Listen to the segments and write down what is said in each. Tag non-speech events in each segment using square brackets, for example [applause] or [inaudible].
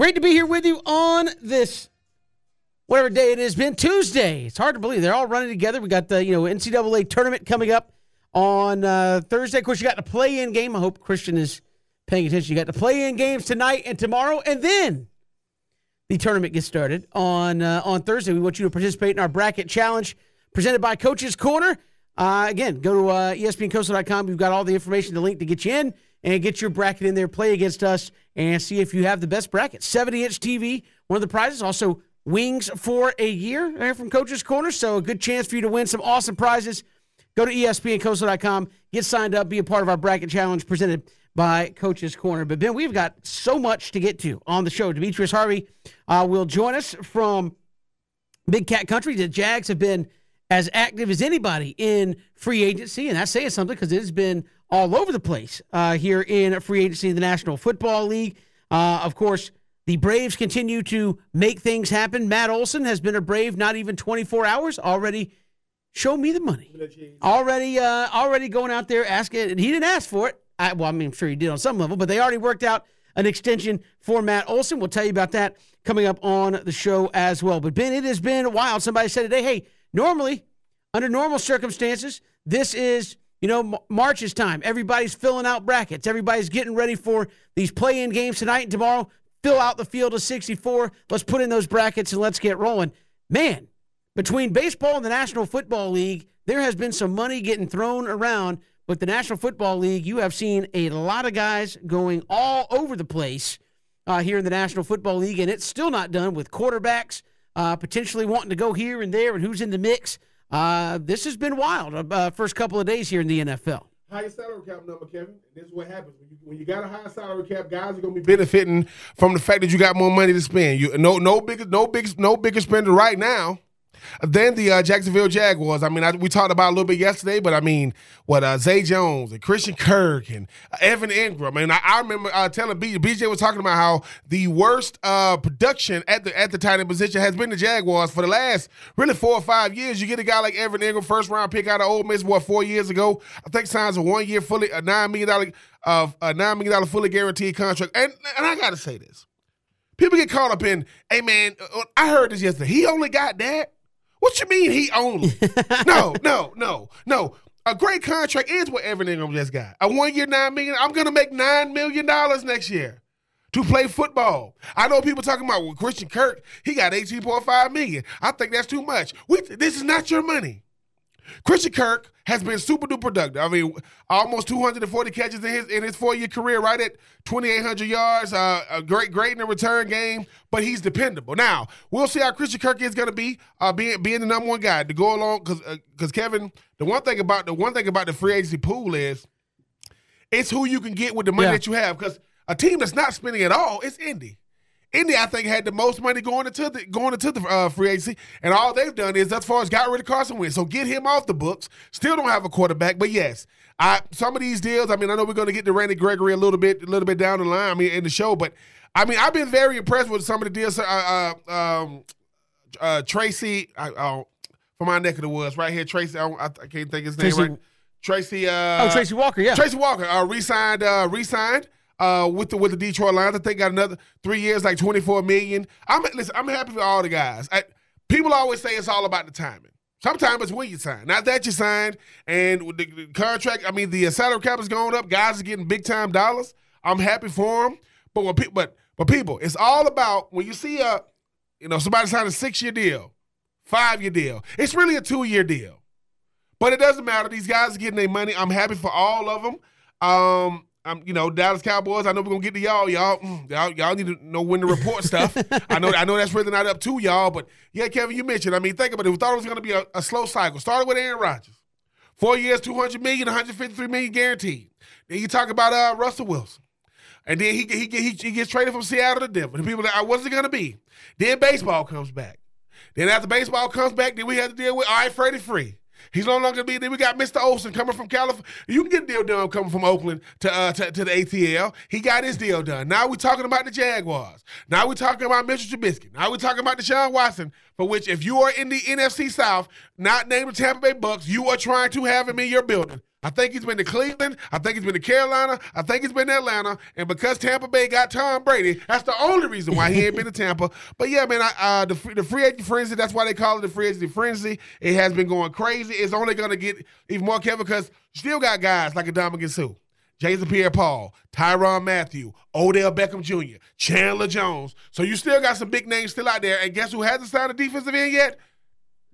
Great to be here with you on this whatever day it has been Tuesday. It's hard to believe they're all running together. We got the you know NCAA tournament coming up on uh, Thursday. Of course, you got the play-in game. I hope Christian is paying attention. You got the play-in games tonight and tomorrow, and then the tournament gets started on uh, on Thursday. We want you to participate in our bracket challenge presented by Coach's Corner. Uh, again, go to uh, ESPNCoastal.com. We've got all the information, the link to get you in and get your bracket in there. Play against us and see if you have the best bracket. 70 inch TV, one of the prizes. Also, wings for a year there from Coach's Corner. So, a good chance for you to win some awesome prizes. Go to ESPNCoastal.com, get signed up, be a part of our bracket challenge presented by Coach's Corner. But, Ben, we've got so much to get to on the show. Demetrius Harvey uh, will join us from Big Cat Country. The Jags have been as active as anybody in free agency, and that's saying something because it has been all over the place uh, here in free agency in the National Football League. Uh, of course, the Braves continue to make things happen. Matt Olson has been a Brave not even 24 hours already. Show me the money. Already, uh, already going out there asking. and He didn't ask for it. I, well, I mean, I'm sure he did on some level, but they already worked out an extension for Matt Olson. We'll tell you about that coming up on the show as well. But Ben, it has been a while. Somebody said today, hey Normally, under normal circumstances, this is, you know, March is time. Everybody's filling out brackets. Everybody's getting ready for these play in games tonight and tomorrow. Fill out the field of 64. Let's put in those brackets and let's get rolling. Man, between baseball and the National Football League, there has been some money getting thrown around. But the National Football League, you have seen a lot of guys going all over the place uh, here in the National Football League, and it's still not done with quarterbacks uh, potentially wanting to go here and there and who's in the mix. Uh, this has been wild. Uh, first couple of days here in the NFL. High salary cap number, Kevin. This is what happens when you, when you got a high salary cap. Guys are going to be benefiting from the fact that you got more money to spend. You no no bigger no big no bigger spender right now then the uh, Jacksonville Jaguars. I mean, I, we talked about a little bit yesterday, but I mean, what uh, Zay Jones and Christian Kirk and uh, Evan Engram. I mean, I, I remember uh, telling BJ was talking about how the worst uh, production at the at the tight end position has been the Jaguars for the last really four or five years. You get a guy like Evan Engram, first round pick out of Ole Miss, what four years ago? I think signs a one year fully a nine million dollar of a nine million dollar fully guaranteed contract. And and I got to say this. People get caught up in, hey man, uh, I heard this yesterday. He only got that. What you mean he only? [laughs] no, no, no, no. A great contract is what Evan Engram just got. A one year nine million. I'm gonna make nine million dollars next year to play football. I know people talking about well, Christian Kirk. He got 18.5 million. I think that's too much. We, this is not your money. Christian Kirk has been super duper productive. I mean, almost 240 catches in his in his four year career, right at 2,800 yards. Uh, a great, great in the return game, but he's dependable. Now we'll see how Christian Kirk is going to be, uh, being being the number one guy to go along. Because because uh, Kevin, the one thing about the one thing about the free agency pool is it's who you can get with the money yeah. that you have. Because a team that's not spending at all, it's Indy. Indy, I think, had the most money going into the going into the uh, free agency, and all they've done is, as far as got rid of Carson Wentz, so get him off the books. Still don't have a quarterback, but yes, I some of these deals. I mean, I know we're going to get to Randy Gregory a little bit, a little bit down the line. I mean, in the show, but I mean, I've been very impressed with some of the deals. Uh, uh, um, uh, Tracy, I, uh, from my neck of the woods, right here, Tracy. I, I can't think his name Tracy, right. Tracy. Uh, oh, Tracy Walker. Yeah, Tracy Walker. Uh, resigned. Uh, resigned uh, with the with the Detroit Lions. I think got another three years, like twenty four million. I'm listen. I'm happy for all the guys. I, people always say it's all about the timing. Sometimes it's when you sign, not that you signed, and the, the contract. I mean, the salary cap is going up. Guys are getting big time dollars. I'm happy for them. But when people, but but people, it's all about when you see a, you know, somebody sign a six year deal, five year deal. It's really a two year deal. But it doesn't matter. These guys are getting their money. I'm happy for all of them. Um, I'm, you know, Dallas Cowboys. I know we're gonna get to y'all. Y'all, mm, y'all, y'all need to know when to report stuff. I know, I know that's really not up to y'all, but yeah, Kevin, you mentioned. I mean, think about it. We thought it was gonna be a, a slow cycle. Started with Aaron Rodgers, four years, 200 million, 153 million guaranteed. Then you talk about uh, Russell Wilson, and then he he, he he gets traded from Seattle to Denver. And people, like, what's it gonna be? Then baseball comes back. Then after baseball comes back, then we have to deal with all right, Freddie Free. He's no longer be there. We got Mr. Olson coming from California. You can get a deal done coming from Oakland to, uh, to, to the ATL. He got his deal done. Now we're talking about the Jaguars. Now we're talking about Mitchell Trubisky. Now we're talking about Deshaun Watson, for which if you are in the NFC South, not named the Tampa Bay Bucks, you are trying to have him in your building. I think he's been to Cleveland. I think he's been to Carolina. I think he's been to Atlanta. And because Tampa Bay got Tom Brady, that's the only reason why he ain't been to Tampa. [laughs] But yeah, man, I, uh, the the free agent frenzy. That's why they call it the free agent frenzy. It has been going crazy. It's only going to get even more Kevin because still got guys like Ndamukong Suh. Jason Pierre-Paul, Tyron Matthew, Odell Beckham Jr., Chandler Jones. So you still got some big names still out there. And guess who hasn't signed a defensive end yet?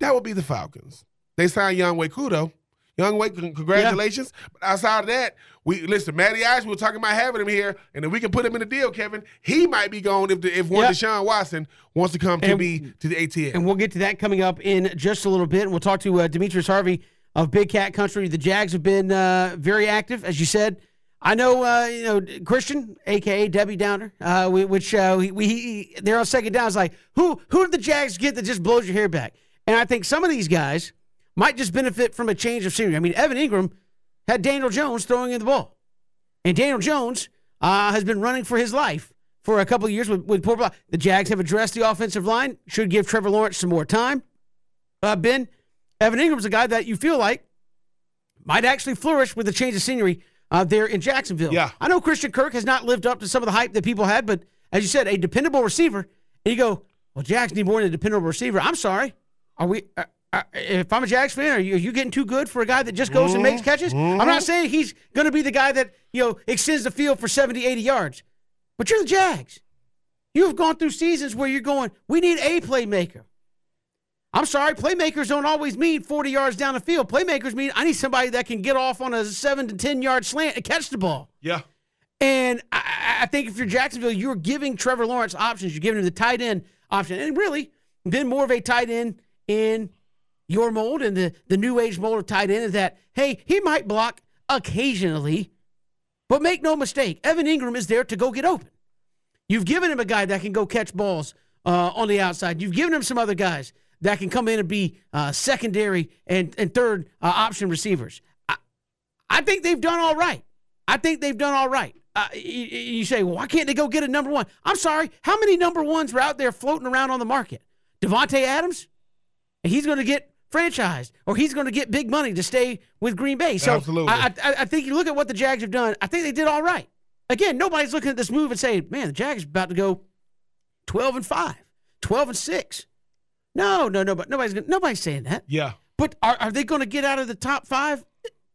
That would be the Falcons. They signed Younghoe Koo. Young Wake, congratulations. Yeah. But outside of that, we listen, Matty Ice, we were talking about having him here, and if we can put him in the deal, Kevin, he might be gone if the, if one yep. Deshaun Watson wants to come and, to be to the ATL. And we'll get to that coming up in just a little bit. And we'll talk to uh, Demetrius Harvey of Big Cat Country. The Jags have been uh, very active, as you said. I know, uh, you know, Christian, aka Debbie Downer, uh, which uh, we, we they're on second down. It's like who who did the Jags get that just blows your hair back? And I think some of these guys might just benefit from a change of scenery. I mean, Evan Engram had Daniel Jones throwing in the ball, and Daniel Jones uh, has been running for his life for a couple of years with, with poor ball. The Jags have addressed the offensive line, should give Trevor Lawrence some more time. Uh, ben, Evan Engram's a guy that you feel like might actually flourish with a change of scenery uh, there in Jacksonville. Yeah. I know Christian Kirk has not lived up to some of the hype that people had, but as you said, a dependable receiver. And you go, well, Jags need more than a dependable receiver. I'm sorry. Are we? Uh, if I'm a Jags fan, are you, are you, getting too good for a guy that just goes mm-hmm. and makes catches? Mm-hmm. I'm not saying he's going to be the guy that you know extends the field for 70, 80 yards, but you're the Jags. You've gone through seasons where you're going, we need a playmaker. I'm sorry, playmakers don't always mean 40 yards down the field. Playmakers mean I need somebody that can get off on a seven to 10 yard slant and catch the ball. Yeah. And I, I think if you're Jacksonville, you're giving Trevor Lawrence options. You're giving him the tight end option. And really, been more of a tight end in your mold and the, the new age mold of tight end is that, hey, he might block occasionally, but make no mistake, Evan Engram is there to go get open. You've given him a guy that can go catch balls uh, on the outside. You've given him some other guys that can come in and be uh, secondary and, and third uh, option receivers. I, I think they've done all right. I think they've done all right. Uh, you, you, say, well, why can't they go get a number one? I'm sorry. How many number ones were out there floating around on the market? Davante Adams? And he's going to get franchised or he's going to get big money to stay with Green Bay. So Absolutely. I, I, I think you look at what the Jags have done. I think they did all right. Again, nobody's looking at this move and saying, man, the Jags are about to go 12 and 5, 12 and 6. No, no, no, but nobody's nobody's saying that. Yeah. But are, are they going to get out of the top five,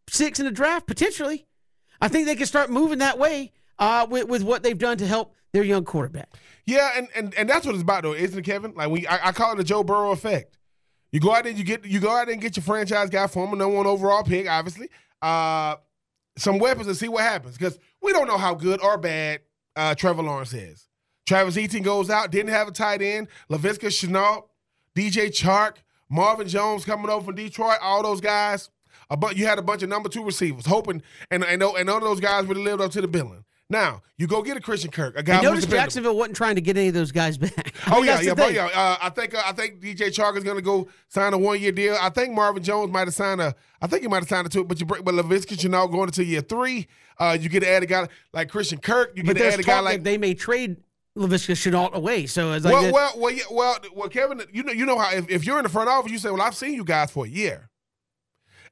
six in the draft? Potentially. I think they can start moving that way uh, with, with what they've done to help their young quarterback. Yeah, and, and, and that's what it's about, though, isn't it, Kevin? Like we, I, I call it the Joe Burrow effect. You go out there, you get you go out and get your franchise guy, former number one overall pick, obviously. Uh, some weapons and see what happens because we don't know how good or bad uh, Trevor Lawrence is. Travis Etienne goes out, didn't have a tight end. Laviska Shenault, DJ Chark, Marvin Jones coming over from Detroit, all those guys. A bu- you had a bunch of number two receivers, hoping, and and, and none of those guys have lived up to the billing. Now you go get a Christian Kirk, a guy. You notice Jacksonville wasn't trying to get any of those guys back. [laughs] I oh yeah, yeah, but yeah. Uh, I think uh, I think DJ Chark is going to go sign a one year deal. I think Marvin Jones might have signed a. I think he might have signed a two, but you break. But Laviska now going into year three. Uh, you get to add a guy like Christian Kirk. You get to add a guy like they may trade Laviska Shenault away. So it's like well, well, well, yeah, well, well, Kevin, you know, you know how if, if you're in the front office, you say, "Well, I've seen you guys for a year."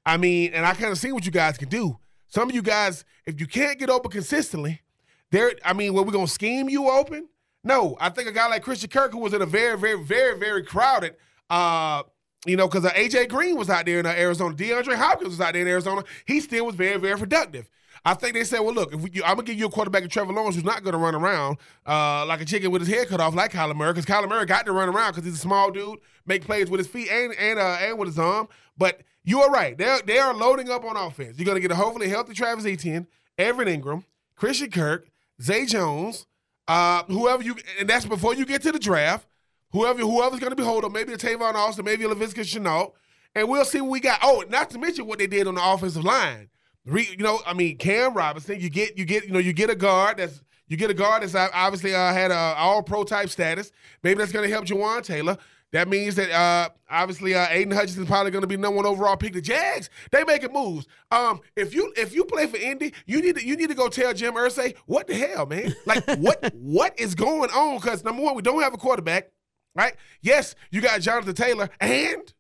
I mean, and I kind of seen what you guys can do. Some of you guys, if you can't get open consistently, there, I mean, were we gonna scheme you open? No, I think a guy like Christian Kirk, who was in a very, very, very, very crowded, uh, you know, because uh, AJ Green was out there in uh, Arizona, DeAndre Hopkins was out there in Arizona. He still was very, very productive. I think they said, well, look, we, I'm gonna give you a quarterback of Trevor Lawrence who's not gonna run around uh, like a chicken with his head cut off, like Kyler Murray, because Kyler Murray got to run around because he's a small dude, make plays with his feet and and uh, and with his arm. But you are right; they they are loading up on offense. You're gonna get a hopefully healthy Travis Etienne, Evan Engram, Christian Kirk, Zay Jones, uh, whoever you, and that's before you get to the draft. Whoever whoever's going to be holding, maybe a Tavon Austin, maybe a Laviska Shenault, and we'll see what we got. Oh, not to mention what they did on the offensive line. Re, you know, I mean, Cam Robinson. You get you get you know you get a guard that's you get a guard that's obviously uh, had a all pro type status. Maybe that's going to help Jawaan Taylor. That means that uh, obviously uh, Aidan Hutchinson probably going to be number one overall pick. The Jags, they making moves. Um, if you if you play for Indy, you need to you need to go tell Jim Irsay what the hell, man. Like [laughs] what what is going on? Because number one, we don't have a quarterback, right? Yes, you got Jonathan Taylor, and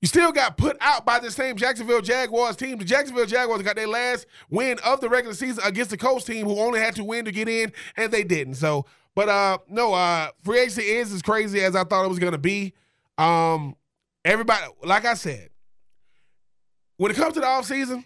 You still got put out by the same Jacksonville Jaguars team. The Jacksonville Jaguars got their last win of the regular season against the Colts team, who only had to win to get in, and they didn't. So, but uh, no, uh, free agency is as crazy as I thought it was to be. Um, everybody, like I said, when it comes to the offseason,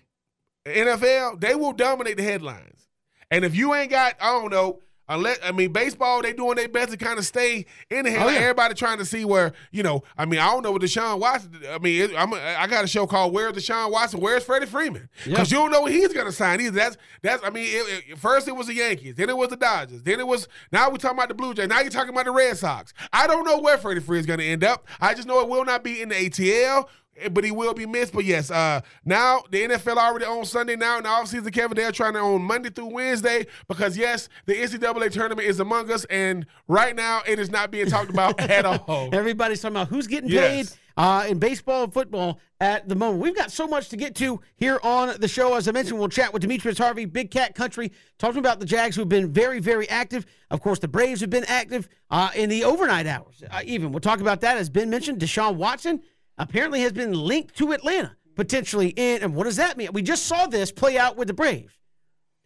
NFL, they will dominate the headlines. And if you ain't got, I don't know, Unless I mean, baseball, they doing their best to kind of stay in the head. Oh, yeah. Everybody trying to see where you know. I mean, I don't know what Deshaun Watson. I mean, it, I'm, I got a show called "Where's Deshaun Watson? Where's Freddie Freeman?" Because you don't know what he's going to sign either. That's that's. I mean, it, it, first it was the Yankees, then it was the Dodgers, then it was. Now we're talking about the Blue Jays. Now you're talking about the Red Sox. I don't know where Freddie Freeman is going to end up. I just know it will not be in the ATL but he will be missed. But yes, uh, now the NFL already on Sunday now in the offseason, Kevin, they're trying to own Monday through Wednesday because yes, the NCAA tournament is among us, and right now it is not being talked about [laughs] at all. Everybody's talking about who's getting paid. Yes. Uh, in baseball and football at the moment. We've got so much to get to here on the show. As I mentioned, we'll chat with Demetrius Harvey, Big Cat Country, talking about the Jags who've been very, very active. Of course, the Braves have been active uh, in the overnight hours. Uh, even we'll talk about that. As Ben mentioned, Deshaun Watson apparently has been linked to Atlanta potentially in. And what does that mean? We just saw this play out with the Braves,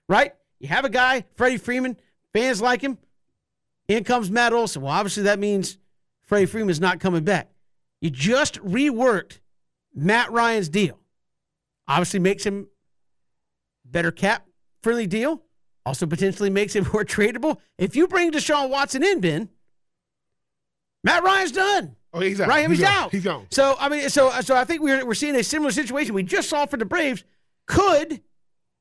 right? You have a guy, Freddie Freeman, fans like him. In comes Matt Olson. Well, obviously that means Freddie Freeman is not coming back. You just reworked Matt Ryan's deal. Obviously makes him better cap friendly deal. Also potentially makes him [laughs] more tradable. If you bring Deshaun Watson in, Ben, Matt Ryan's done. Oh, he's out. Right, he's, he's out. He's gone. So I mean, so so I think we're we're seeing a similar situation we just saw for the Braves. Could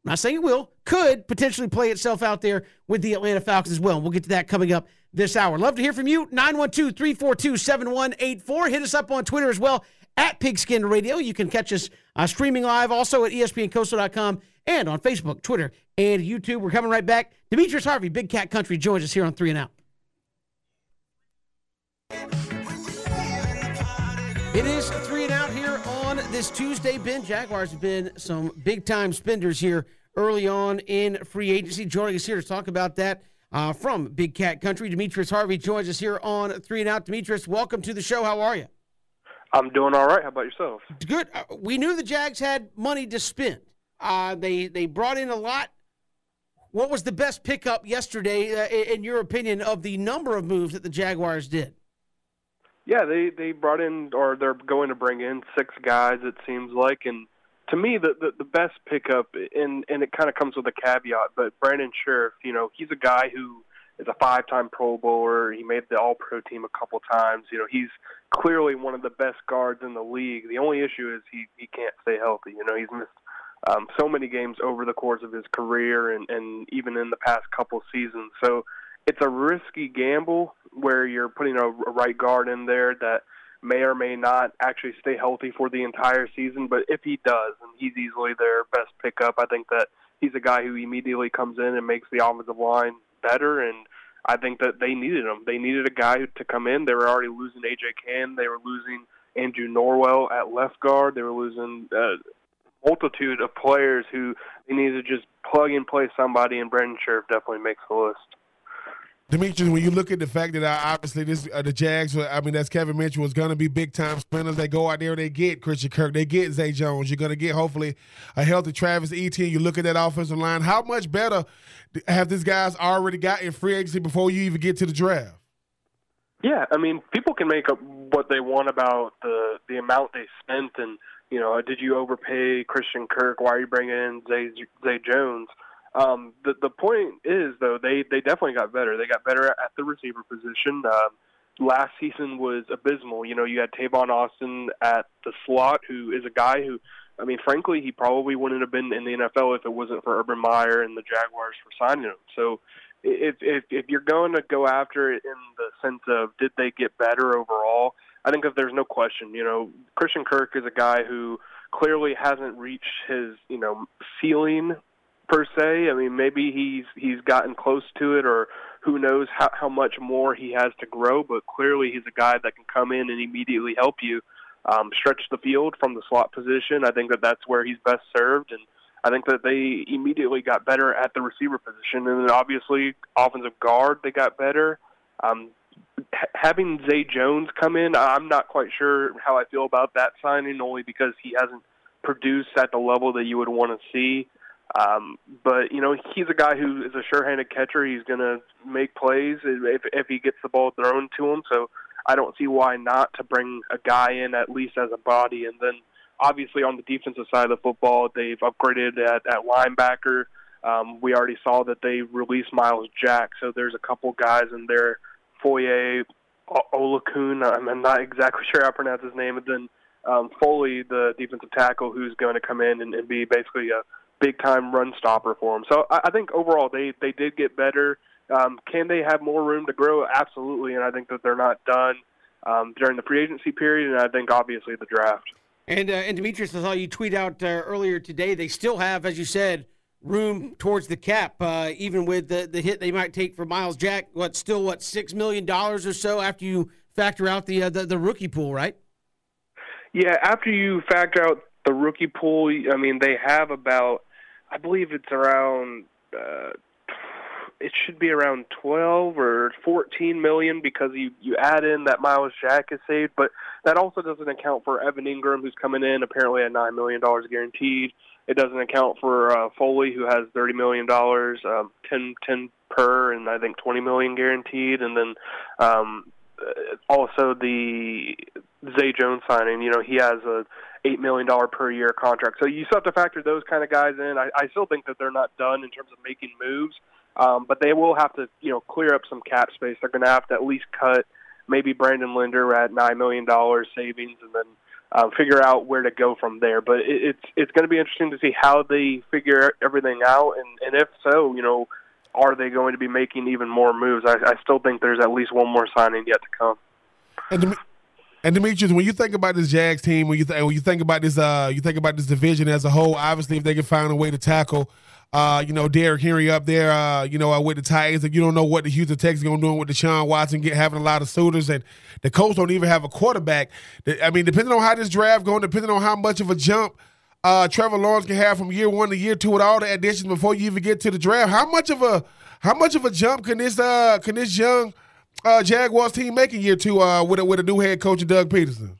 I'm not saying it will, could potentially play itself out there with the Atlanta Falcons as well. We'll get to that coming up this hour. Love to hear from you. 912 342 7184. Hit us up on Twitter as well at Pigskin Radio. You can catch us uh, streaming live also at ESPNCoastal.com and on Facebook, Twitter, and YouTube. We're coming right back. Demetrius Harvey, Big Cat Country, joins us here on Three and Out. It is three and out here on this Tuesday. Ben Jaguars have been some big time spenders here early on in free agency. Joining us here to talk about that uh, from Big Cat Country, Demetrius Harvey joins us here on three and out. Demetrius, welcome to the show. How are you? I'm doing all right. How about yourself? Good. Uh, we knew the Jags had money to spend. Uh, they they brought in a lot. What was the best pickup yesterday, uh, in your opinion, of the number of moves that the Jaguars did? Yeah, they they brought in or they're going to bring in six guys. It seems like, and to me, the the, the best pickup, and and it kind of comes with a caveat. But Brandon Scherff, you know, he's a guy who is a five-time Pro Bowler. He made the All-Pro team a couple times. You know, he's clearly one of the best guards in the league. The only issue is he he can't stay healthy. You know, he's missed um, so many games over the course of his career, and and even in the past couple seasons. So it's a risky gamble where you're putting a, a right guard in there that may or may not actually stay healthy for the entire season. But if he does, and he's easily their best pickup, I think that he's a guy who immediately comes in and makes the offensive line better. And I think that they needed him. They needed a guy to come in. They were already losing AJ Cann. They were losing Andrew Norwell at left guard. They were losing a multitude of players who they needed to just plug and play somebody. And Brandon Scherff definitely makes the list. Demetrius, when you look at the fact that uh, obviously this uh, the Jags, I mean, that's Kevin mentioned, was going to be big time spenders. They go out there, they get Christian Kirk, they get Zay Jones. You're going to get hopefully a healthy Travis Etienne. You look at that offensive line. How much better have these guys already got in free agency before you even get to the draft? Yeah, I mean, people can make up what they want about the the amount they spent, and you know, did you overpay Christian Kirk? Why are you bringing in Zay Zay Jones? Um, the the point is though they they definitely got better. They got better at the receiver position. Um, last season was abysmal. You know, you had Tavon Austin at the slot, who is a guy who, I mean, frankly, he probably wouldn't have been in the NFL if it wasn't for Urban Meyer and the Jaguars for signing him. So, if if if you're going to go after it in the sense of did they get better overall, I think if there's no question, you know, Christian Kirk is a guy who clearly hasn't reached his you know ceiling per se. I mean, maybe he's he's gotten close to it, or who knows how how much more he has to grow. But clearly, he's a guy that can come in and immediately help you um, stretch the field from the slot position. I think that that's where he's best served, and I think that they immediately got better at the receiver position, and then obviously offensive guard they got better. Um, having Zay Jones come in, I'm not quite sure how I feel about that signing, only because he hasn't produced at the level that you would want to see. Um, but you know, he's a guy who is a sure-handed catcher. He's going to make plays if if he gets the ball thrown to him. So I don't see why not to bring a guy in at least as a body. And then obviously on the defensive side of the football, they've upgraded at, at linebacker. Um, we already saw that they released Myles Jack, so there's a couple guys in there, Foye, Olakun. I'm not exactly [laughs] sure how to pronounce his name, and then um, Foley, the defensive tackle, who's going to come in and, and be basically a big time run stopper for him. So I, I think overall they they did get better. Um, can they have more room to grow? Absolutely, and I think that they're not done um, during the free agency period, and I think obviously the draft. And uh, and Demetrius, I saw you tweet out uh, earlier today. They still have, as you said, room towards the cap, uh, even with the the hit they might take for Myles Jack. What still what six million dollars or so after you factor out the, uh, the the rookie pool, right? Yeah, after you factor out the rookie pool, I mean they have about I believe it's around uh, it should be around 12 or 14 million because you you add in that Myles Jack is saved, but that also doesn't account for Evan Engram who's coming in apparently at 9 million dollars guaranteed. It doesn't account for uh, Foley who has 30 million dollars, um 10 10 per and I think 20 million guaranteed and then um uh, also the Zay Jones signing, you know, he has a eight million dollar per year contract. So you still have to factor those kind of guys in. I, I still think that they're not done in terms of making moves, um, but they will have to you know clear up some cap space. They're going to have to at least cut maybe Brandon Linder at nine million dollars savings, and then um, figure out where to go from there. But it, it's it's going to be interesting to see how they figure everything out, and and if so, you know. Are they going to be making even more moves? I, I still think there's at least one more signing yet to come. And and Demetrius, when you think about this Jags team, when you th- when you think about this, uh, you think about this division as a whole. Obviously, if they can find a way to tackle, uh, you know, Derrick Henry up there, uh, you know, uh, with the Titans, you don't know what the Houston Texans going to do with Deshaun Watson, get having a lot of suitors, and the Colts don't even have a quarterback. I mean, depending on how this draft going, depending on how much of a jump uh, Trevor Lawrence can have from year one to year two with all the additions before you even get to the draft, how much of a how much of a jump can this uh can this young uh, Jaguars team making year two uh, with a, with a new head coach, Doug Pederson?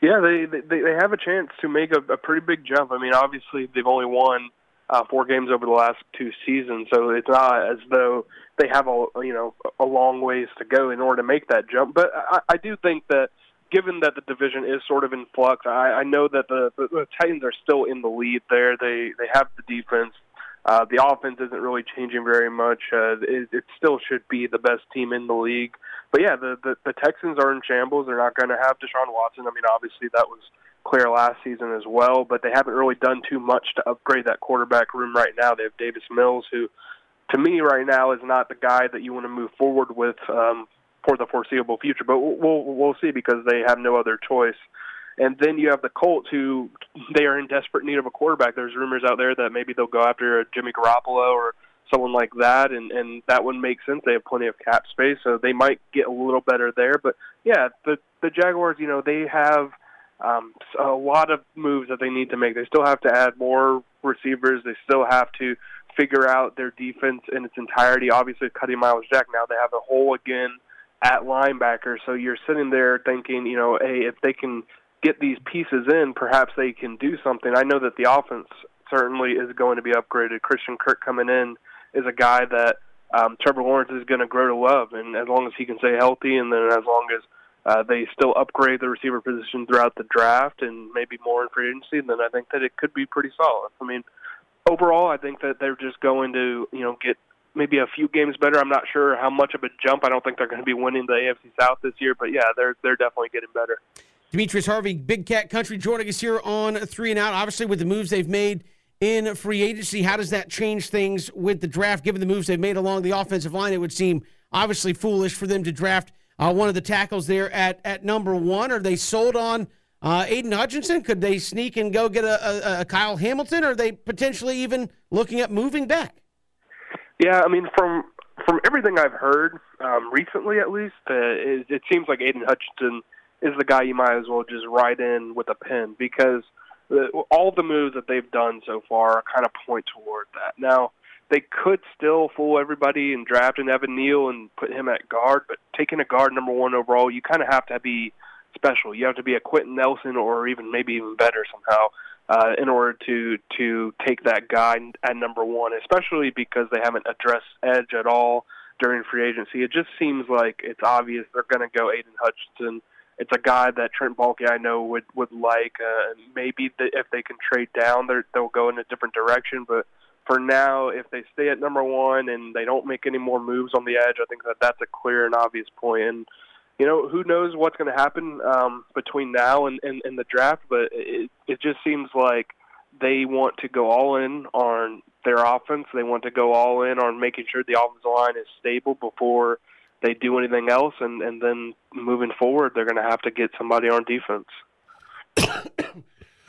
Yeah, they they they have a chance to make a, a pretty big jump. I mean, obviously they've only won uh, four games over the last two seasons, so it's not as though they have a you know a long ways to go in order to make that jump. But I, I do think that given that the division is sort of in flux, I, I know that the, the, the Titans are still in the lead there. They they have the defense. Uh, the offense isn't really changing very much. Uh, it, it still should be the best team in the league. But yeah, the, the, the Texans are in shambles. They're not going to have Deshaun Watson. I mean, obviously that was clear last season as well, but they haven't really done too much to upgrade that quarterback room right now. They have Davis Mills, who to me right now is not the guy that you want to move forward with um, for the foreseeable future. But we'll we'll see because they have no other choice. And then you have the Colts, who they are in desperate need of a quarterback. There's rumors out there that maybe they'll go after Jimmy Garoppolo or someone like that, and and that would make sense. They have plenty of cap space, so they might get a little better there. But yeah, the the Jaguars, you know, they have um, a lot of moves that they need to make. They still have to add more receivers. They still have to figure out their defense in its entirety. Obviously, cutting Myles Jack now, they have a hole again at linebacker. So you're sitting there thinking, you know, hey, if they can get these pieces in, perhaps they can do something. I know that the offense certainly is going to be upgraded. Christian Kirk coming in is a guy that um, Trevor Lawrence is going to grow to love, and as long as he can stay healthy, and then as long as uh, they still upgrade the receiver position throughout the draft and maybe more in free agency, then I think that it could be pretty solid. I mean, overall, I think that they're just going to you know get maybe a few games better. I'm not sure how much of a jump. I don't think they're going to be winning the AFC South this year, but yeah, they're they're definitely getting better. Demetrius Harvey, Big Cat Country, joining us here on Three and Out. Obviously, with the moves they've made in free agency, how does that change things with the draft? Given the moves they've made along the offensive line, it would seem obviously foolish for them to draft uh, one of the tackles there at at number one. Are they sold on uh, Aidan Hutchinson? Could they sneak and go get a, a, a Kyle Hamilton? Are they potentially even looking at moving back? Yeah, I mean, from from everything I've heard um, recently, at least, uh, it, it seems like Aidan Hutchinson is the guy you might as well just write in with a pen because all the moves that they've done so far kind of point toward that. Now, they could still fool everybody and draft an Evan Neal and put him at guard, but taking a guard number one overall, you kind of have to be special. You have to be a Quenton Nelson or even maybe even better somehow uh, in order to to take that guy at number one, especially because they haven't addressed edge at all during free agency. It just seems like it's obvious they're going to go Aidan Hutchinson. It's a guy that Trent Baalke I know would would like. Uh, maybe the, if they can trade down, they'll go in a different direction, but for now, if they stay at number one and they don't make any more moves on the edge, I think that that's a clear and obvious point. And you know, who knows what's going to happen um, between now and, and, and the draft? But it it just seems like they want to go all in on their offense. They want to go all in on making sure the offensive line is stable before they do anything else. And and then moving forward, they're going to have to get somebody on defense. [coughs]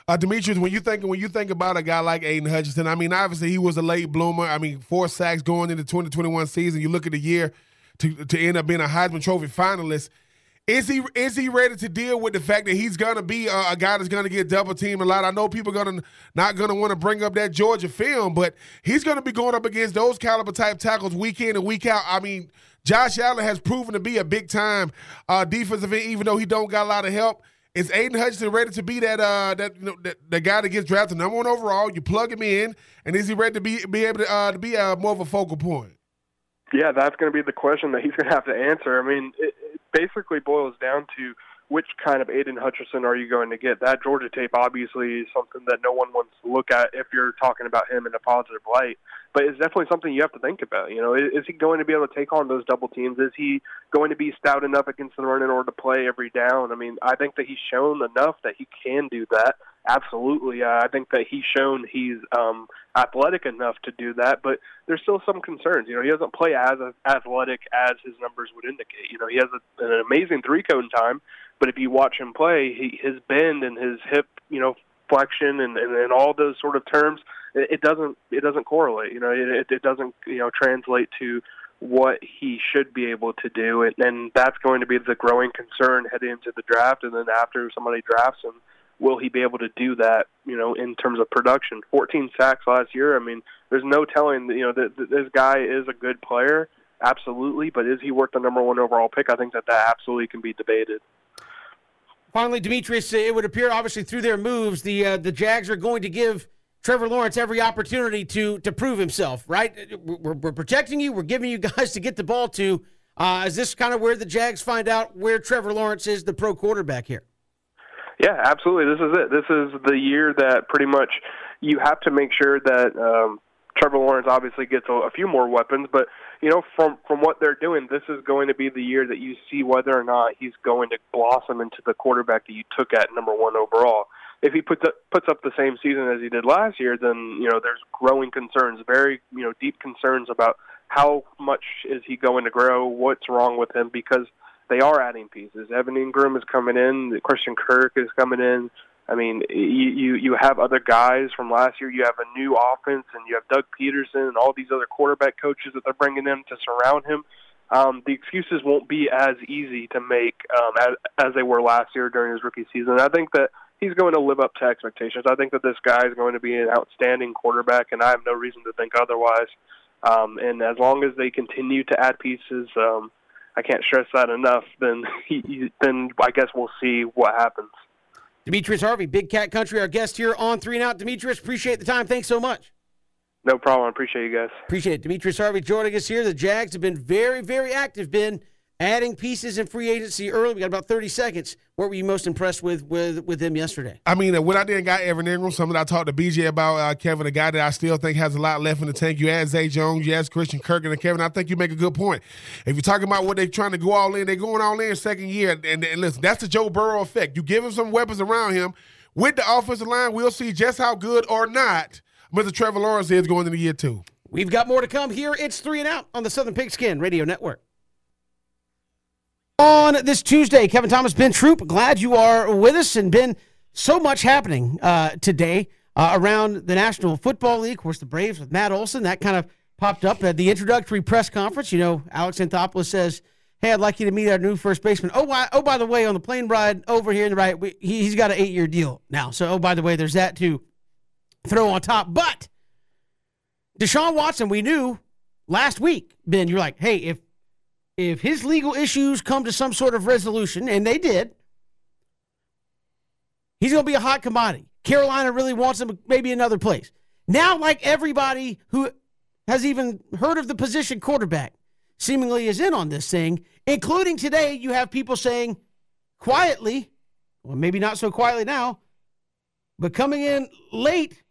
Uh, Demetrius, when you think when you think about a guy like Aidan Hutchinson, I mean, obviously he was a late bloomer. I mean, four sacks going into 2021 season. You look at the year to to end up being a Heisman Trophy finalist. Is he is he ready to deal with the fact that he's gonna be a, a guy that's gonna get double teamed a lot? I know people are gonna not gonna want to bring up that Georgia film, but he's gonna be going up against those caliber type tackles week in and week out. I mean, Josh Allen has proven to be a big time uh, defensive end, even though he don't got a lot of help. Is Aidan Hutchinson ready to be that uh that you know that, the guy that gets drafted number one overall? You plug him in, and is he ready to be be able to uh, to be a, more of a focal point? Yeah, that's going to be the question that he's going to have to answer. I mean, it, it basically boils down to which kind of Aidan Hutchinson are you going to get? That Georgia tape obviously is something that no one wants to look at if you're talking about him in a positive light. But it's definitely something you have to think about. You know, is, he going to be able to take on those double teams? Is he going to be stout enough against the run in order to play every down? I mean, I think that he's shown enough that he can do that. Absolutely, uh, I think that he's shown he's um, athletic enough to do that. But there's still some concerns. You know, he doesn't play as athletic as his numbers would indicate. You know, he has a, an amazing three cone time, but if you watch him play, he, his bend and his hip, you know, flexion and, and, and all those sort of terms, it, doesn't it doesn't correlate. You know, it, it doesn't you know translate to what he should be able to do, and, and that's going to be the growing concern heading into the draft. And then after somebody drafts him, will he be able to do that? You know, in terms of production, 14 sacks last year. I mean, there's no telling. You know, that this guy is a good player, absolutely, but is he worth the number one overall pick? I think that that absolutely can be debated. Finally, Demetrius, it would appear obviously through their moves, the uh, the Jags are going to give Trevor Lawrence every opportunity to to prove himself. Right? We're, we're protecting you. We're giving you [laughs] guys to get the ball to. Uh, is this kind of where the Jags find out where Trevor Lawrence is the pro quarterback here? Yeah, absolutely. This is it. This is the year that pretty much you have to make sure that um, Trevor Lawrence obviously gets a, a few more weapons, but you know, from from what they're doing, this is going to be the year that you see whether or not he's going to blossom into the quarterback that you took at number one overall. If he puts up puts up the same season as he did last year, then you know there's growing concerns, very you know deep concerns about how much is he going to grow, what's wrong with him, because they are adding pieces. Evan Engram is coming in, Christian Kirk is coming in. I mean, you, you you have other guys from last year. You have a new offense, and you have Doug Pederson and all these other quarterback coaches that they're bringing in to surround him. Um, the excuses won't be as easy to make um, as, as they were last year during his rookie season. I think that he's going to live up to expectations. I think that this guy is going to be an outstanding quarterback, and I have no reason to think otherwise. Um, and as long as they continue to add pieces, um, I can't stress that enough. Then [laughs] he, then I guess we'll see what happens. Demetrius Harvey, Big Cat Country, our guest here on Three and Out. Demetrius, appreciate the time. Thanks so much. No problem. I appreciate you guys. Appreciate it. Demetrius Harvey joining us here. The Jags have been very, very active, been adding pieces in free agency early. We got about 30 seconds. What were you most impressed with with, with them yesterday? I mean, when I didn't got Evan Engram, something I talked to BJ about, uh, Kevin, a guy that I still think has a lot left in the tank. You add Zay Jones, you add Christian Kirk, and Kevin, I think you make a good point. If you're talking about what they're trying to go all in, they're going all in second year. And, and listen, that's the Joe Burrow effect. You give him some weapons around him – with the offensive line, we'll see just how good or not Mr. Trevor Lawrence is going into year two. We've got more to come here. It's three and out on the Southern Pigskin Radio Network. On this Tuesday, Kevin Thomas, Ben Troop, glad you are with us and been so much happening uh, today uh, around the National Football League. Of course, the Braves with Matt Olson, that kind of popped up at the introductory press conference. You know, Alex Anthopoulos says hey, I'd like you to meet our new first baseman. Oh, why, oh, by the way, on the plane ride over here in the right, we, he, has got an eight year deal now. So, oh, by the way, there's that to throw on top. But Deshaun Watson, we knew last week, Ben, you're like, hey, if if his legal issues come to some sort of resolution, and they did, he's going to be a hot commodity. Carolina really wants him, maybe another place. Now, like everybody who has even heard of the position quarterback, seemingly is in on this thing, including today, you have people saying quietly, well, maybe not so quietly now, but coming in late,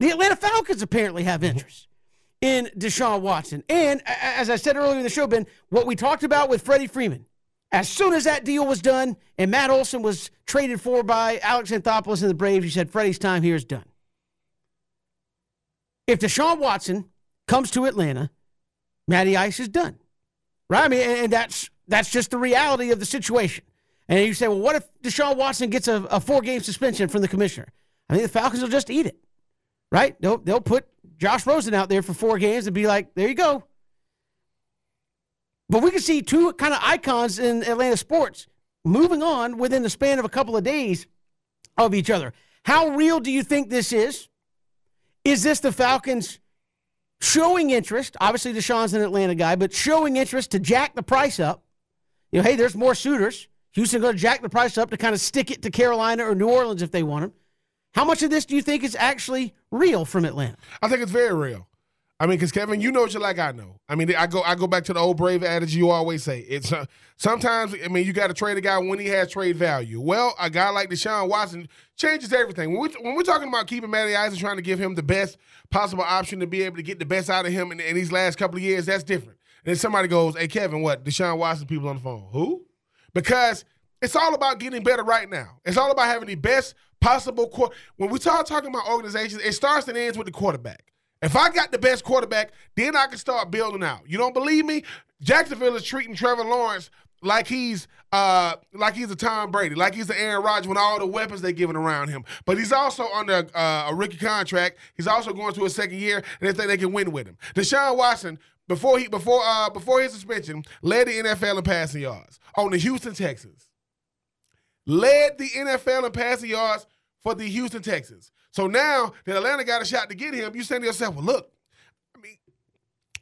the Atlanta Falcons apparently have interest in Deshaun Watson. And as I said earlier in the show, Ben, what we talked about with Freddie Freeman, as soon as that deal was done and Matt Olson was traded for by Alex Anthopoulos and the Braves, you said Freddie's time here is done. If Deshaun Watson comes to Atlanta, Matty Ice is done. Right? I mean, and that's that's just the reality of the situation. And you say, well, what if Deshaun Watson gets a, a four game suspension from the commissioner? I think the Falcons will just eat it. Right? They'll they'll put Josh Rosen out there for four games and be like, there you go. But we can see two kind of icons in Atlanta sports moving on within the span of a couple of days of each other. How real do you think this is? Is this the Falcons showing interest? Obviously, Deshaun's an Atlanta guy, but showing interest to jack the price up. You know, hey, there's more suitors. Houston going to jack the price up to kind of stick it to Carolina or New Orleans if they want him. How much of this do you think is actually real from Atlanta? I think it's very real. I mean, because Kevin, you know what you're like. I know. I mean, I go, I go back to the old brave adage you always say. It's uh, sometimes. I mean, you got to trade a guy when he has trade value. Well, a guy like Deshaun Watson changes everything. When, we, we're talking about keeping Matty Ice and trying to give him the best possible option to be able to get the best out of him in, in these last couple of years, that's different. And then somebody goes, "Hey, Kevin, what? Deshaun Watson people on the phone? Who?" Because it's all about getting better right now. It's all about having the best possible. Qu- when we start talking about organizations, it starts and ends with the quarterback. If I got the best quarterback, then I can start building out. You don't believe me? Jacksonville is treating Trevor Lawrence like he's uh like he's a Tom Brady, like he's an Aaron Rodgers with all the weapons they're giving around him. But he's also under uh, a rookie contract. He's also going to a second year, and they think they can win with him. Deshaun Watson, before he before uh before his suspension, led the NFL in passing yards on the Houston Texans. Led the NFL in passing yards for the Houston Texans. So now that Atlanta got a shot to get him, you say to yourself, well, look, I mean,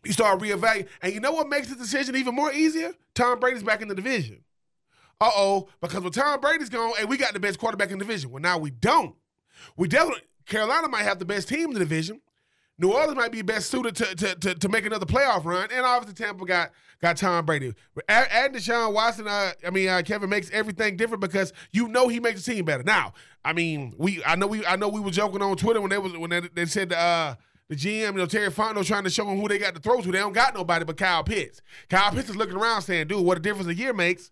you start reevaluating. And you know what makes the decision even more easier? Tom Brady's back in the division. Uh oh, because when Tom Brady's gone, hey, we got the best quarterback in the division. Well, now we don't. We definitely, Carolina might have the best team in the division. New Orleans might be best suited to, to, to, to, make another playoff run, and obviously Tampa got got Tom Brady. Adding Deshaun Watson, uh, I mean uh, Kevin makes everything different because you know he makes the team better. Now, I mean, we I know we I know we were joking on Twitter when they was when they, they said uh, the GM, you know, Terry Fontenot trying to show them who they got to throw to. They don't got nobody but Kyle Pitts. Kyle Pitts is looking around saying, "Dude, what a difference a year makes."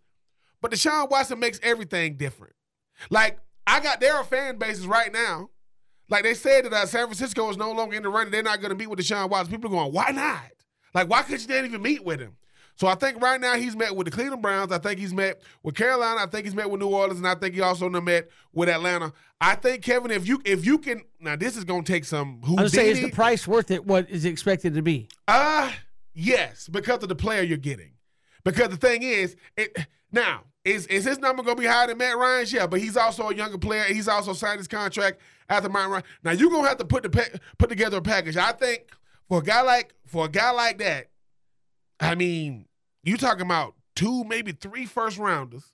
But Deshaun Watson makes everything different. Like I got there are fan bases right now like they said that uh, San Francisco is no longer in the running. They're not going to meet with Deshaun Watson. People are going, why not? Like, why couldn't you even meet with him? So I think right now he's met with the Cleveland Browns. I think he's met with Carolina. I think he's met with New Orleans, and I think he also met with Atlanta. I think Kevin, if you if you can now, this is going to take some. I was say, is the price worth it? What is expected to be? Uh yes, because of the player you're getting. Because the thing is, it now is is his number going to be higher than Matt Ryan's? Yeah, but he's also a younger player. He's also signed his contract after Matt Ryan. Now you're gonna have to put the put together a package. I think for a guy like for a guy like that, I mean, you talking about two, maybe three first rounders.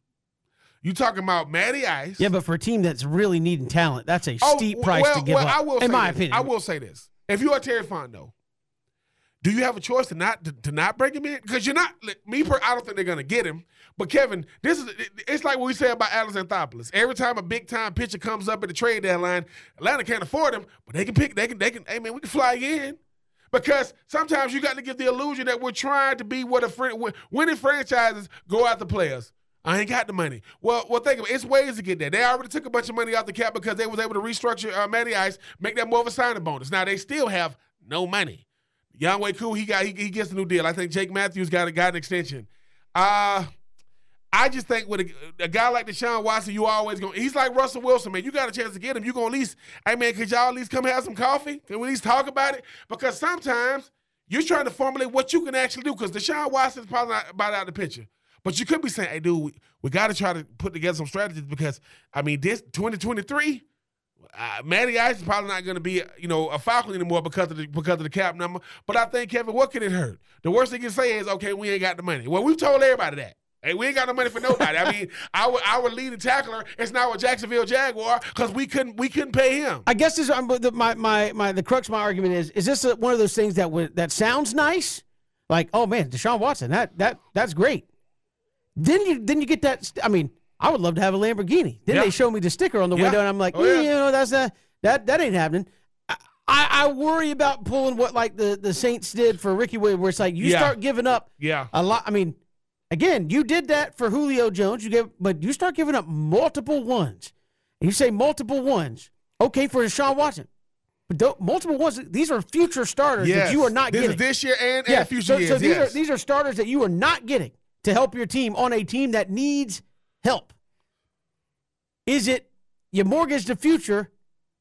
You talking about Matty Ice? Yeah, but for a team that's really needing talent, that's a oh, steep price well, to give well, up. I will in my this. opinion, I will say this: if you are Terry Fontenot, do you have a choice to not to, to not bring him in? Because you're not me. Per, I don't think they're gonna get him. But Kevin, this is it's like what we say about Alex Anthopoulos. Every time a big time pitcher comes up at the trade deadline, Atlanta can't afford him, but they can pick. They can. They can. Hey man, we can fly in. Because sometimes you got to give the illusion that we're trying to be what a friend, winning franchises go after players. I ain't got the money. Well, well, think of it. It's ways to get there. They already took a bunch of money off the cap because they was able to restructure uh, Matty Ice, make that more of a signing bonus. Now they still have no money. Younghoe Koo, he got he, he gets a new deal. I think Jake Matthews got a, got an extension. Uh I just think with a, a, guy like Deshaun Watson, you always go. He's like Russell Wilson, man. You got a chance to get him. You gonna at least, hey man, could y'all at least come have some coffee? Can we at least talk about it? Because sometimes you're trying to formulate what you can actually do. Because Deshaun Watson's probably not about out of the picture. But you could be saying, hey, dude, we, we got to try to put together some strategies because, I mean, this 2023, uh, Matty Ice is probably not going to be, you know, a Falcon anymore because of the because of the cap number. But I think Kevin, what can it hurt? The worst they can say is, okay, we ain't got the money. Well, we've told everybody that. Hey, we ain't got no money for nobody. I mean, [laughs] our our leading tackler is now a Jacksonville Jaguar because we couldn't we couldn't pay him. I guess this the, my my my the crux of my argument is is this a, one of those things that would that sounds nice, like oh man, Deshaun Watson, that that that's great. Then you then you get that. I mean, I would love to have a Lamborghini. Then Yeah. they show me the sticker on the Yeah. window, and I'm like, Oh, yeah. "Eh, you know, that's a that that ain't happening. I, I worry about pulling what like the the Saints did for Ricky Williams, where it's like you start giving up Yeah. a lot. I mean, again, you did that for Julio Jones. You gave, but you start giving up multiple ones. And you say multiple ones. Okay, for Deshaun Watson, but multiple ones. These are future starters Yes. that you are not this getting. is this year and, yeah, and future so, years. so these yes. are these are starters that you are not getting to help your team on a team that needs help. Is it you mortgage the future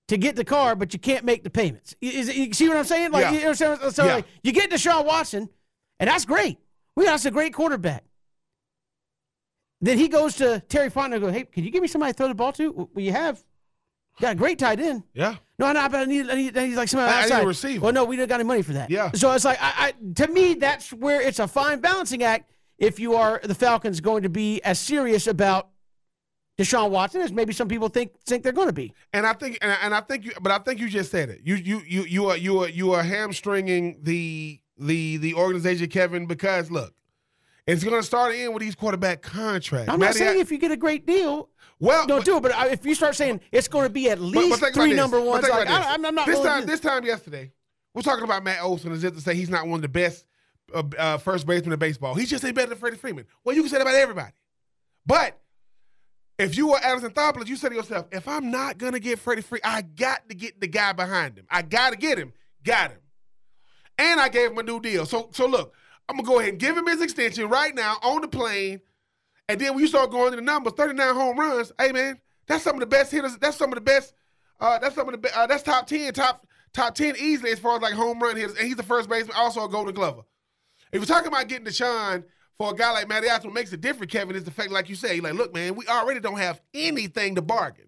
to get the car, but you can't make the payments? Is it, you see what I'm saying? Like Yeah. you understand? So Yeah. like, you get Deshaun Watson, and that's great. We that's a great quarterback. Then he goes to Terry Fontenot and goes, Hey, can you give me somebody to throw the ball to? Well, you have got a great tight end. yeah. No, no, but I need, I need, I need like somebody I- I need a receiver. Well, no, we don't got any money for that. Yeah. So it's like, I, I, to me, that's where it's a fine balancing act. If you are the Falcons going to be as serious about Deshaun Watson as maybe some people think think they're going to be. And I think, and I, and I think you, but I think you just said it. You, you, you, you are, you are, you are hamstringing the, the, the organization, Kevin, because look, it's going to start in with these quarterback contracts. I'm not Matty, saying I- if you get a great deal, well, don't but- do it. But if you start saying it's going to be at least but about three number ones, like. I, I'm, I'm not this time. This time yesterday, we're talking about Matt Olson as if to say he's not one of the best uh, first baseman in baseball. He's just ain't better than Freddie Freeman. Well, you can say that about everybody, but if you were Alex Anthopoulos, you said to yourself, if I'm not gonna get Freddie Freeman, I got to get the guy behind him. I got to get him. Got him. And I gave him a new deal. So so look, I'm gonna go ahead and give him his extension right now on the plane. And then when you start going to the numbers, 39 home runs, hey man, that's some of the best hitters. That's some of the best. Uh, that's some of the be- uh, that's top 10, top top 10 easily as far as like home run hitters. And he's the first baseman, also a Golden Glover. If you're talking about getting Deshaun for a guy like Matty what makes it different, Kevin, is the fact, like you say, like, look, man, we already don't have anything to bargain.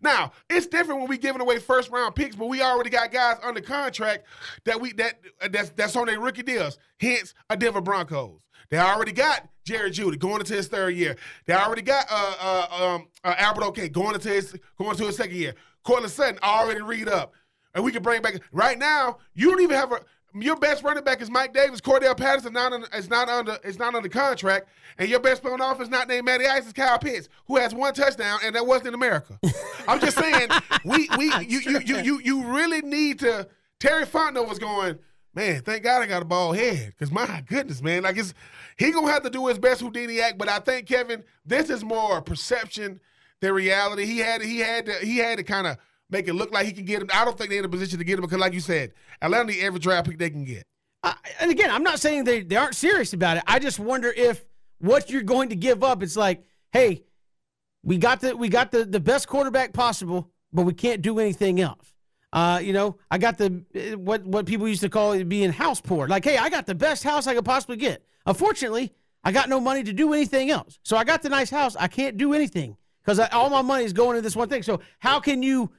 Now, it's different when we giving away first round picks, but we already got guys under contract that we that that's that's on their rookie deals. Hence, a Denver Broncos. They already got Jerry Jeudy going into his third year. They already got uh, uh, um, uh, Albert OK going into his going into his second year. Courtland Sutton already read up, and we can bring back right now. You don't even have a your best running back is Mike Davis. Cordarrelle Patterson not under, is not under is not under contract, and your best player on offense not named Matty Ice is Kyle Pitts, who has one touchdown, and that wasn't in America. [laughs] I'm just saying, we we you you you you you really need to. Terry Fontenot was going, man. Thank God I got a bald head, because my goodness, man, like it's he gonna have to do his best Houdini act. But I think Kevin, this is more perception than reality. He had he had to he had to kind of make it look like he can get him. I don't think they're in a position to get him because, like you said, Atlanta need every draft pick they can get. I, and again, I'm not saying they, they aren't serious about it. I just wonder if what you're going to give up, it's like, hey, we got the we got the, the best quarterback possible, but we can't do anything else. Uh, you know, I got the uh, what what people used to call it being house poor. Like, hey, I got the best house I could possibly get. Unfortunately, I got no money to do anything else. So I got the nice house. I can't do anything because all my money is going to this one thing. So how can you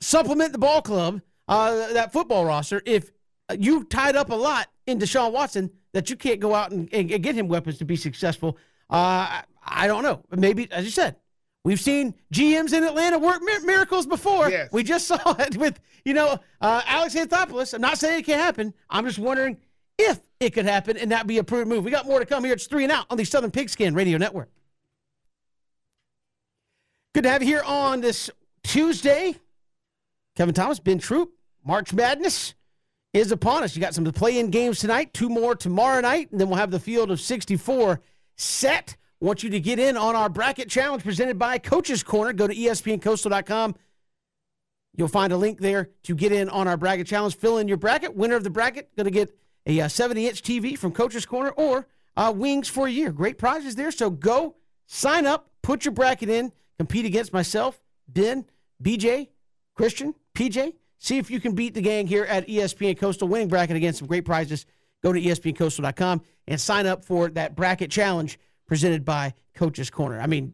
supplement the ball club, uh, that football roster, if you tied up a lot in Deshaun Watson that you can't go out and, and get him weapons to be successful. Uh, I, don't know. Maybe, as you said, we've seen GMs in Atlanta work mir- miracles before. Yes. We just [laughs] saw it with, you know, uh, Alex Anthopoulos. I'm not saying it can't happen. I'm just wondering if it could happen and that be a prudent move. We got more to come here. It's three and out on the Southern Pigskin Radio Network. Good to have you here on this Tuesday. Kevin Thomas, Ben Troop, March Madness is upon us. You got some to play in games tonight, two more tomorrow night, and then we'll have the field of 64 set. Want you to get in on our bracket challenge presented by Coach's Corner. Go to espncoastal.com. You'll find a link there to get in on our bracket challenge. Fill in your bracket. Winner of the bracket going to get a 70 inch TV from Coach's Corner or uh, wings for a year. Great prizes there. So go sign up, put your bracket in, compete against myself, Ben, BJ, Christian, PJ. See if you can beat the gang here at ESPN Coastal winning bracket against some great prizes. Go to espncoastal.com and sign up for that bracket challenge presented by Coach's Corner. I mean,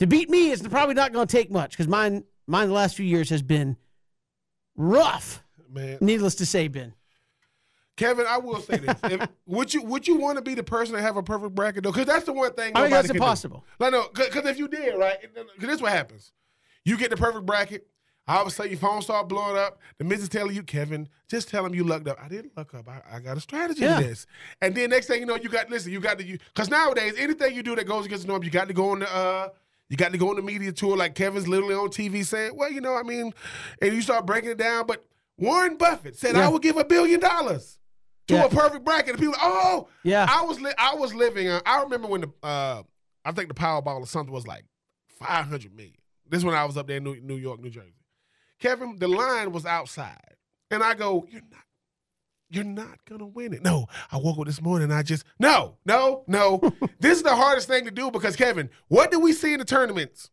to beat me is probably not going to take much because mine mine the last few years has been rough. Man, Needless to say, Ben. Kevin, I will say this: if, [laughs] would you would you want to be the person to have a perfect bracket though? Because that's the one thing. I think that's can do. impossible. Like no, because if you did right, because this is what happens: you get the perfect bracket. All of a sudden, your phone start blowing up. The missus telling you, Kevin, just tell him you lucked up. I didn't luck up. I, I got a strategy Yeah. to this. And then next thing you know, you got listen. You got to you because nowadays anything you do that goes against the norm, you got to go on the uh, you got to go on the media tour like Kevin's literally on TV saying, well, you know, I mean, and you start breaking it down. But Warren Buffett said, Yeah. I would give a billion dollars to Yeah. a perfect bracket. And people, oh, Yeah. I was li- I was living. Uh, I remember when the uh, I think the Powerball or something was like five hundred million. This is when I was up there in New, New York, New Jersey. Kevin, the line was outside, and I go, "You're not, you're not gonna win it." No, I woke up this morning. and I just no, no, no. [laughs] this is the hardest thing to do because Kevin, what do we see in the tournaments?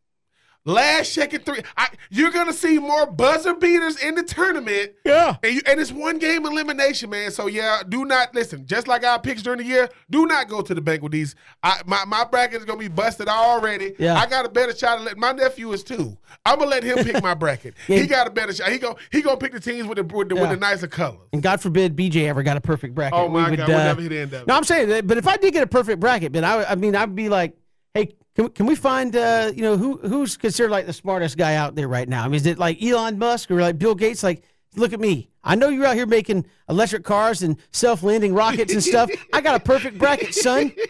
Last second three. I, you're gonna see more buzzer beaters in the tournament Yeah. and, you, and it's one game elimination, man. So yeah, do not listen. Just like our picks during the year, do not go to the bank with these. I, my my bracket is gonna be busted already. Yeah. I got a better shot at let my nephew is too. I'm gonna let him pick my bracket. [laughs] Yeah. He got a better shot. He go he gonna pick the teams with the with the, with the nicer colors. And God forbid BJ ever got a perfect bracket. Oh my We would, God, uh, whatever he'd end up. No, I'm saying that, but if I did get a perfect bracket, Ben, I, I mean, I'd be like, can, we- can we find, uh, you know, who who's considered like the smartest guy out there right now? I mean, is it like Elon Musk or like Bill Gates? Like, look at me. I know you're out here making electric cars and self-landing rockets and stuff. I got a perfect bracket, son. [laughs]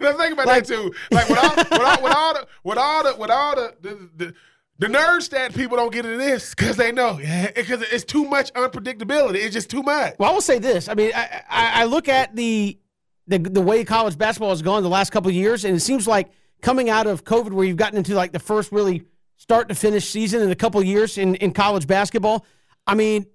Now think about Like- that too. Like with all, with all, with all the with all the with all the the, the, the nerd stat people don't get into this because they know because it's too much unpredictability. It's just too much. Well, I will say this. I mean, I, I, I look at the, the the way college basketball has gone the last couple of years, and it seems like coming out of COVID, where you've gotten into like the first really start to finish season in a couple years in, in college basketball. I mean,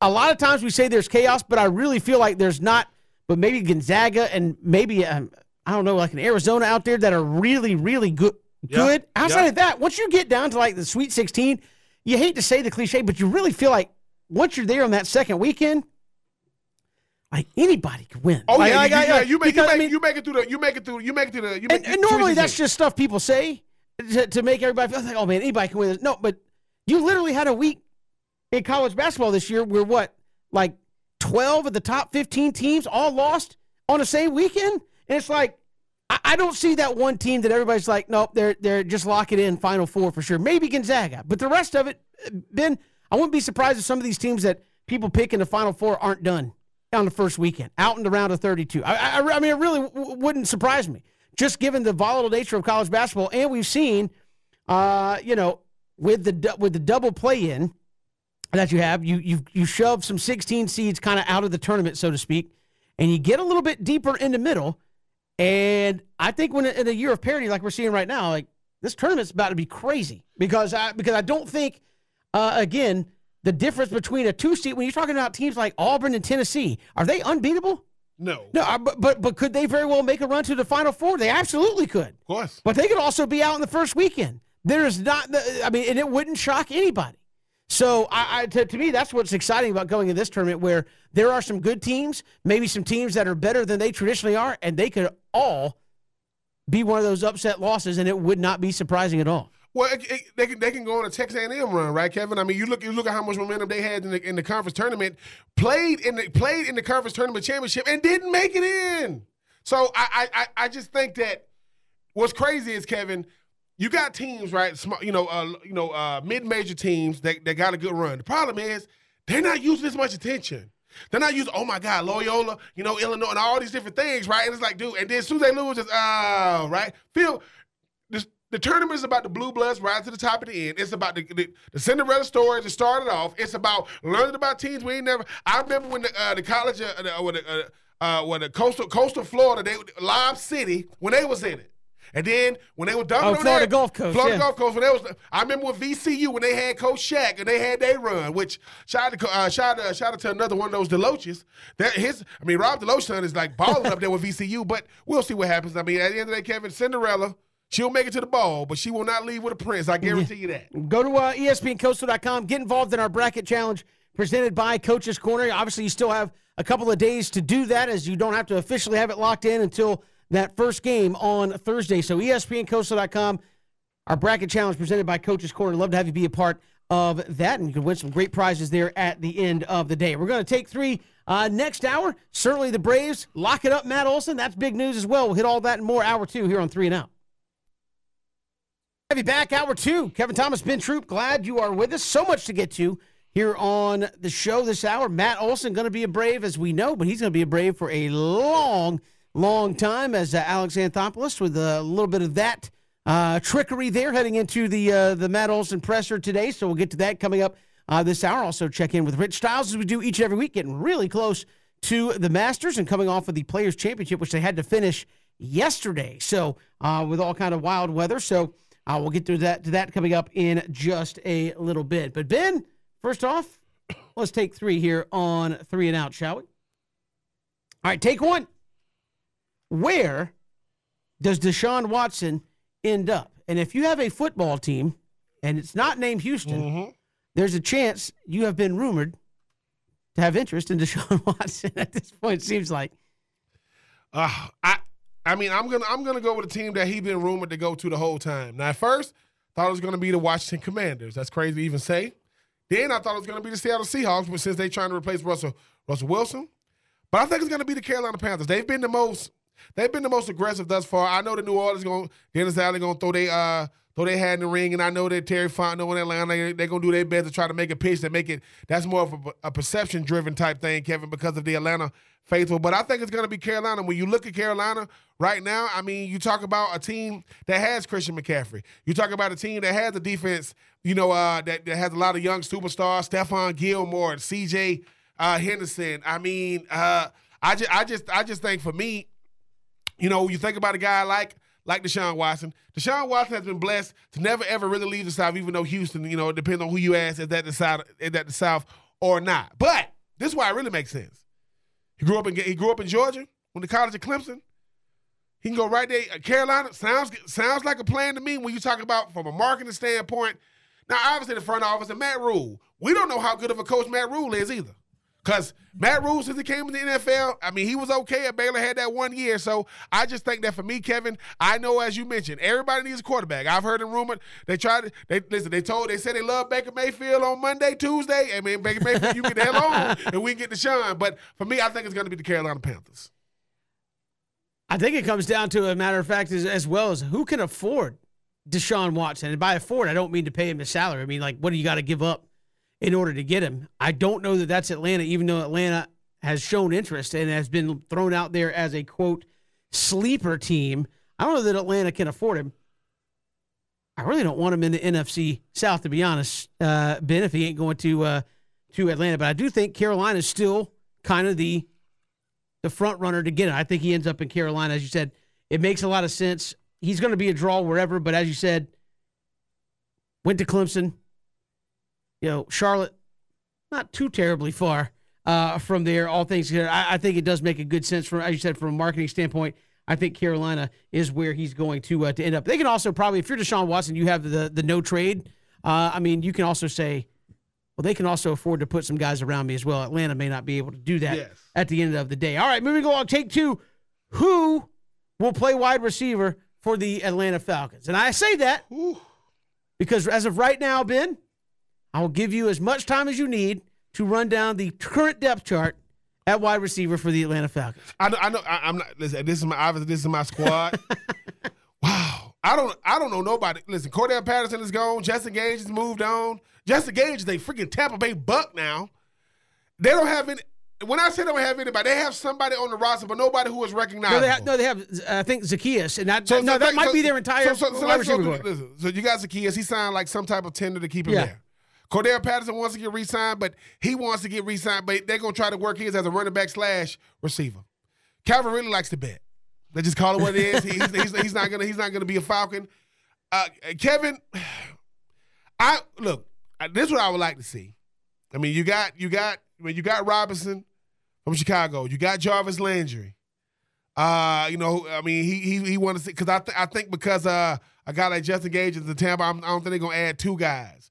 a lot of times we say there's chaos, but I really feel like there's not. But maybe Gonzaga and maybe um, I don't know, like an Arizona out there that are really, really good. Yeah. Good. Outside Yeah. of that, once you get down to like the Sweet 16, you hate to say the cliche, but you really feel like once you're there on that second weekend, like anybody could win. Oh Like, yeah, like, yeah, I- you make, you, because, I mean, you make it through the you make it through you make it through the you make and, it and normally that's just stuff people say to, to make everybody feel like, oh man, anybody can win this. No, but you literally had a week in college basketball this year where what, like 12 of the top 15 teams all lost on the same weekend? And it's like, I, I don't see that one team that everybody's like, nope, they're they're just lock it in Final Four for sure. Maybe Gonzaga, but the rest of it, Ben, I wouldn't be surprised if some of these teams that people pick in the Final Four aren't done on the first weekend, out in the round of 32. I, I, I mean, it really w- wouldn't surprise me, just given the volatile nature of college basketball, and we've seen, uh, you know, with the with the double play in that you have, you you you shove some 16 seeds kind of out of the tournament, so to speak, and you get a little bit deeper in the middle. And I think when in a year of parity like we're seeing right now, like this tournament's about to be crazy because I because I don't think uh, again the difference between a two seed when you're talking about teams like Auburn and Tennessee are they unbeatable? no, No, uh, but but but could they very well make a run to the Final Four? They absolutely could. of course. But they could also be out in the first weekend. There's not, The, I mean, and it wouldn't shock anybody. So, I, I to, to me, that's what's exciting about going in this tournament, where there are some good teams, maybe some teams that are better than they traditionally are, and they could all be one of those upset losses, and it would not be surprising at all. Well, it, it, they can they can go on a Texas A&M run, right, Kevin? I mean, you look you look at how much momentum they had in the in the conference tournament, played in the played in the conference tournament championship, and didn't make it in. So I I I, just think that what's crazy is Kevin. You got teams, right? You know, uh, you know, uh, mid-major teams that, that got a good run. The problem is they're not using as much attention. They're not using, oh my God, Loyola, you know, Illinois, and all these different things, right? And it's like, dude, and then as soon as they lose, it's oh, right? Feel the tournament is about the blue bloods right to the top of the end. It's about the, the, the Cinderella story that started off. It's about learning about teams we ain't never. I remember when the uh, the college, uh, the, uh, the, uh, uh, when the coastal coastal Florida, they Live City when they was in it. And then when they were dumping Oh, on Florida Gulf Coast, Florida yeah. Gulf Coast when they was. I remember with VCU when they had Coach Shaka and they had their run. Which shout out to uh, shout out, shout out to another one of those Deloaches. That his, I mean Rob Deloach son is like balling up there with VCU. But we'll see what happens. I mean at the end of the day, Kevin Cinderella, she'll make it to the ball, but she will not leave with a prince. I guarantee you that. Go to uh, ESPNCoastal.com. Get involved in our bracket challenge presented by Coach's Corner. Obviously, you still have a couple of days to do that as you don't have to officially have it locked in until that first game on Thursday. So, ESPNCoastal.com. our bracket challenge presented by Coach's Corner. Love to have you be a part of that, and you can win some great prizes there at the end of the day. We're going to take three uh, next hour. Certainly the Braves lock it up, Matt Olson. That's big news as well. We'll hit all that and more hour two here on Three and Out. Have you back hour two. Kevin Thomas, Ben Troop, glad you are with us. So much to get to here on the show this hour. Matt Olson going to be a Brave, as we know, but he's going to be a Brave for a long, long time as uh, Alex Anthopoulos with a little bit of that uh, trickery there heading into the uh, the Matt Olson presser today. So we'll get to that coming up uh, this hour. Also check in with Rich Styles as we do each and every week, getting really close to the Masters and coming off of the Players Championship, which they had to finish yesterday. So uh, with all kind of wild weather. So uh, we'll get to that to that coming up in just a little bit. But Ben, first off, [coughs] let's take three here on three and out, shall we? All right, take one. Where does Deshaun Watson end up? And if you have a football team and it's not named Houston, Mm-hmm. there's a chance you have been rumored to have interest in [laughs] Deshaun Watson at this point, it seems like. Uh, I I mean I'm gonna I'm gonna go with a team that he been rumored to go to the whole time. Now at first thought it was gonna be the Washington Commanders. That's crazy to even say. Then I thought it was gonna be the Seattle Seahawks, but since they trying to replace Russell Russell Wilson, but I think it's gonna be the Carolina Panthers. They've been the most they've been the most aggressive thus far. I know the New Orleans going Dennis Allen gonna throw they uh throw their hat in the ring, and I know that Terry Fontenot in Atlanta they, they're gonna do their best to try to make a pitch that make it that's more of a, a perception driven type thing, Kevin, because of the Atlanta faithful. But I think it's gonna be Carolina. When you look at Carolina right now, I mean, you talk about a team that has Christian McCaffrey. You talk about a team that has a defense, you know, uh, that, that has a lot of young superstars, Stephon Gilmore, CJ uh, Henderson. I mean, uh, I just I just I just think for me, you know, you think about a guy like like Deshaun Watson. Deshaun Watson has been blessed to never ever really leave the South, even though Houston, you know, it depends on who you ask, is that the South, is that the South or not. But this is why it really makes sense. He grew up in he grew up in Georgia, went to college at Clemson. He can go right there. Uh, Carolina sounds sounds like a plan to me when you talk about from a marketing standpoint. Now, obviously, the front office and Matt Rhule. We don't know how good of a coach Matt Rhule is either. Because Matt Rhule, since he came in the NFL, I mean, he was okay at Baylor, had that one year. So I just think that for me, Kevin, I know as you mentioned, everybody needs a quarterback. I've heard it rumored. They tried, to, they listen, they told, they said they love Baker Mayfield on Monday, Tuesday. I mean, Baker Mayfield, you get the hell on [laughs] and we get get shine. But for me, I think it's going to be the Carolina Panthers. I think it comes down to a matter of fact as, as well as who can afford Deshaun Watson. And by afford, I don't mean to pay him a salary. I mean, like, what do you got to give up in order to get him? I don't know that that's Atlanta, even though Atlanta has shown interest and has been thrown out there as a quote sleeper team. I don't know that Atlanta can afford him. I really don't want him in the NFC South, to be honest, uh, Ben, if he ain't going to uh, to Atlanta. But I do think Carolina is still kind of the the front runner to get it. I think he ends up in Carolina, as you said. It makes a lot of sense. He's going to be a draw wherever, but as you said, went to Clemson. You know, Charlotte, not too terribly far uh, from there. All things considered, I, I think it does make a good sense from, as you said, from a marketing standpoint. I think Carolina is where he's going to uh, to end up. They can also probably, if you're Deshaun Watson, you have the the no trade. Uh, I mean, you can also say, well, they can also afford to put some guys around me as well. Atlanta may not be able to do that Yes. at the end of the day. All right, moving along. Take two. Who will play wide receiver for the Atlanta Falcons? And I say that Ooh. because as of right now, Ben, I will give you as much time as you need to run down the current depth chart at wide receiver for the Atlanta Falcons. I know. I know. I, I'm not. Listen, this is my obviously this is my squad. [laughs] wow. I don't. I don't know nobody. Listen, Cordarrelle Patterson is gone. Justin Gage has moved on. Justin Gage is a freaking Tampa Bay Buck now. They don't have any. When I say they don't have anybody, they have somebody on the roster, but nobody who is No, recognizable. they have, no, they have. uh, I think Zaccheaus, and that So- no, so that might so- be their entire So, so, so wide let's go receiver through, core. listen, so you got Zaccheaus. He signed like some type of tender to keep him Yeah. there. Cordarrelle Patterson wants to get re-signed, but he wants to get re-signed, but they're gonna try to work his as a running back slash receiver. Calvin really likes to bet. They just call it what it is. He- he's, he's, he's not gonna he's not gonna be a Falcon. Uh, Kevin, I look. This is what I would like to see. I mean, you got you got when you got Robinson from Chicago. You got Jarvis Landry. Uh, you know, I mean, he he he wanted to because I th- I think because uh a guy like Justin Gage is the Tampa, I'm, I don't think they're gonna add two guys.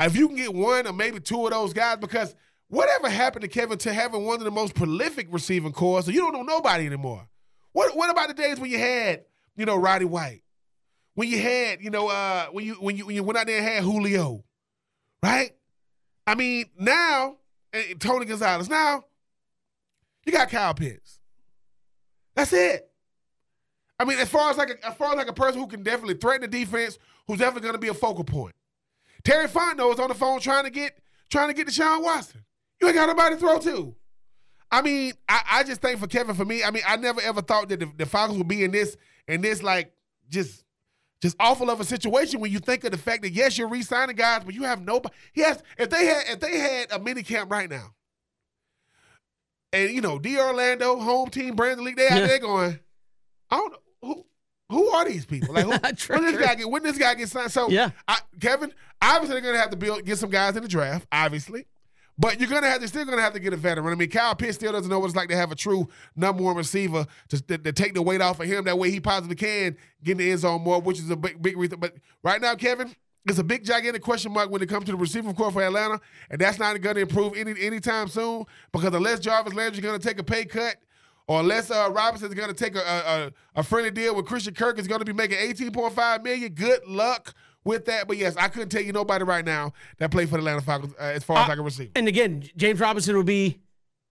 If you can get one or maybe two of those guys, because whatever happened to Kevin to having one of the most prolific receiving cores, so you don't know nobody anymore. What what about the days when you had you know Roddy White, when you had, you know, uh, when you when you when you went out there and had Julio, right? I mean, now and Tony Gonzalez. Now you got Kyle Pitts. That's it. I mean, as far as like a, as far as like a person who can definitely threaten the defense, who's definitely going to be a focal point. Terry Fontenot is on the phone trying to get trying to get Deshaun Watson. You ain't got nobody to throw to. I mean, I, I just think for Kevin, for me, I mean, I never ever thought that the, the Falcons would be in this in this like just just awful of a situation when you think of the fact that yes, you're re-signing guys, but you have nobody. Yes, if they had if they had a mini camp right now, and you know, D Orlando, home team, Brandon League, they out Yeah. there going, I don't know who who are these people? Like, who, [laughs] when this guy get when this guy get signed? So, Yeah. I, Kevin, obviously they're gonna have to build get some guys in the draft, obviously. But you're gonna have to still gonna have to get a veteran. I mean, Kyle Pitts still doesn't know what it's like to have a true number one receiver to, to, to take the weight off of him. That way he possibly can get in the end zone more, which is a big big reason. But right now, Kevin, it's a big gigantic question mark when it comes to the receiving core for Atlanta, and that's not gonna improve any anytime soon because unless Jarvis Landry's gonna take a pay cut. Or unless uh, Robinson's going to take a, a, a, friendly deal with Christian Kirk is going to be making eighteen point five million. Good luck with that. But yes, I couldn't tell you nobody right now that played for the Atlanta Falcons uh, as far as I can receive. And again, James Robinson would be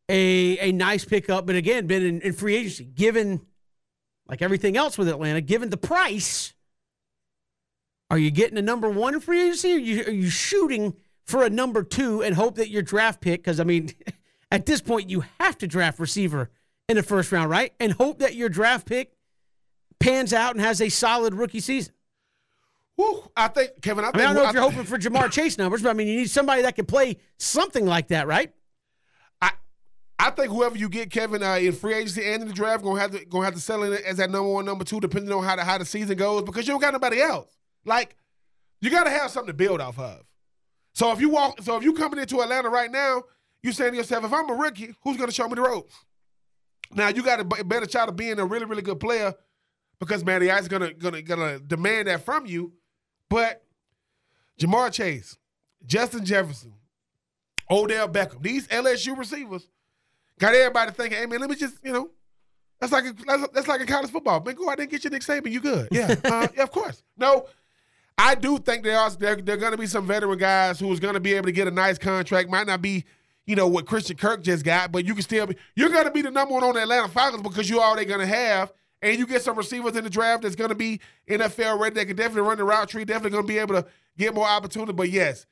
a a nice pickup, but again, been in, in free agency. Given like everything else with Atlanta, given the price, are you getting a number one in free agency? Or are you, are you shooting for a number two and hope that your draft pick? Because I mean, [laughs] at this point, you have to draft receiver in the first round, right? And hope that your draft pick pans out and has a solid rookie season. Whew, I think Kevin. I, I mean, I don't know if you're hoping for Ja'Marr Chase numbers, but I mean, you need somebody that can play something like that, right? I, I think whoever you get, Kevin, uh, in free agency and in the draft, gonna have to gonna have to sell it as that number one, number two, depending on how the how the season goes, because you don't got nobody else. Like, you got to have something to build off of. So if you walk, so if you coming into Atlanta right now, you saying to yourself, if I'm a rookie, who's gonna show me the ropes? Now you got a better shot of being a really really good player because Matty Ice is gonna gonna gonna demand that from you, but Ja'Marr Chase, Justin Jefferson, Odell Beckham. These LSU receivers got everybody thinking, hey man, let me just, you know, that's like a, that's, that's like a college football. Man, go out there and get your Nick Saban, you good. Yeah, [laughs] uh, yeah, of course. No, I do think there are there, there are going to be some veteran guys who's going to be able to get a nice contract. Might not be, you know, what Christian Kirk just got, but you can still be. You're going to be the number one on the Atlanta Falcons because you're already going to have, and you get some receivers in the draft that's going to be NFL ready. That can definitely run the route tree. Definitely going to be able to get more opportunity. But yes,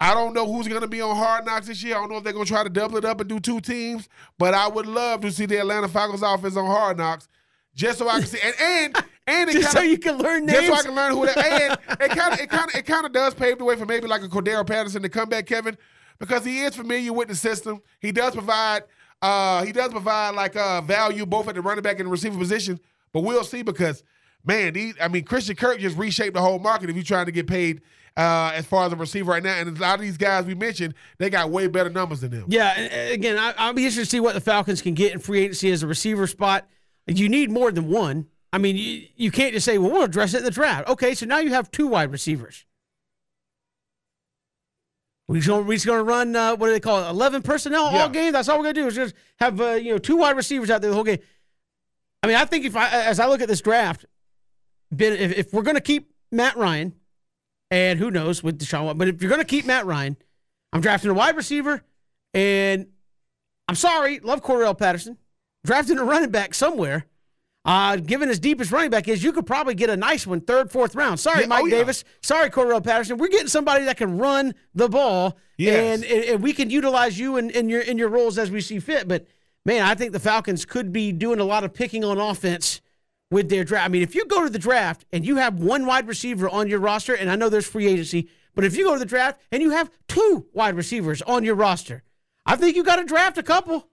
I don't know who's going to be on Hard Knocks this year. I don't know if they're going to try to double it up and do two teams, but I would love to see the Atlanta Falcons offense on Hard Knocks just so I can see. And and [laughs] and it Just kinda, so you can learn names. just so I can learn who that. And it kind of it kind of it kind of does pave the way for maybe like a Cordarrelle Patterson to come back, Kevin, because he is familiar with the system. He does provide uh he does provide like uh value both at the running back and the receiver position. But we'll see because man, these I mean Christian Kirk just reshaped the whole market if you're trying to get paid uh as far as a receiver right now. And a lot of these guys we mentioned, they got way better numbers than him. Yeah, again, I, I'll be interested to see what the Falcons can get in free agency as a receiver spot. You need more than one. I mean, you, you can't just say, well, we'll address it in the draft. Okay, so now you have two wide receivers. We're just just gonna run, uh, what do they call it, 11 personnel Yeah. all game? That's all we're going to do is just have, uh, you know, two wide receivers out there the whole game. I mean, I think if I, as I look at this draft, Ben, if, if we're going to keep Matt Ryan, and who knows with Deshaun, but if you're going to keep Matt Ryan, I'm drafting a wide receiver, and I'm sorry, love Cordarrelle Patterson, drafting a running back somewhere. Uh, given as deep as running back is, you could probably get a nice one third, fourth round. Sorry, Yeah, Mike oh, yeah. Davis. Sorry, Cordarrelle Patterson. We're getting somebody that can run the ball, Yes. and, and and we can utilize you in, in your in your roles as we see fit. But man, I think the Falcons could be doing a lot of picking on offense with their draft. I mean, if you go to the draft and you have one wide receiver on your roster, and I know there's free agency, but if you go to the draft and you have two wide receivers on your roster, I think you got to draft a couple.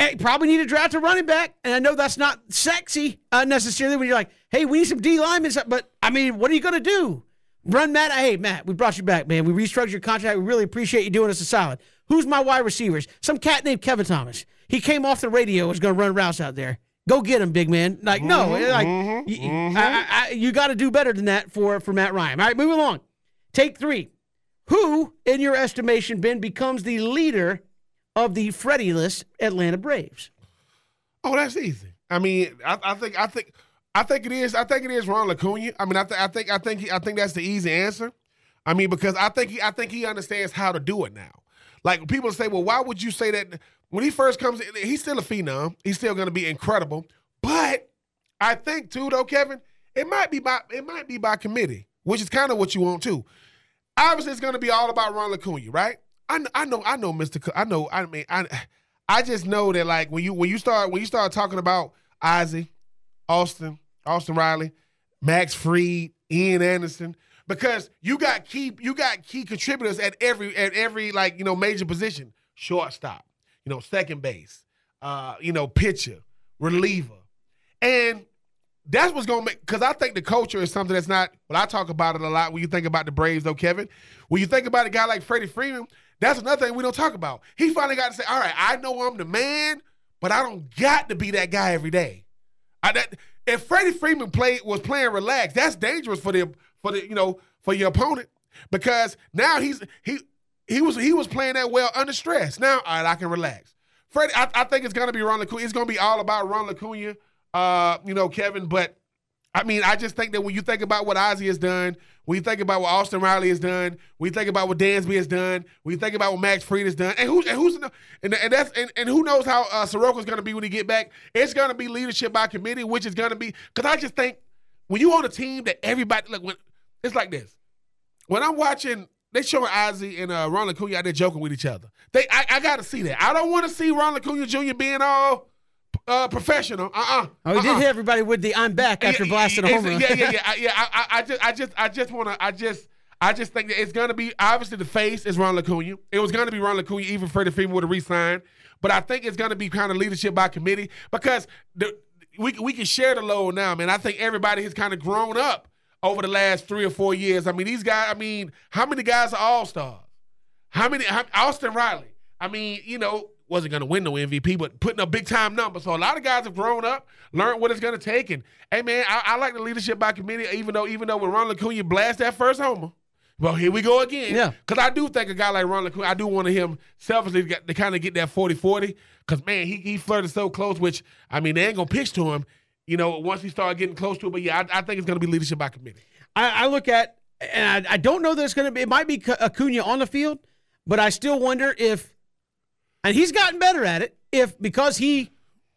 You probably need to draft a running back. And I know that's not sexy uh, necessarily when you're like, hey, we need some D linemen. But I mean, what are you going to do? Run Matt. Hey, Matt, we brought you back, man. We restructured your contract. We really appreciate you doing us a solid. Who's my wide receivers? Some cat named Kevin Thomas. He came off the radio, was going to run routes out there. Go get him, big man. Like, no, mm-hmm, eh, like, mm-hmm, y- y- mm-hmm. I- I- I- you got to do better than that for, for Matt Ryan. All right, moving along. Take three. Who, in your estimation, Ben, becomes the leader of the Freddie list Atlanta Braves? Oh, that's easy. I mean, I, I think I think I think it is. I think it is Ron Acuna. I mean, I, th- I think I think he, I think that's the easy answer. I mean, because I think he I think he understands how to do it now. Like people say, well, why would you say that when he first comes he's still a phenom. He's still going to be incredible. But I think too, though, Kevin, it might be by it might be by committee, which is kind of what you want too. Obviously, it's going to be all about Ron Acuna, right? I, I know, I know, Mister. I know. I mean, I I just know that like when you when you start when you start talking about Ozzie, Austin, Austin Riley, Max Fried, Ian Anderson, because you got key you got key contributors at every at every like you know major position, shortstop, you know second base, uh, you know pitcher, reliever, and that's what's gonna make because I think the culture is something that's not. Well, I talk about it a lot when you think about the Braves, though, Kevin. When you think about a guy like Freddie Freeman, that's another thing we don't talk about. He finally got to say, "All right, I know I'm the man, but I don't got to be that guy every day." I, that, if Freddie Freeman played was playing relaxed, that's dangerous for the for the you know for your opponent because now he's he he was he was playing that well under stress. Now, all right, I can relax. Freddie, I, I think it's gonna be Ron Acuna. It's gonna be all about Ron Acuna uh, you know, Kevin. But I mean, I just think that when you think about what Ozzie has done, when you think about what Austin Riley has done, when you think about what Dansby has done, when you think about what Max Fried has done, and who's and who's and, and that's and, and who knows how uh, Soroka's going to be when he get back? It's going to be leadership by committee, which is going to be because I just think when you on a team that everybody look when it's like this. When I'm watching, they showing Ozzie and uh, Ron Acuna out there joking with each other. They, I, I got to see that. I don't want to see Ron Acuna Jr. being all uh, professional. Uh-uh. Oh, he uh-uh. did hit everybody with the "I'm back" after Yeah, blasting a home run. Yeah, yeah, [laughs] yeah, I- yeah. I, I, just, I just, I just want to, I just, I just think that it's gonna be obviously the face is Ron Acuna. It was gonna be Ron Acuna, even Freddie Freeman would have re-signed. But I think it's gonna be kind of leadership by committee because the we we can share the load now, man. I think everybody has kind of grown up over the last three or four years. I mean, these guys. I mean, how many guys are all stars? How many? How, Austin Riley. I mean, you know, wasn't going to win no MVP, but putting a big time number. So a lot of guys have grown up, learned what it's going to take, and hey, man, I, I like the leadership by committee. Even though, even though when Ron Acuna blast that first homer, well, here we go again. Yeah. Because I do think a guy like Ron Acuna, I do want him selfishly to, to kind of get that 40-40. Because man, he he flirted so close. Which I mean, they ain't gonna pitch to him. You know, once he started getting close to it. But yeah, I, I think it's going to be leadership by committee. I, I look at, and I, don't know that it's going to be. It might be Acuna on the field, but I still wonder if, and he's gotten better at it. If because he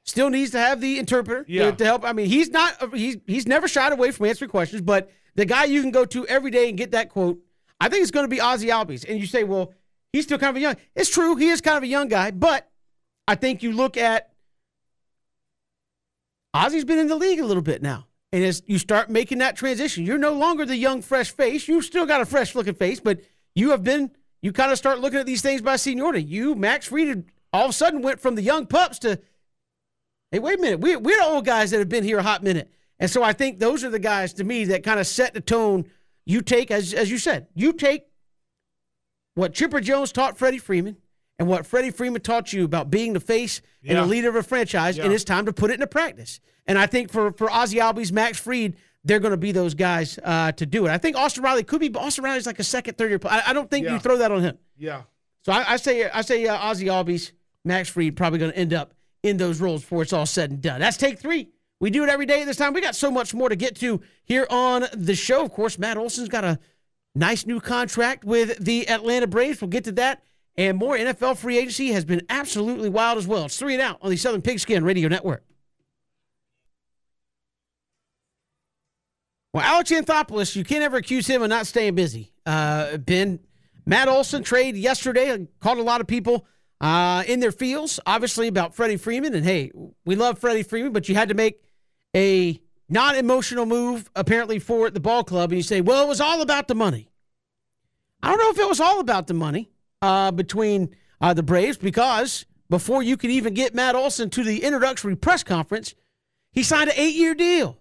still needs to have the interpreter to- Yeah. to, help. I mean, he's not. He's he's never shied away from answering questions, but the guy you can go to every day and get that quote. I think it's going to be Ozzie Albies, and you say, well, he's still kind of a young. It's true, he is kind of a young guy, but I think you look at Ozzie's been in the league a little bit now. And as you start making that transition, you're no longer the young, fresh face. You've still got a fresh looking face, but you have been, you kind of start looking at these things by seniority. You, Max Fried, all of a sudden went from the young pups to, hey, wait a minute, we, we're the old guys that have been here a hot minute. And so I think those are the guys to me that kind of set the tone. You take, as, as you said, you take what Chipper Jones taught Freddie Freeman and what Freddie Freeman taught you about being the face and Yeah. the leader of a franchise, and it's time to put it into practice. And I think for for Ozzie Albies, Max Fried, they're going to be those guys uh, to do it. I think Austin Riley could be, Austin Riley's like a second, third year. I, I don't think Yeah. you throw that on him. Yeah. So I, I say I say uh, Ozzie Albies, Max Fried probably going to end up in those roles before it's all said and done. That's take three. We do it every day at this time. We got so much more to get to here on the show. Of course, Matt Olson's got a nice new contract with the Atlanta Braves. We'll get to that and more. NFL free agency has been absolutely wild as well. It's three and out on the Southern Pigskin Radio Network. Well, Alex Anthopoulos, you can't ever accuse him of not staying busy. Uh, ben, Matt Olson trade yesterday and caught a lot of people uh, in their feels, obviously about Freddie Freeman. And hey, we love Freddie Freeman, but you had to make a non-emotional move apparently for the ball club, and you say, well, it was all about the money. I don't know if it was all about the money uh, between uh, the Braves because before you could even get Matt Olson to the introductory press conference, he signed an eight-year deal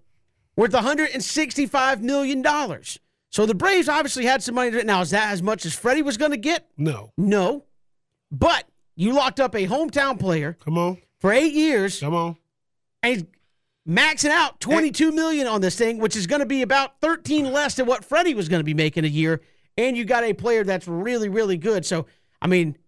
worth $165 million. So the Braves obviously had some money. To, now, is that as much as Freddie was going to get? No. No. But you locked up a hometown player Come on. for eight years Come on. and maxing out 22 million on this thing, which is going to be about 13 less than what Freddie was going to be making a year. And you got a player that's really, really good. So, I mean,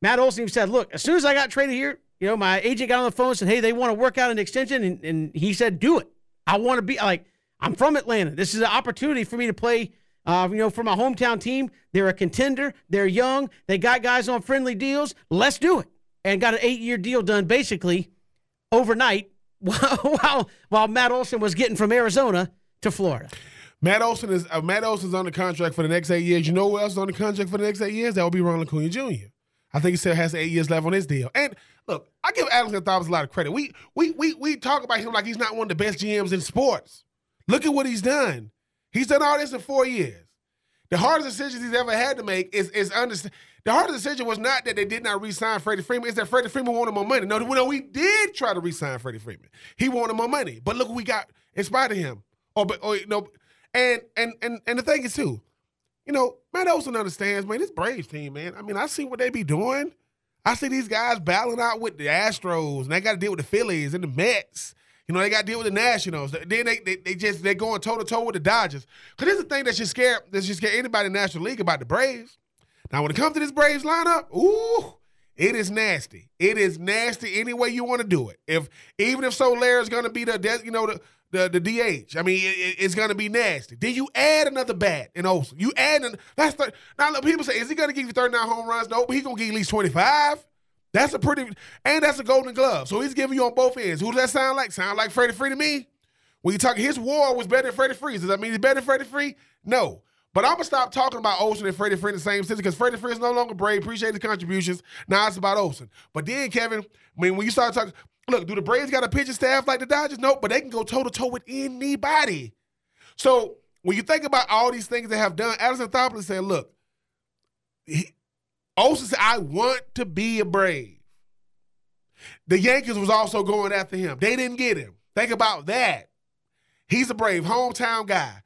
Matt Olson said, look, as soon as I got traded here, you know, my agent got on the phone and said, hey, they want to work out an extension. And, and he said, do it. I want to be like I'm from Atlanta. This is an opportunity for me to play. Uh, you know, for my hometown team, they're a contender. They're young. They got guys on friendly deals. Let's do it. And got an eight-year deal done basically overnight [laughs] while while Matt Olson was getting from Arizona to Florida. Matt Olson is uh, Matt Olson's on the contract for the next eight years. You know who else is on the contract for the next eight years? That would be Ronald Acuna Jr. I think he still has eight years left on his deal. And look, I give Alex Anthopoulos a lot of credit. We we we we talk about him like he's not one of the best GMs in sports. Look at what he's done. He's done all this in four years. The hardest decision he's ever had to make is is understand. The hardest decision was not that they did not re-sign Freddie Freeman. It's that Freddie Freeman wanted more money. No, no, we did try to re-sign Freddie Freeman. He wanted more money, but look what we got in spite of him. Or, but, or you know, and and and and the thing is too, you know, Matt Olson understands, man. This Braves team, man. I mean, I see what they be doing. I see these guys battling out with the Astros, and they got to deal with the Phillies and the Mets. You know, they got to deal with the Nationals. Then they, they, they just they going toe to toe with the Dodgers. Cause this is the thing that should scare that should scare anybody in the National League about the Braves. Now, when it comes to this Braves lineup, ooh, it is nasty. It is nasty any way you want to do it. If even if Soler is going to be the you know the the, the DH, I mean it, it's going to be nasty. Then you add another bat in Olson. You add an, that's the, now look, people say is he going to give you 39 home runs? No, but he's going to give you at least 25. That's a pretty and that's a golden glove. So he's giving you on both ends. Who does that sound like? Sound like Freddie Free to me? When you talk his war was better than Freddie Freeze. Does that mean he's better than Freddie Free? No. But I'm gonna stop talking about Olson and Freddie Free in the same sense because Freddie Free is no longer brave. Appreciate his contributions. Now it's about Olson. But then, Kevin, I mean, when you start talking, look, do the Braves got a pitching staff like the Dodgers? Nope, but they can go toe to toe with anybody. So when you think about all these things they have done, Alex Anthopoulos said, look, he, Olson said, I want to be a Brave. The Yankees was also going after him. They didn't get him. Think about that. He's a Brave, hometown guy.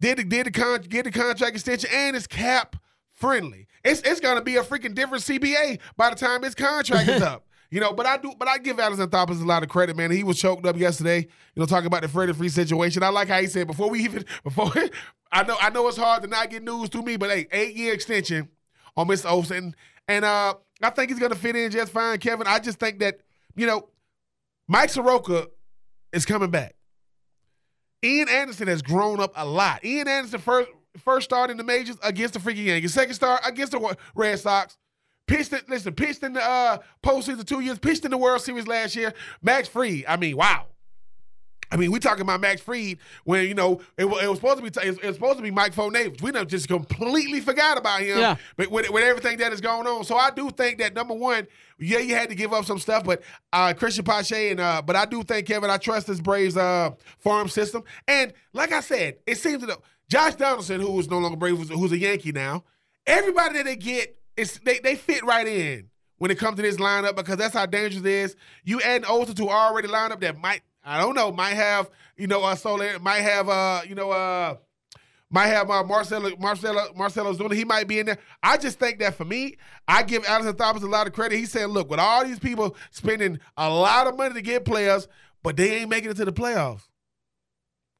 Did the, did the con- get the contract extension and it's cap friendly. It's it's gonna be a freaking different CBA by the time his contract is [laughs] up. You know, but I do, but I give Alex Anthopoulos a lot of credit, man. He was choked up yesterday. You know, talking about the Freddie Free situation. I like how he said before we even [laughs] before I know I know it's hard to not get news to me, but hey, eight year extension on Mr. Olson, and uh, I think he's gonna fit in just fine, Kevin. I just think that you know, Mike Soroka is coming back. Ian Anderson has grown up a lot. Ian Anderson first first started in the majors against the freaking Yankees. Second start against the Red Sox. Pitched it, listen, pitched in the uh, postseason two years, pitched in the World Series last year. Max Fried, I mean, wow. I mean, we talking about Max Fried when you know it, it was supposed to be t- it was supposed to be Mike Neighbors. We done just completely forgot about him. Yeah. But with, with everything that is going on, so I do think that number one, yeah, you had to give up some stuff, but uh, Cristian Pache and uh, but I do think Kevin, I trust this Braves uh, farm system, and like I said, it seems that Josh Donaldson, who is no longer Brave, who's, who's a Yankee now, everybody that they get, it's they they fit right in when it comes to this lineup because that's how dangerous it is. You add an Olson to already lineup that might I don't know. Might have you know uh, Soler. Might have uh you know uh might have uh, Marcelo Marcelo Marcell Ozuna. He might be in there. I just think that for me, I give Alex Thomas a lot of credit. He said, "Look, with all these people spending a lot of money to get players, but they ain't making it to the playoffs.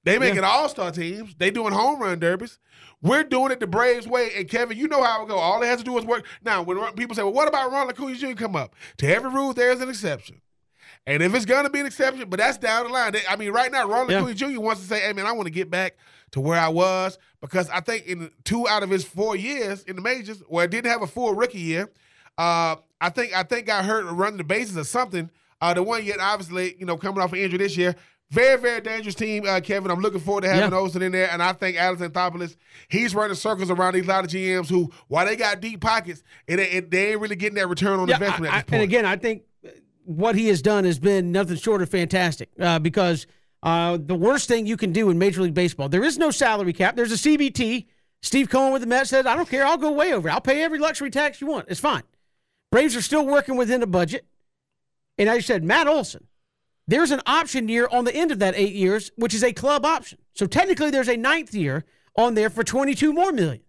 They making yeah. all star teams. They doing home run derbies. We're doing it the Braves way. And Kevin, you know how it go. All it has to do is work. Now, when people say, "Well, what about Ronald Acuna Jr. come up?" To every rule, there's an exception. And if it's gonna be an exception, but that's down the line. I mean, right now, Ronald yeah. Acuna Jr. wants to say, "Hey, man, I want to get back to where I was," because I think in two out of his four years in the majors, where I didn't have a full rookie year, uh, I think I think got hurt running the bases or something. Uh, the one yet, obviously, you know, coming off an injury this year. Very, very dangerous team, uh, Kevin. I'm looking forward to having yeah. Olson in there, and I think Alex Anthopoulos, he's running circles around these lot of GMs who, while they got deep pockets, it, it, they ain't really getting that return on yeah, investment I, at this point. And again, I think what he has done has been nothing short of fantastic uh, because uh, the worst thing you can do in Major League Baseball, there is no salary cap. There's a CBT. Steve Cohen with the Mets said, I don't care. I'll go way over. I'll pay every luxury tax you want. It's fine. Braves are still working within the budget. And I said, Matt Olson, there's an option year on the end of that eight years, which is a club option. So technically, there's a ninth year on there for 22 more million.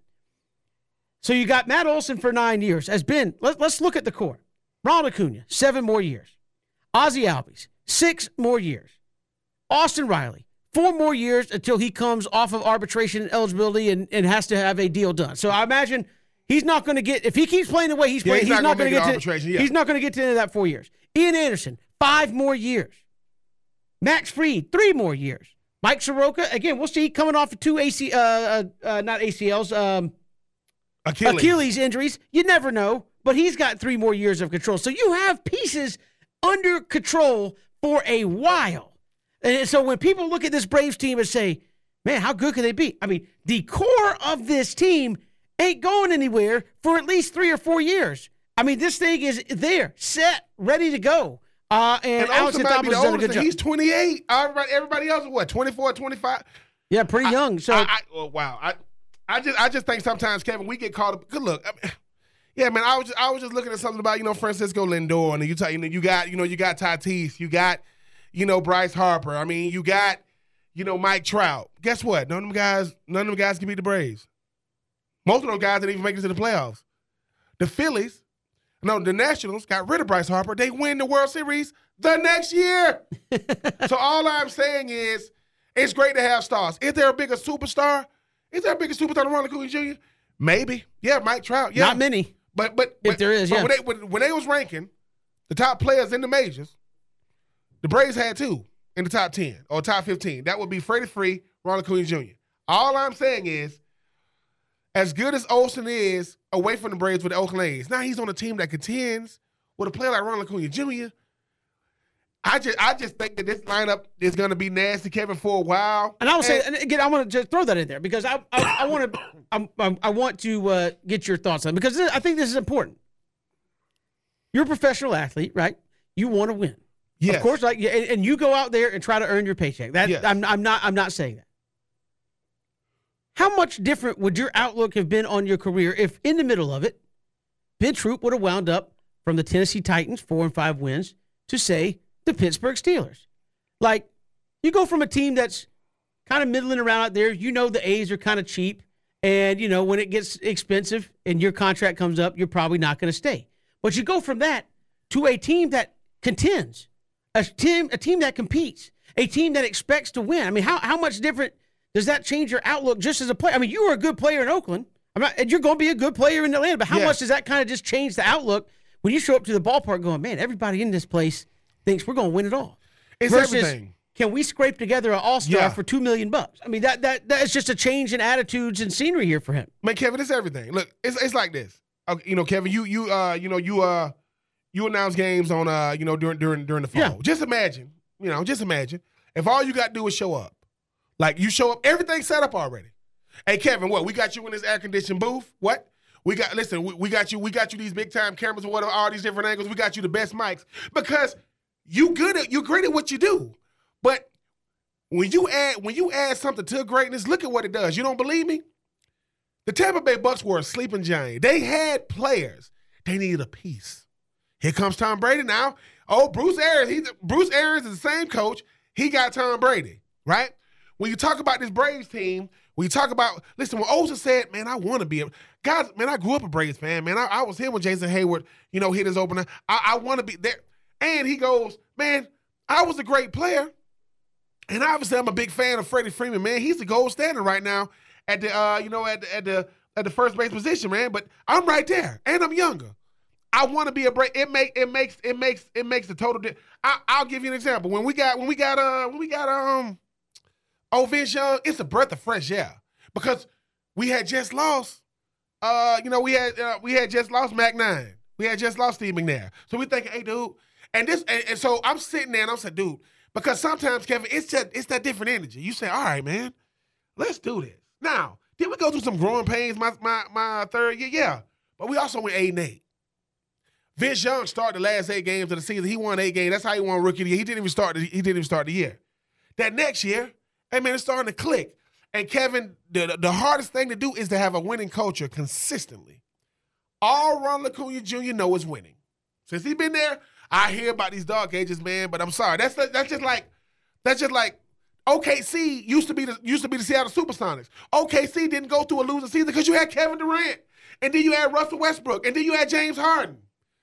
So you got Matt Olson for nine years. As Ben, let, us look at the core. Ronald Acuna, seven more years. Ozzie Albies, six more years. Austin Riley, four more years until he comes off of arbitration and eligibility and, and has to have a deal done. So I imagine he's not going to get if he keeps playing the way he's playing. Yeah, he's, he's, not, going to get to. Yeah. He's not going to get to the end of that four years. Ian Anderson, five more years. Max Fried, three more years. Mike Soroka, again, we'll see coming off of two AC, uh, uh, uh, not ACLs, um, Achilles. Achilles injuries. You never know, but he's got three more years of control. So you have pieces under control for a while. And so when people look at this Braves team and say, man, how good could they be? I mean, the core of this team ain't going anywhere for at least three or four years. I mean, this thing is there, set, ready to go. Uh, and, And Alex Olsen Anthopoulos the has done a oldest. good job. He's 28. Everybody, everybody else is what, 24, 25? Yeah, pretty young. So I, I, oh, wow. I, I just, I just think sometimes, Kevin, we get caught up. Good look. I mean, [sighs] yeah, man. I was, just, I was just looking at something about you know Francisco Lindor, and you, talk, you know, you got, you know, you got Tatis, you got, you know, Bryce Harper. I mean, you got, you know, Mike Trout. Guess what? None of them guys, none of them guys can beat the Braves. Most of those guys didn't even make it to the playoffs. The Phillies, no, the Nationals got rid of Bryce Harper. They win the World Series the next year. [laughs] so all I'm saying is, it's great to have stars. Is there a bigger superstar? Is there a bigger superstar than Ronald Acuña Jr.? Maybe. Yeah, Mike Trout. Yeah, not many. But but If but- there is, yeah. When they, when, when they was ranking the top players in the majors, the Braves had two in the top ten or top fifteen. That would be Freddie Free, Ronald Acuña Jr. All I'm saying is, as good as Olson is away from the Braves with the Oakland A's, now he's on a team that contends with a player like Ronald Acuña Jr. I just I just think that this lineup is going to be nasty, Kevin, for a while. And I will say, and again, I want to just throw that in there because I I, I want to [coughs] I'm, I'm, I want to uh, get your thoughts on it because I think this is important. You're a professional athlete, right? You want to win, Yes. of course. Like, and, and you go out there and try to earn your paycheck. That Yes. I'm I'm not I'm not saying that. How much different would your outlook have been on your career if, in the middle of it, Ben Troupe would have wound up from the Tennessee Titans, four and five wins, to say the Pittsburgh Steelers? Like, you go from a team that's kind of middling around out there. You know the A's are kind of cheap, and you know when it gets expensive and your contract comes up, you're probably not going to stay. But you go from that to a team that contends, a team a team that competes, a team that expects to win. I mean, how how much different does that change your outlook just as a player? I mean, you were a good player in Oakland. I'm not, and you're going to be a good player in Atlanta. But how much does that kind of just change the outlook when you show up to the ballpark going, man, everybody in this place thinks we're going to win it all. It's Versus, everything. Can we scrape together an all star Yeah. for two million bucks? I mean, that that that is just a change in attitudes and scenery here for him. Man, Kevin, it's everything. Look, it's it's like this. Okay, you know, Kevin, you you uh you know you uh you announce games on uh you know during during during the fall. Yeah. Just imagine, you know, just imagine if all you got to do is show up. Like you show up, everything set up already. Hey, Kevin, what we got you in this air conditioned booth? What? We got listen, we, we got you, we got you these big time cameras and whatever, all these different angles. We got you the best mics because you good at you great at what you do. But when you add when you add something to greatness, look at what it does. You don't believe me? The Tampa Bay Bucks were a sleeping giant. They had players. They needed a piece. Here comes Tom Brady now. Oh, Bruce Arians. He's Bruce Arians is the same coach. He got Tom Brady, right? When you talk about this Braves team, when you talk about listen, when Olson said, "Man, I want to be a guys." Man, I grew up a Braves fan. Man, I, I was here when Jason Heyward, you know, hit his opener. I, I want to be there. And he goes, "Man, I was a great player." And obviously, I'm a big fan of Freddie Freeman, man. He's the gold standard right now at the, uh, you know, at the, at the at the first base position, man. But I'm right there, and I'm younger. I want to be a break. It make it makes it makes it makes the total. Di- I, I'll give you an example. When we got when we got uh when we got um, oh Vince Young, it's a breath of fresh air because we had just lost. Uh, you know, we had uh, we had just lost Mac Nine. We had just lost Steve McNair. So we thinking, hey, dude, and this, and, and so I'm sitting there and I'm saying, dude, because sometimes Kevin, it's just it's that different energy. You say, all right, man, let's do this. Now, did we go through some growing pains my my my third year? Yeah, but we also went eight and eight. Vince Young started the last eight games of the season. He won eight games. That's how he won rookie year. He didn't even start. The, he didn't even start the year. That next year, hey man, it's starting to click. And Kevin, the, the hardest thing to do is to have a winning culture consistently. All Ron Acuna Jr. know is winning. Since he's been there, I hear about these dark ages, man. But I'm sorry, that's that's just like that's just like OKC used to be the used to be the Seattle SuperSonics. OKC didn't go through a losing season because you had Kevin Durant, and then you had Russell Westbrook, and then you had James Harden.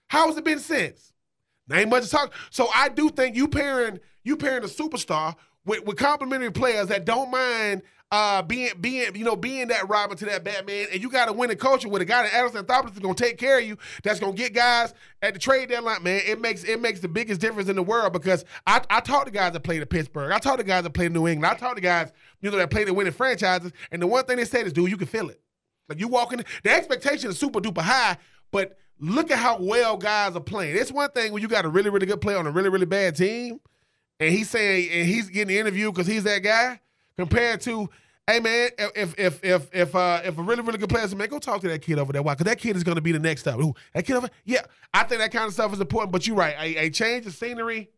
How has it been since? There ain't much to talk. So I do think you pairing you pairing a superstar with, with complimentary players that don't mind uh, being being you know being that Robin to that Batman, and you got to win a culture with a guy that Anderson Anthopoulos is going to take care of you. That's going to get guys at the trade deadline. Man, it makes it makes the biggest difference in the world because I I talk to guys that played at Pittsburgh. I talk to guys that played in New England. I talk to guys you know that played in winning franchises, and the one thing they said is, dude, you can feel it. Like you walk in, the expectation is super duper high, but look at how well guys are playing. It's one thing when you got a really really good player on a really really bad team, and he's saying and he's getting interviewed because he's that guy compared to Hey man, if if if if uh, if a really really good player says, man, go talk to that kid over there. Why? Because that kid is going to be the next up. Ooh, that kid over, yeah. I think that kind of stuff is important. But you're right. A, a change of scenery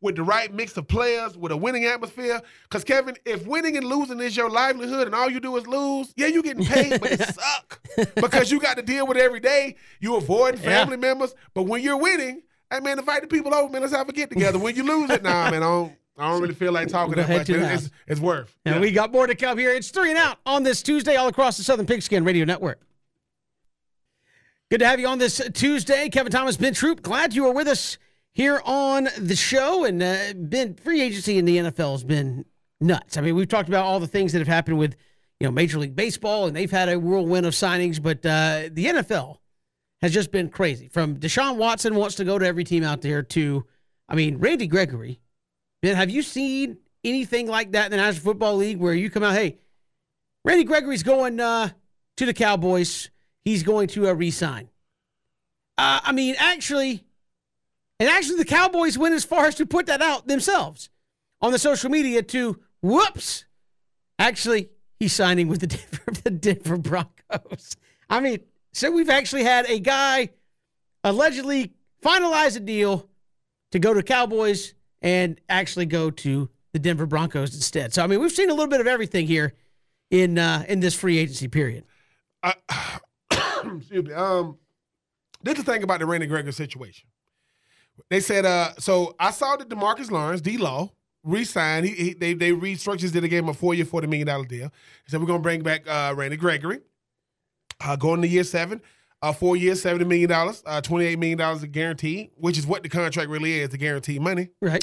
with the right mix of players, with a winning atmosphere. Because Kevin, if winning and losing is your livelihood, and all you do is lose, yeah, you're getting paid, but it suck [laughs] because you got to deal with it every day. You avoid family yeah. members, but when you're winning, hey man, invite the people over, man. Let's have a get together. When you lose it, nah, man, I don't. I don't really feel like talking that much, it's, it's, worth. And yeah. we got more to come here. It's three and out on this Tuesday, all across the Southern Pigskin Radio Network. Good to have you on this Tuesday, Kevin Thomas, Ben Troupe. Glad you are with us here on the show. And uh, been free agency in the NFL has been nuts. I mean, we've talked about all the things that have happened with you know Major League Baseball, and they've had a whirlwind of signings, but uh, the NFL has just been crazy. From Deshaun Watson wants to go to every team out there to, I mean, Randy Gregory Ben, have you seen anything like that in the National Football League where you come out, hey, Randy Gregory's going uh, to the Cowboys. He's going to uh, resign. Uh, I mean, actually, and actually, the Cowboys went as far as to put that out themselves on the social media to whoops. Actually, he's signing with the [laughs] Denver, the Denver Broncos. I mean, so we've actually had a guy allegedly finalize a deal to go to Cowboys and actually go to the Denver Broncos instead. So I mean, we've seen a little bit of everything here in uh, in this free agency period. Uh, [coughs] excuse me. Um, this is the thing about the Randy Gregory situation. They said, uh, so I saw that DeMarcus Lawrence, D Law, re-signed. He, he, they they restructured the game a four year, forty million dollar deal. He said we're gonna bring back uh, Randy Gregory. Uh, going to year seven uh, four years, seventy million dollars, uh, twenty-eight million dollars a guarantee, which is what the contract really is, the guaranteed money. Right.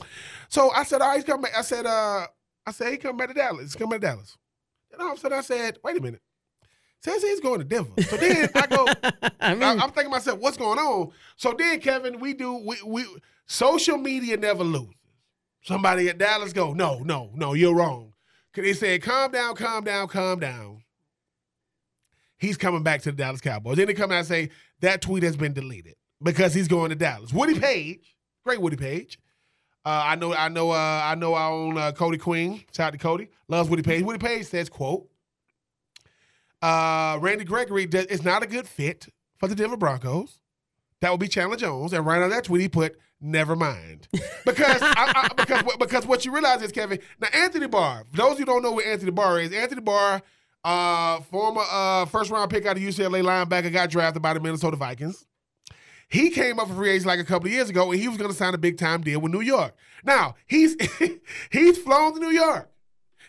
So I said, all right, he's coming back. I said, uh, I said, he coming back to Dallas. He's coming back to Dallas. And all of a sudden I said, wait a minute. Says he's going to Denver. So then I go, [laughs] I mean, I, am thinking myself, what's going on? So then, Kevin, we do we we social media never loses. Somebody at Dallas go, no, no, no, you're wrong. Cause they said, calm down, calm down, calm down he's coming back to the Dallas Cowboys. Then they come out and say that tweet has been deleted because he's going to Dallas. Woody Paige, great Woody Paige. Uh, I know, I know, uh, I know our own uh, Cody Queen. Shout out to Cody. Loves Woody Paige. Woody Paige says, "quote uh, Randy Gregory is not a good fit for the Denver Broncos. That would be Chandler Jones." And right on that tweet, he put, "Never mind," because I, I, because because what you realize is Kevin. Now Anthony Barr. Those who don't know what Anthony Barr is, Anthony Barr uh, former uh, first round pick out of UCLA linebacker got drafted by the Minnesota Vikings. He came up for free agency like a couple of years ago, and he was going to sign a big time deal with New York. Now he's [laughs] he's flown to New York.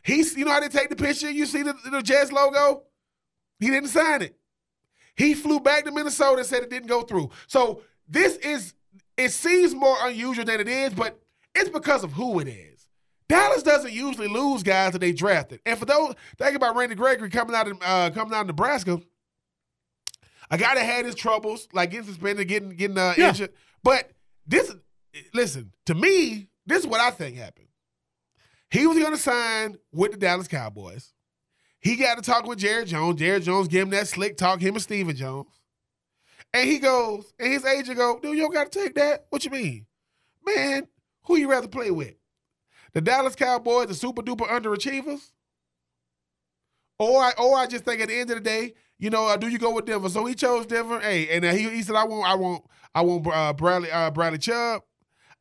He's you know how they take the picture. You see the, the logo. He didn't sign it. He flew back to Minnesota and said it didn't go through. So this is it seems more unusual than it is, but it's because of who it is. Dallas doesn't usually lose guys that they drafted. And for those think about Randy Gregory coming out of uh, coming out of Nebraska, a guy that had his troubles, like getting suspended, getting getting uh, yeah. injured. But this, listen to me. This is what I think happened. He was going to sign with the Dallas Cowboys. He got to talk with Jared Jones. Jerry Jones gave him that slick talk. Him and Stephen Jones. And he goes, and his agent go, dude, you don't got to take that. What you mean, man? Who you rather play with? The Dallas Cowboys are super duper underachievers? Or I, or I just think at the end of the day, you know, uh, do you go with Denver? So he chose Denver. Hey, and uh, he, he said, I want, I want, I want uh, Bradley, uh, Bradley Chubb.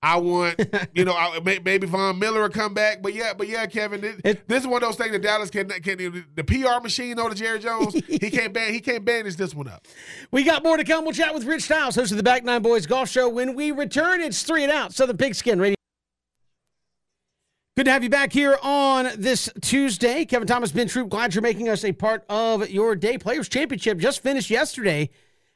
I want, [laughs] you know, I, maybe Von Miller will come back, but yeah, but yeah, Kevin, this, it, this is one of those things that Dallas can, can the PR machine or the Jerry Jones, he can't ban, he can't banish this one up. [laughs] We got more to come. We'll chat with Rich Stiles, host of the Back Nine Boys Golf Show. When we return, it's three and out. Southern Pigskin Radio. Good to have you back here on this Tuesday. Kevin Thomas, Ben Troupe, glad you're making us a part of your day. Players Championship just finished yesterday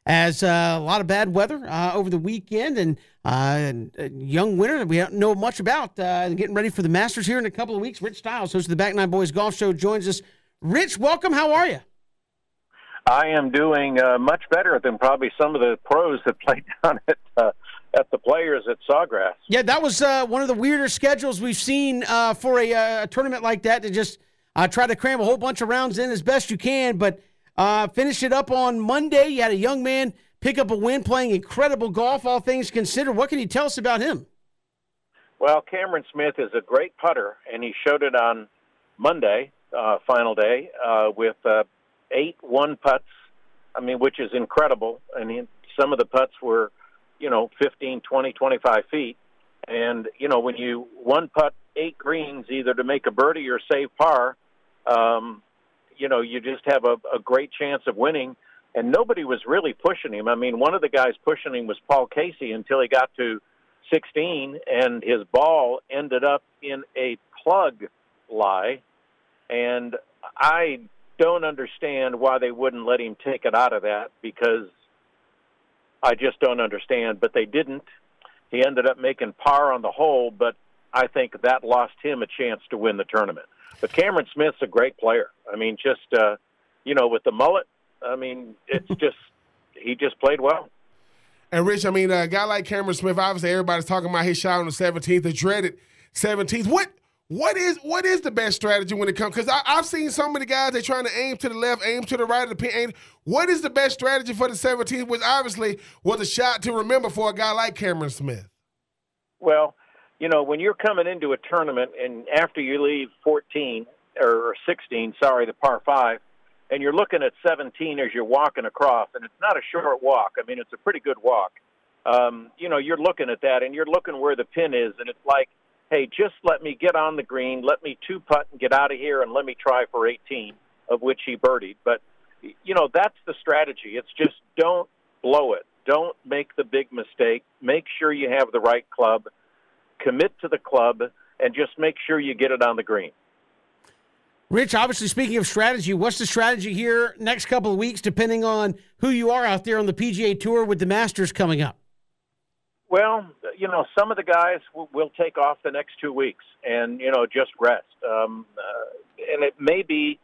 as uh, a lot of bad weather uh, over the weekend and, uh, young winner that we don't know much about uh, getting ready for the Masters here in a couple of weeks. Rich Stiles, host of the Back Nine Boys Golf Show, joins us. Rich, welcome. How are you? I am doing uh, much better than probably some of the pros that [laughs] played down at uh, at the players at Sawgrass. Yeah, that was uh, one of the weirder schedules we've seen uh, for a, uh, a, tournament like that to just uh, try to cram a whole bunch of rounds in as best you can. But finish it up on Monday. You had a young man pick up a win playing incredible golf, all things considered. What can you tell us about him? Well, Cameron Smith is a great putter, and he showed it on Monday, final day, with eight one putts. I mean, which is incredible. And he, some of the putts were, you know, 15, 20, 25 feet. And you know, when you one putt eight greens, either to make a birdie or save par, um, you know, you just have a, a great chance of winning. And nobody was really pushing him. I mean, one of the guys pushing him was Paul Casey until he got to 16, and his ball ended up in a plug lie. And I don't understand why they wouldn't let him take it out of that because I just don't understand. But they didn't. He ended up making par on the hole, but I think that lost him a chance to win the tournament. But Cameron Smith's a great player. I mean, just uh, you know, with the mullet, I mean, it's [laughs] just he just played well. And Rich, I mean, a guy like Cameron Smith, obviously everybody's talking about his shot on the 17th, the dreaded 17th. What what is what is the best strategy when it comes? Because I've seen so many guys they trying to aim to the left, aim to the right of the pin. What is the best strategy for the 17th? Which obviously was a shot to remember for a guy like Cameron Smith. Well, you know when you're coming into a tournament and after you leave 14 or 16, sorry, the par five, and you're looking at 17 as you're walking across, and it's not a short walk. I mean, it's a pretty good walk. Um, you know, you're looking at that, and you're looking where the pin is, and it's like hey, just let me get on the green, let me two putt and get out of here, and let me try for 18, of which he birdied. But, you know, that's the strategy. It's just don't blow it. Don't make the big mistake. Make sure you have the right club. Commit to the club, and just make sure you get it on the green. Rich, obviously, speaking of strategy, what's the strategy here next couple of weeks, depending on who you are out there on the PGA Tour with the Masters coming up? Well, you know, some of the guys will, will take off the next two weeks and you know just rest. Um, uh, and it may be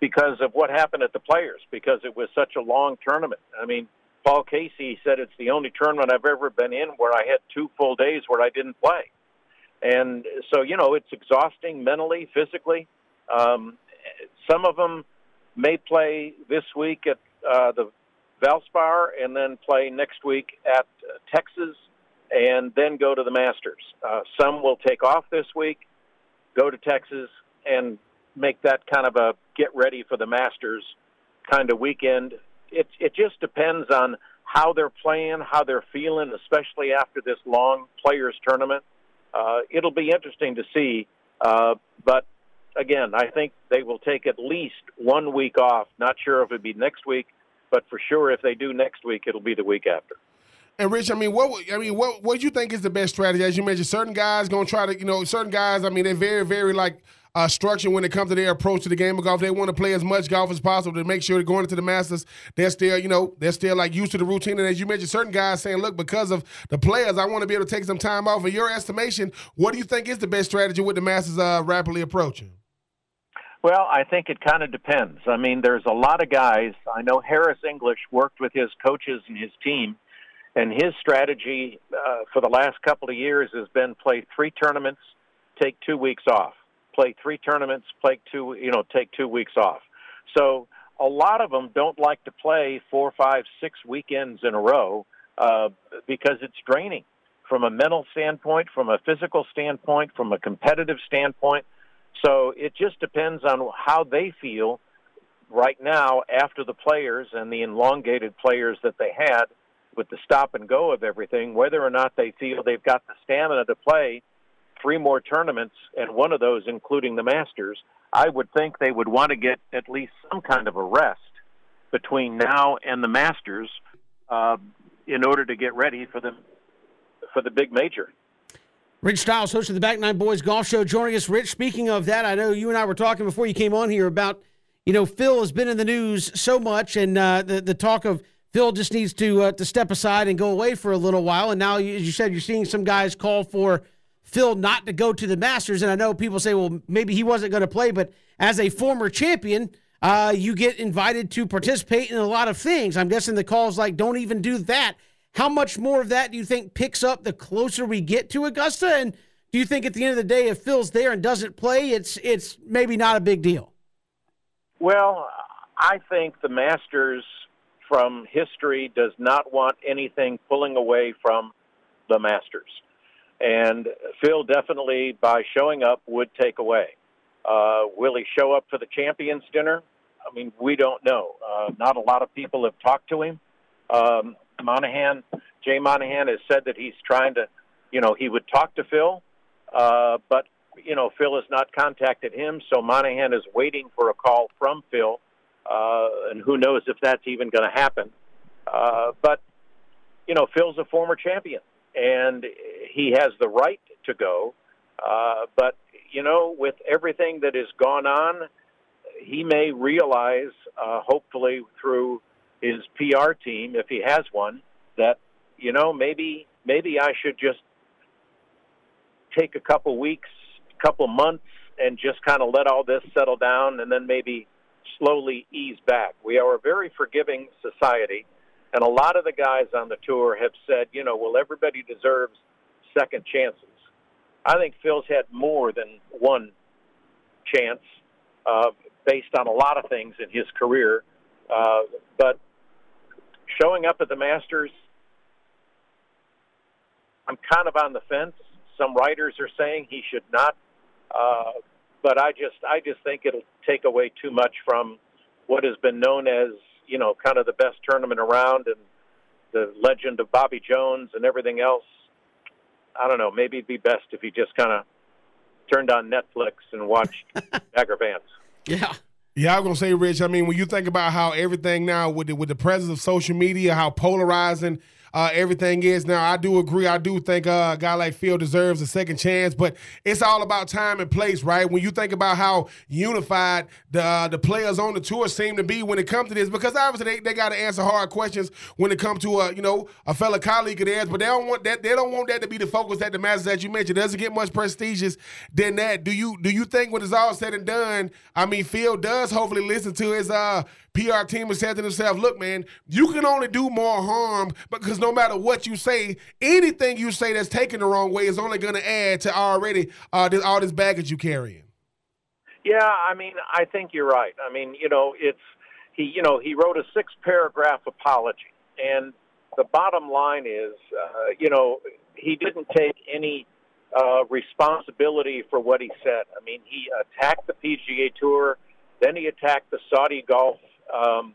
because of what happened at the Players because it was such a long tournament. I mean, Paul Casey said it's the only tournament I've ever been in where I had two full days where I didn't play, and so you know it's exhausting mentally, physically. Um, some of them may play this week at uh, the Valspar and then play next week at uh, Texas and then go to the Masters. Uh, some will take off this week, go to Texas, and make that kind of a get ready for the Masters kind of weekend. It it just depends on how they're playing, how they're feeling, especially after this long players tournament. Uh, it'll be interesting to see. Uh, but again, I think they will take at least one week off. Not sure if it'll be next week, but for sure, if they do next week, it'll be the week after. And Rich, I mean, what I mean, what what do you think is the best strategy? As you mentioned, certain guys gonna try to, you know, certain guys. I mean, they're very, very like uh, structured when it comes to their approach to the game of golf. They want to play as much golf as possible to make sure they're going into the Masters. They're still, you know, they're still like used to the routine. And as you mentioned, certain guys saying, "Look, because of the players, I want to be able to take some time off." In your estimation, what do you think is the best strategy with the Masters uh, rapidly approaching? Well, I think it kind of depends. I mean, there's a lot of guys. I know Harris English worked with his coaches and his team and his strategy uh, for the last couple of years has been play three tournaments, take two weeks off. Play three tournaments, play two, you know, take two weeks off. So a lot of them don't like to play four, five, six weekends in a row uh, because it's draining from a mental standpoint, from a physical standpoint, from a competitive standpoint. So it just depends on how they feel right now after the players and the elongated players that they had with the stop and go of everything, whether or not they feel they've got the stamina to play three more tournaments, and one of those including the Masters, I would think they would want to get at least some kind of a rest between now and the Masters uh, in order to get ready for the for the big major. Rich Stiles, host of the Back Nine Boys Golf Show, joining us. Rich, speaking of that, I know you and I were talking before you came on here about, you know, Phil has been in the news so much, and uh, the the talk of Phil just needs to uh, to step aside and go away for a little while. And now, as you said, you're seeing some guys call for Phil not to go to the Masters. And I know people say, well, maybe he wasn't going to play, but as a former champion, uh, you get invited to participate in a lot of things. I'm guessing the calls like, don't even do that. How much more of that do you think picks up the closer we get to Augusta? And do you think at the end of the day, if Phil's there and doesn't play, it's it's maybe not a big deal? Well, I think the Masters from history does not want anything pulling away from the Masters. And Phil definitely, by showing up, would take away. Uh, will he show up for the Champions Dinner? I mean, we don't know. Uh, not a lot of people have talked to him. Um, Monahan, Jay Monahan, has said that he's trying to, you know, he would talk to Phil, uh, but you know, Phil has not contacted him, so Monahan is waiting for a call from Phil, uh, and who knows if that's even going to happen. Uh, but you know, Phil's a former champion, and he has the right to go. Uh, but you know, with everything that has gone on, he may realize, uh, hopefully through his PR team, if he has one, that you know maybe maybe I should just take a couple weeks, couple months, and just kind of let all this settle down, and then maybe slowly ease back. We are a very forgiving society, and a lot of the guys on the tour have said, you know, well, everybody deserves second chances. I think Phil's had more than one chance uh, based on a lot of things in his career, uh, but showing up at the Masters, I'm kind of on the fence. Some writers are saying he should not, uh, but I just I just think it'll take away too much from what has been known as you know kind of the best tournament around and the legend of Bobby Jones and everything else. I don't know. Maybe it'd be best if he just kind of turned on Netflix and watched [laughs] Bagger Vance. Yeah. Yeah, I was gonna say, Rich. I mean, when you think about how everything now with the, with the presence of social media, how polarizing uh, everything is now. I do agree. I do think uh, a guy like Phil deserves a second chance, but it's all about time and place, right? When you think about how unified the uh, the players on the tour seem to be when it comes to this, because obviously they, they got to answer hard questions when it comes to a you know a fellow colleague of theirs, but they don't want that. They don't want that to be the focus that the Masters that you mentioned. It doesn't get much prestigious than that. Do you do you think when it's all said and done? I mean, Phil does hopefully listen to his uh PR team has said to themselves, look, man, you can only do more harm because no matter what you say, anything you say that's taken the wrong way is only going to add to already uh, this, all this baggage you're carrying. Yeah, I mean, I think you're right. I mean, you know, it's he, you know, he wrote a six paragraph apology, and the bottom line is, uh, you know, he didn't take any uh, responsibility for what he said. I mean, he attacked the PGA Tour, then he attacked the Saudi Golf um,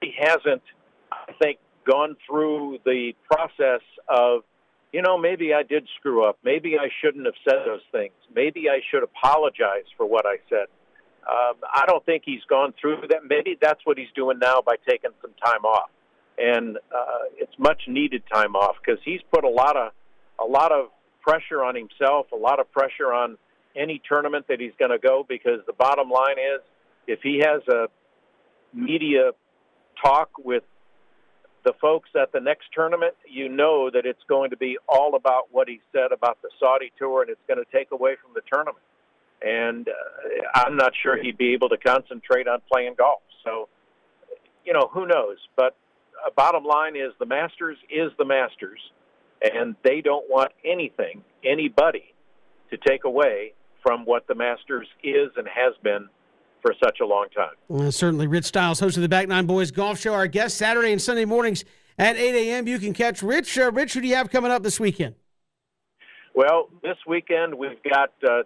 he hasn't, I think, gone through the process of, you know, maybe I did screw up. Maybe I shouldn't have said those things. Maybe I should apologize for what I said. Um, I don't think he's gone through that. Maybe that's what he's doing now by taking some time off, and uh, it's much needed time off because he's put a lot of a lot of pressure on himself, a lot of pressure on any tournament that he's going to go because the bottom line is if he has a media talk with the folks at the next tournament, you know that it's going to be all about what he said about the Saudi tour and it's going to take away from the tournament. And uh, I'm not sure he'd be able to concentrate on playing golf. So, you know, who knows? But uh, bottom line is the Masters is the Masters, and they don't want anything, anybody, to take away from what the Masters is and has been for such a long time. Well, certainly, Rich Stiles, host of the Back Nine Boys Golf Show, our guest Saturday and Sunday mornings at 8 a.m. You can catch Rich. Uh, Rich, who do you have coming up this weekend? Well, this weekend we've got uh,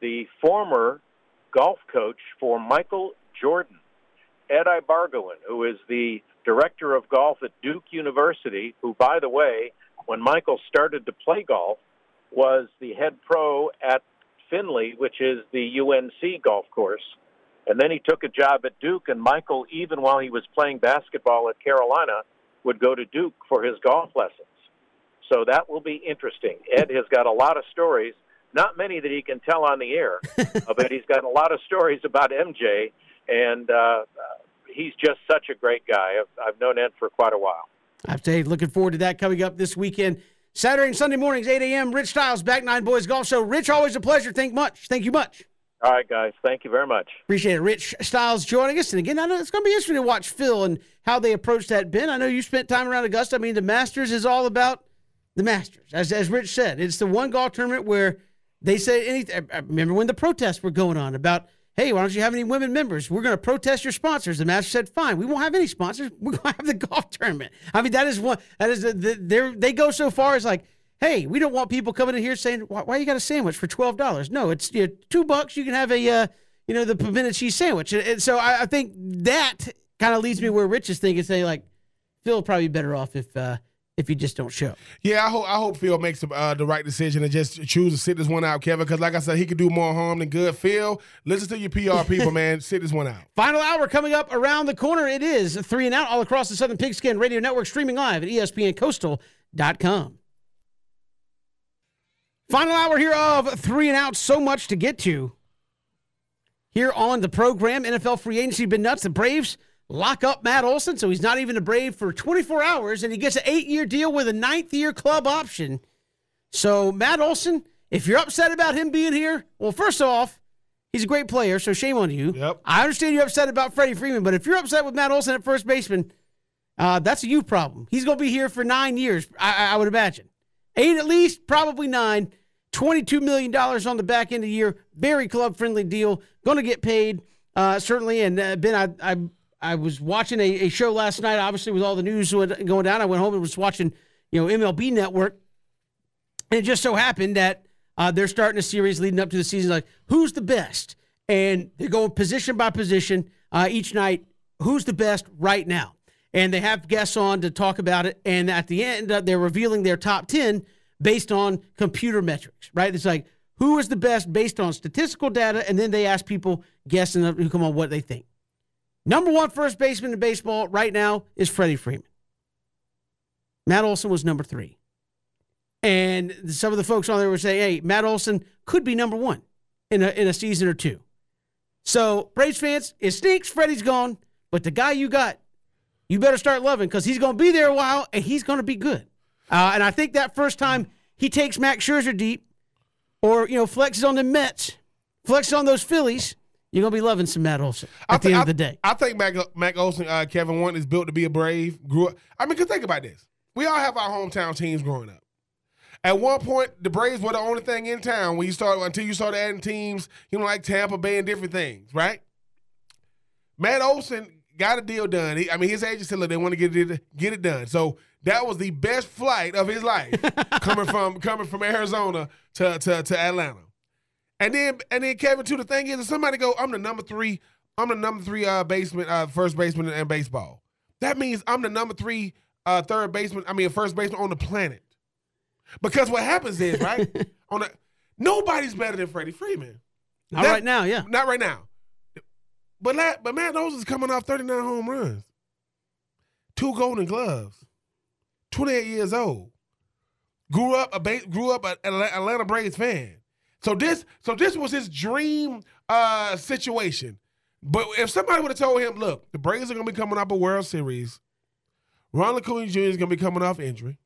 the former golf coach for Michael Jordan, Ed Ibarguen, who is the director of golf at Duke University, who, by the way, when Michael started to play golf, was the head pro at Finley, which is the UNC golf course. And then he took a job at Duke, and Michael, even while he was playing basketball at Carolina, would go to Duke for his golf lessons. So that will be interesting. Ed has got a lot of stories, not many that he can tell on the air, [laughs] but he's got a lot of stories about MJ, and uh, he's just such a great guy. I've, I've known Ed for quite a while. I have to say, looking forward to that coming up this weekend. Saturday and Sunday mornings, 8 a.m. Rich Stiles, Back Nine Boys Golf Show. Rich, always a pleasure. Thank much. Thank you much. All right, guys. Thank you very much. Appreciate it. Rich Stiles joining us. And again, I know it's going to be interesting to watch Phil and how they approach that. Ben, I know you spent time around Augusta. I mean, the Masters is all about the Masters. As, as Rich said, it's the one golf tournament where they say anything. I remember when the protests were going on about, hey, why don't you have any women members? We're going to protest your sponsors. The Masters said, fine, we won't have any sponsors. [laughs] We're going to have the golf tournament. I mean, that is one, that is, the, they go so far as like, hey, we don't want people coming in here saying, why, why you got a sandwich for $12? No, it's you know, two bucks. You can have a, uh, you know, the pimento cheese sandwich. And, and so I, I, think that kind of leads me where Rich is thinking, say like, Phil probably better off if uh, if you just don't show. Yeah, I hope I hope Phil makes uh, the right decision and just choose to sit this one out, Kevin. Because like I said, he could do more harm than good. Phil, listen to your PR people, [laughs] man. Sit this one out. Final hour coming up around the corner. It is three and out all across the Southern Pigskin Radio Network, streaming live at ESPNCoastal.com. Final hour here of three and out. So much to get to here on the program. NFL free agency been nuts. The Braves lock up Matt Olson, so he's not even a Brave for 24 hours, and he gets an eight-year deal with a ninth-year club option. So Matt Olson, if you're upset about him being here, well, first off, he's a great player, so shame on you. Yep. I understand you're upset about Freddie Freeman, but if you're upset with Matt Olson at first baseman, uh, that's a you problem. He's going to be here for nine years, I, I would imagine. Eight at least, probably nine. $22 million on the back end of the year. Very club friendly deal. Going to get paid, uh, certainly. And uh, Ben, I, I, I was watching a, a, show last night, obviously, with all the news going down. I went home and was watching, you know, MLB Network. And it just so happened that uh, they're starting a series leading up to the season, like, who's the best? And they're going position by position uh, each night. Who's the best right now? And they have guests on to talk about it. And at the end, uh, they're revealing their top 10 based on computer metrics, right? It's like who is the best based on statistical data, and then they ask people guessing who come on what they think. Number one first baseman in baseball right now is Freddie Freeman. Matt Olson was number three. And some of the folks on there were saying, hey, Matt Olson could be number one in a, in a season or two. So, Braves fans, it stinks. Freddie's gone, but the guy you got, you better start loving because he's going to be there a while and he's going to be good. Uh, and I think that first time he takes Max Scherzer deep, or you know flexes on the Mets, flexes on those Phillies, you're gonna be loving some Matt Olson at the end of the day. I think Mac, Mac Olson, uh, Kevin One is built to be a brave. Grew up. I mean, cause think about this. We all have our hometown teams growing up. At one point, the Braves were the only thing in town when you started until you started adding teams, you know, like Tampa Bay and different things, right? Matt Olson got a deal done. He, I mean, his agent said, "Look, they want to get it get it done." So that was the best flight of his life [laughs] coming from coming from Arizona to, to, to Atlanta. And then and then Kevin too, the thing is if somebody go, I'm the number three, I'm the number three uh baseman, uh first baseman in, baseball. That means I'm the number three uh third baseman, I mean first baseman on the planet. Because what happens is, right? [laughs] on a nobody's better than Freddie Freeman. Not that, right now, yeah. Not right now. But that, but Matt is coming off 39 home runs. Two golden gloves. 28 years old. Grew up a grew up an Atlanta Braves fan. So this so this was his dream uh, situation. But if somebody would have told him, look, the Braves are gonna be coming up a World Series, Ronald Acuna Jr. is gonna be coming off injury.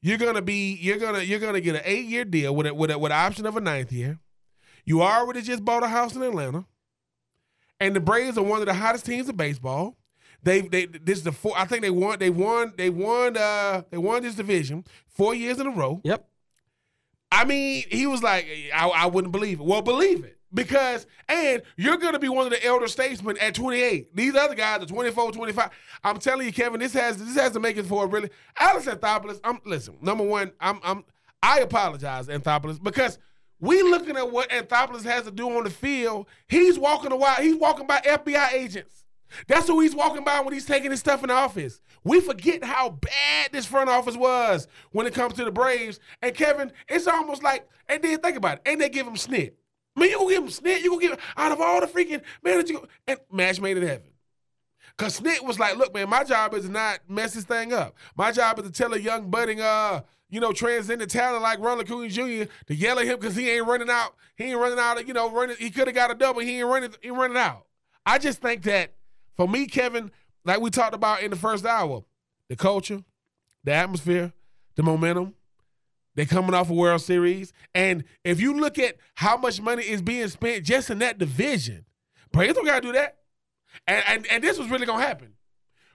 You're gonna be you're gonna you're gonna get an eight year deal with it with a, with an option of a ninth year. You already just bought a house in Atlanta, and the Braves are one of the hottest teams in baseball. They they this is the four. I think they won. They won. They won. Uh, they won this division four years in a row. Yep. I mean, he was like, I, I wouldn't believe it. Well, believe it. Because and you're going to be one of the elder statesmen at 28 these other guys are 24 25 i'm telling you kevin this has this has to make it for a really alex anthopoulos i'm listen number one i'm i'm i apologize anthopoulos because we looking at what anthopoulos has to do on the field. He's walking a while he's walking by fbi agents that's who he's walking by when he's taking his stuff in the office. We forget how bad this front office was when it comes to the Braves. And Kevin, it's almost like, and then think about it, and they give him snit. I mean, you gonna give him snit, you gonna give him, out of all the freaking managers, and match made in heaven. Cause Snit was like, look, man, my job is not mess this thing up. My job is to tell a young budding, uh, you know, transcendent talent like Ronald Acuna Jr. to yell at him because he ain't running out. He ain't running out. Of, you know, running. He could have got a double. He ain't running. He running out. I just think that For me, Kevin, like we talked about in the first hour, the culture, the atmosphere, the momentum. They're coming off a World Series. And if you look at how much money is being spent just in that division, Braves don't gotta do that. And and, and this was really gonna happen.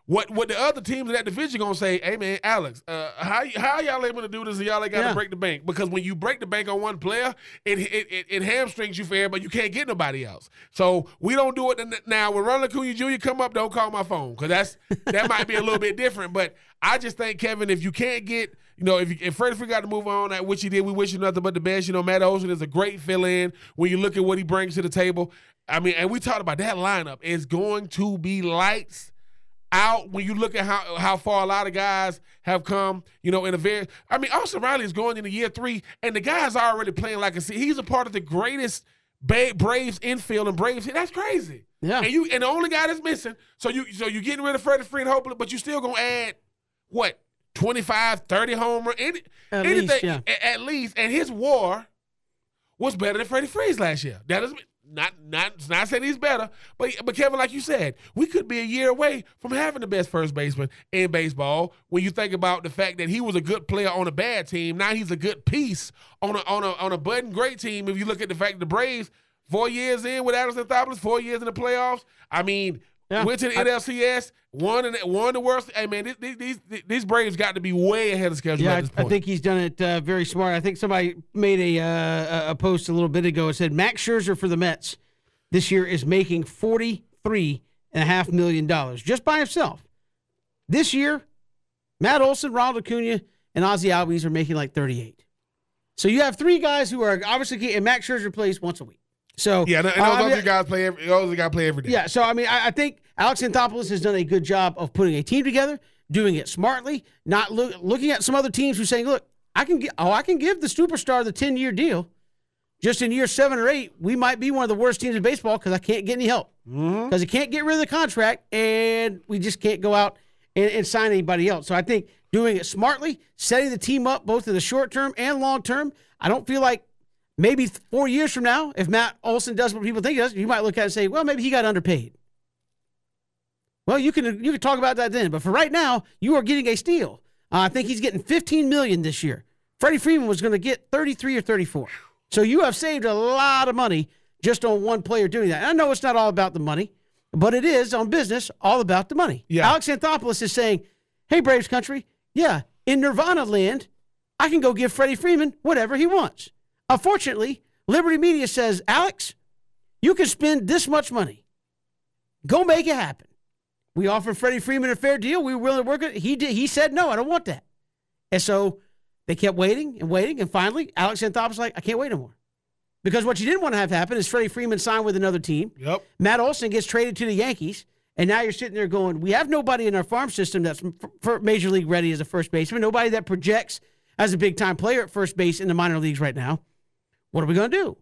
What what the other teams in that division gonna say? Hey man, Alex, uh, how how y'all able to do this? And y'all ain't got to Yeah. break the bank because when you break the bank on one player, it it, it, it hamstrings you for everybody. You can't get nobody else. So we don't do it now. When Ronald Acuna Jr. come up, don't call my phone because that's that might be a little bit different. But I just think Kevin, if you can't get you know, if, you, if Freddie Freeman got to move on, that which he did, we wish you nothing but the best. You know, Matt Olson is a great fill-in when you look at what he brings to the table. I mean, and we talked about that lineup is going to be lights out when you look at how how far a lot of guys have come, you know, in a very I mean, Austin Riley is going into year three, and the guy's already playing like a he's a part of the greatest Ba- Braves infield and Braves. That's crazy. Yeah. And you and the only guy that's missing, so you so you getting rid of Freddie Freeman, hopefully, but you still gonna add what 25, 30 homer, any, At anything least, yeah. a- at least, and his WAR was better than Freddie Freeze last year. That is not not not saying he's better, but but Kevin, like you said, we could be a year away from having the best first baseman in baseball. When you think about the fact that he was a good player on a bad team, now he's a good piece on a on a on a budding great team. If you look at the fact the Braves four years in with Anderson Anthopoulos, four years in the playoffs. I mean. Yeah. Went to the I- NLCS, won and won the World. Hey man, these, these these Braves got to be way ahead of schedule Yeah, at I, I think he's done it uh, very smart. I think somebody made a uh, a- post a little bit ago. It said Max Scherzer for the Mets this year is making forty three and a half million dollars just by himself. This year, Matt Olson, Ronald Acuna, and Ozzie Albies are making like thirty eight. So you have three guys who are obviously and Max Scherzer plays once a week. So yeah, and those uh, other guys play. Every, those guys play every day. yeah, so I mean, I, I think Alex Anthopoulos has done a good job of putting a team together, doing it smartly, not look, looking at some other teams who saying, "Look, I can get, oh, I can give the superstar the ten year deal. Just in year seven or eight, we might be one of the worst teams in baseball because I can't get any help mm-hmm. because he can't get rid of the contract, and we just can't go out and, and sign anybody else. So I think doing it smartly, setting the team up both in the short term and long term. I don't feel like maybe four years from now, if Matt Olson does what people think he does, you might look at it and say, well, maybe he got underpaid. Well, you can you can talk about that then, but for right now, you are getting a steal. Uh, I think he's getting 15 million this year. Freddie Freeman was going to get 33 or 34. So you have saved a lot of money just on one player doing that. And I know it's not all about the money, but it is on business all about the money. Yeah. Alex Anthopoulos is saying, "Hey Braves country, yeah, in Nirvana land, I can go give Freddie Freeman whatever he wants." Unfortunately, Liberty Media says, "Alex, you can spend this much money. Go make it happen." We offered Freddie Freeman a fair deal. We were willing to work it. He did. He said no. I don't want that. And so they kept waiting and waiting, and finally, Alex Anthopoulos like, I can't wait anymore. Because what you didn't want to have happen is Freddie Freeman signed with another team. Yep. Matt Olson gets traded to the Yankees, and now you're sitting there going, we have nobody in our farm system that's for major league ready as a first baseman. Nobody that projects as a big time player at first base in the minor leagues right now. What are we going to do?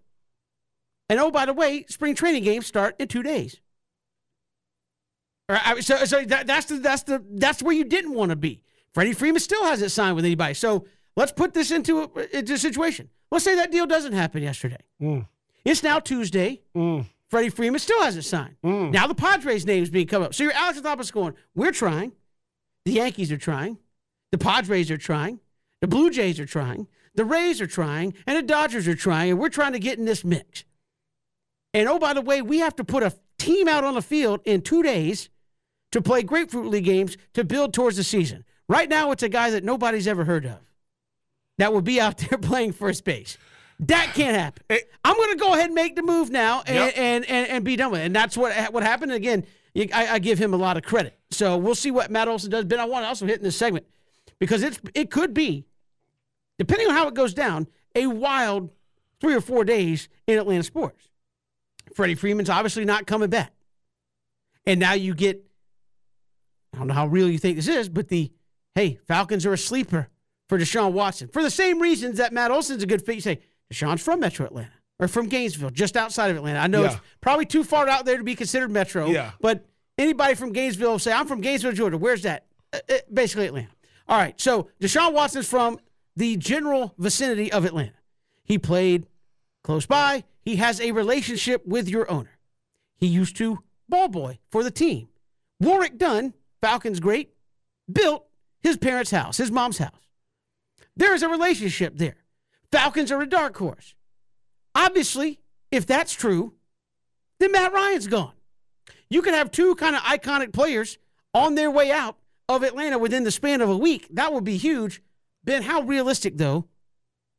And oh, by the way, spring training games start in two days. So so that, that's the that's the that's where you didn't want to be. Freddie Freeman still hasn't signed with anybody. So let's put this into a, into a situation. Let's say that deal doesn't happen yesterday. Mm. It's now Tuesday. Mm. Freddie Freeman still hasn't signed. Mm. Now the Padres' name's being come up. So you're Alex Anthopoulos going, we're trying. The Yankees are trying. The Padres are trying. The Blue Jays are trying. The Rays are trying. And the Dodgers are trying. And we're trying to get in this mix. And oh, by the way, we have to put a team out on the field in two days to play Grapefruit League games to build towards the season. Right now, it's a guy that nobody's ever heard of that will be out [laughs] there playing first base. That can't happen. Hey. I'm going to go ahead and make the move now and, Yep. and, and, and be done with it. And that's what what happened. Again, I, I give him a lot of credit. So we'll see what Matt Olson does. Ben, I want to also hit in this segment because it's it could be, depending on how it goes down, a wild three or four days in Atlanta sports. Freddie Freeman's obviously not coming back. And now you get, I don't know how real you think this is, but the, hey, Falcons are a sleeper for Deshaun Watson. For the same reasons that Matt Olson's a good fit. You say, Deshaun's from Metro Atlanta or from Gainesville, just outside of Atlanta. I know Yeah. it's probably too far out there to be considered Metro. Yeah. But anybody from Gainesville will say, I'm from Gainesville, Georgia. Where's that? Uh, uh, basically Atlanta. All right. So Deshaun Watson's from the general vicinity of Atlanta. He played close by. He has a relationship with your owner. He used to ball boy for the team. Warrick Dunn, Falcons great, built his parents' house, his mom's house. There is a relationship there. Falcons are a dark horse. Obviously, if that's true, then Matt Ryan's gone. You can have two kind of iconic players on their way out of Atlanta within the span of a week. That would be huge. Ben, how realistic, though,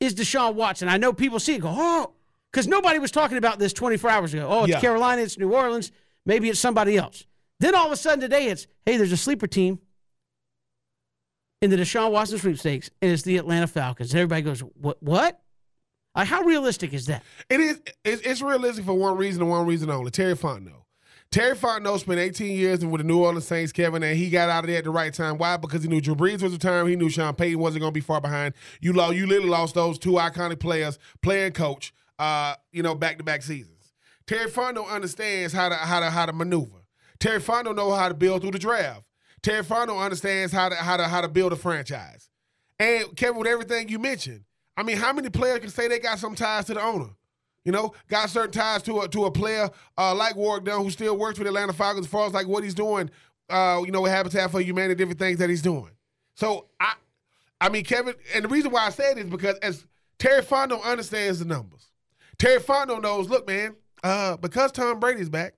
is Deshaun Watson? I know people see it go, oh, because nobody was talking about this 24 hours ago. Oh, it's Yeah. Carolina, it's New Orleans, maybe it's somebody else. Then all of a sudden today, it's, hey, there's a sleeper team in the Deshaun Watson sweepstakes, and it's the Atlanta Falcons. Everybody goes, what? What? Like, how realistic is that? It is. It's, it's realistic for one reason and one reason only. Terry Fontenot. Terry Fontenot spent 18 years with the New Orleans Saints, Kevin, and he got out of there at the right time. Why? Because he knew Drew Brees was retiring. He knew Sean Payton wasn't going to be far behind. You lost. You literally lost those two iconic players, player and coach. Uh, you know, back to back seasons. Terry Fontenot understands how to how to how to maneuver. Terry Fontenot know how to build through the draft. Terry Fontenot understands how to how to how to build a franchise. And Kevin, with everything you mentioned, I mean, how many players can say they got some ties to the owner? You know, got certain ties to a to a player uh, like Warrick Dunn, who still works with Atlanta Falcons as far as like what he's doing. Uh, you know, with Habitat for Humanity, different things that he's doing. So I, I mean, Kevin, and the reason why I say it is because as Terry Fontenot understands the numbers. Terry Fontenot knows. Look, man, uh, because Tom Brady's back,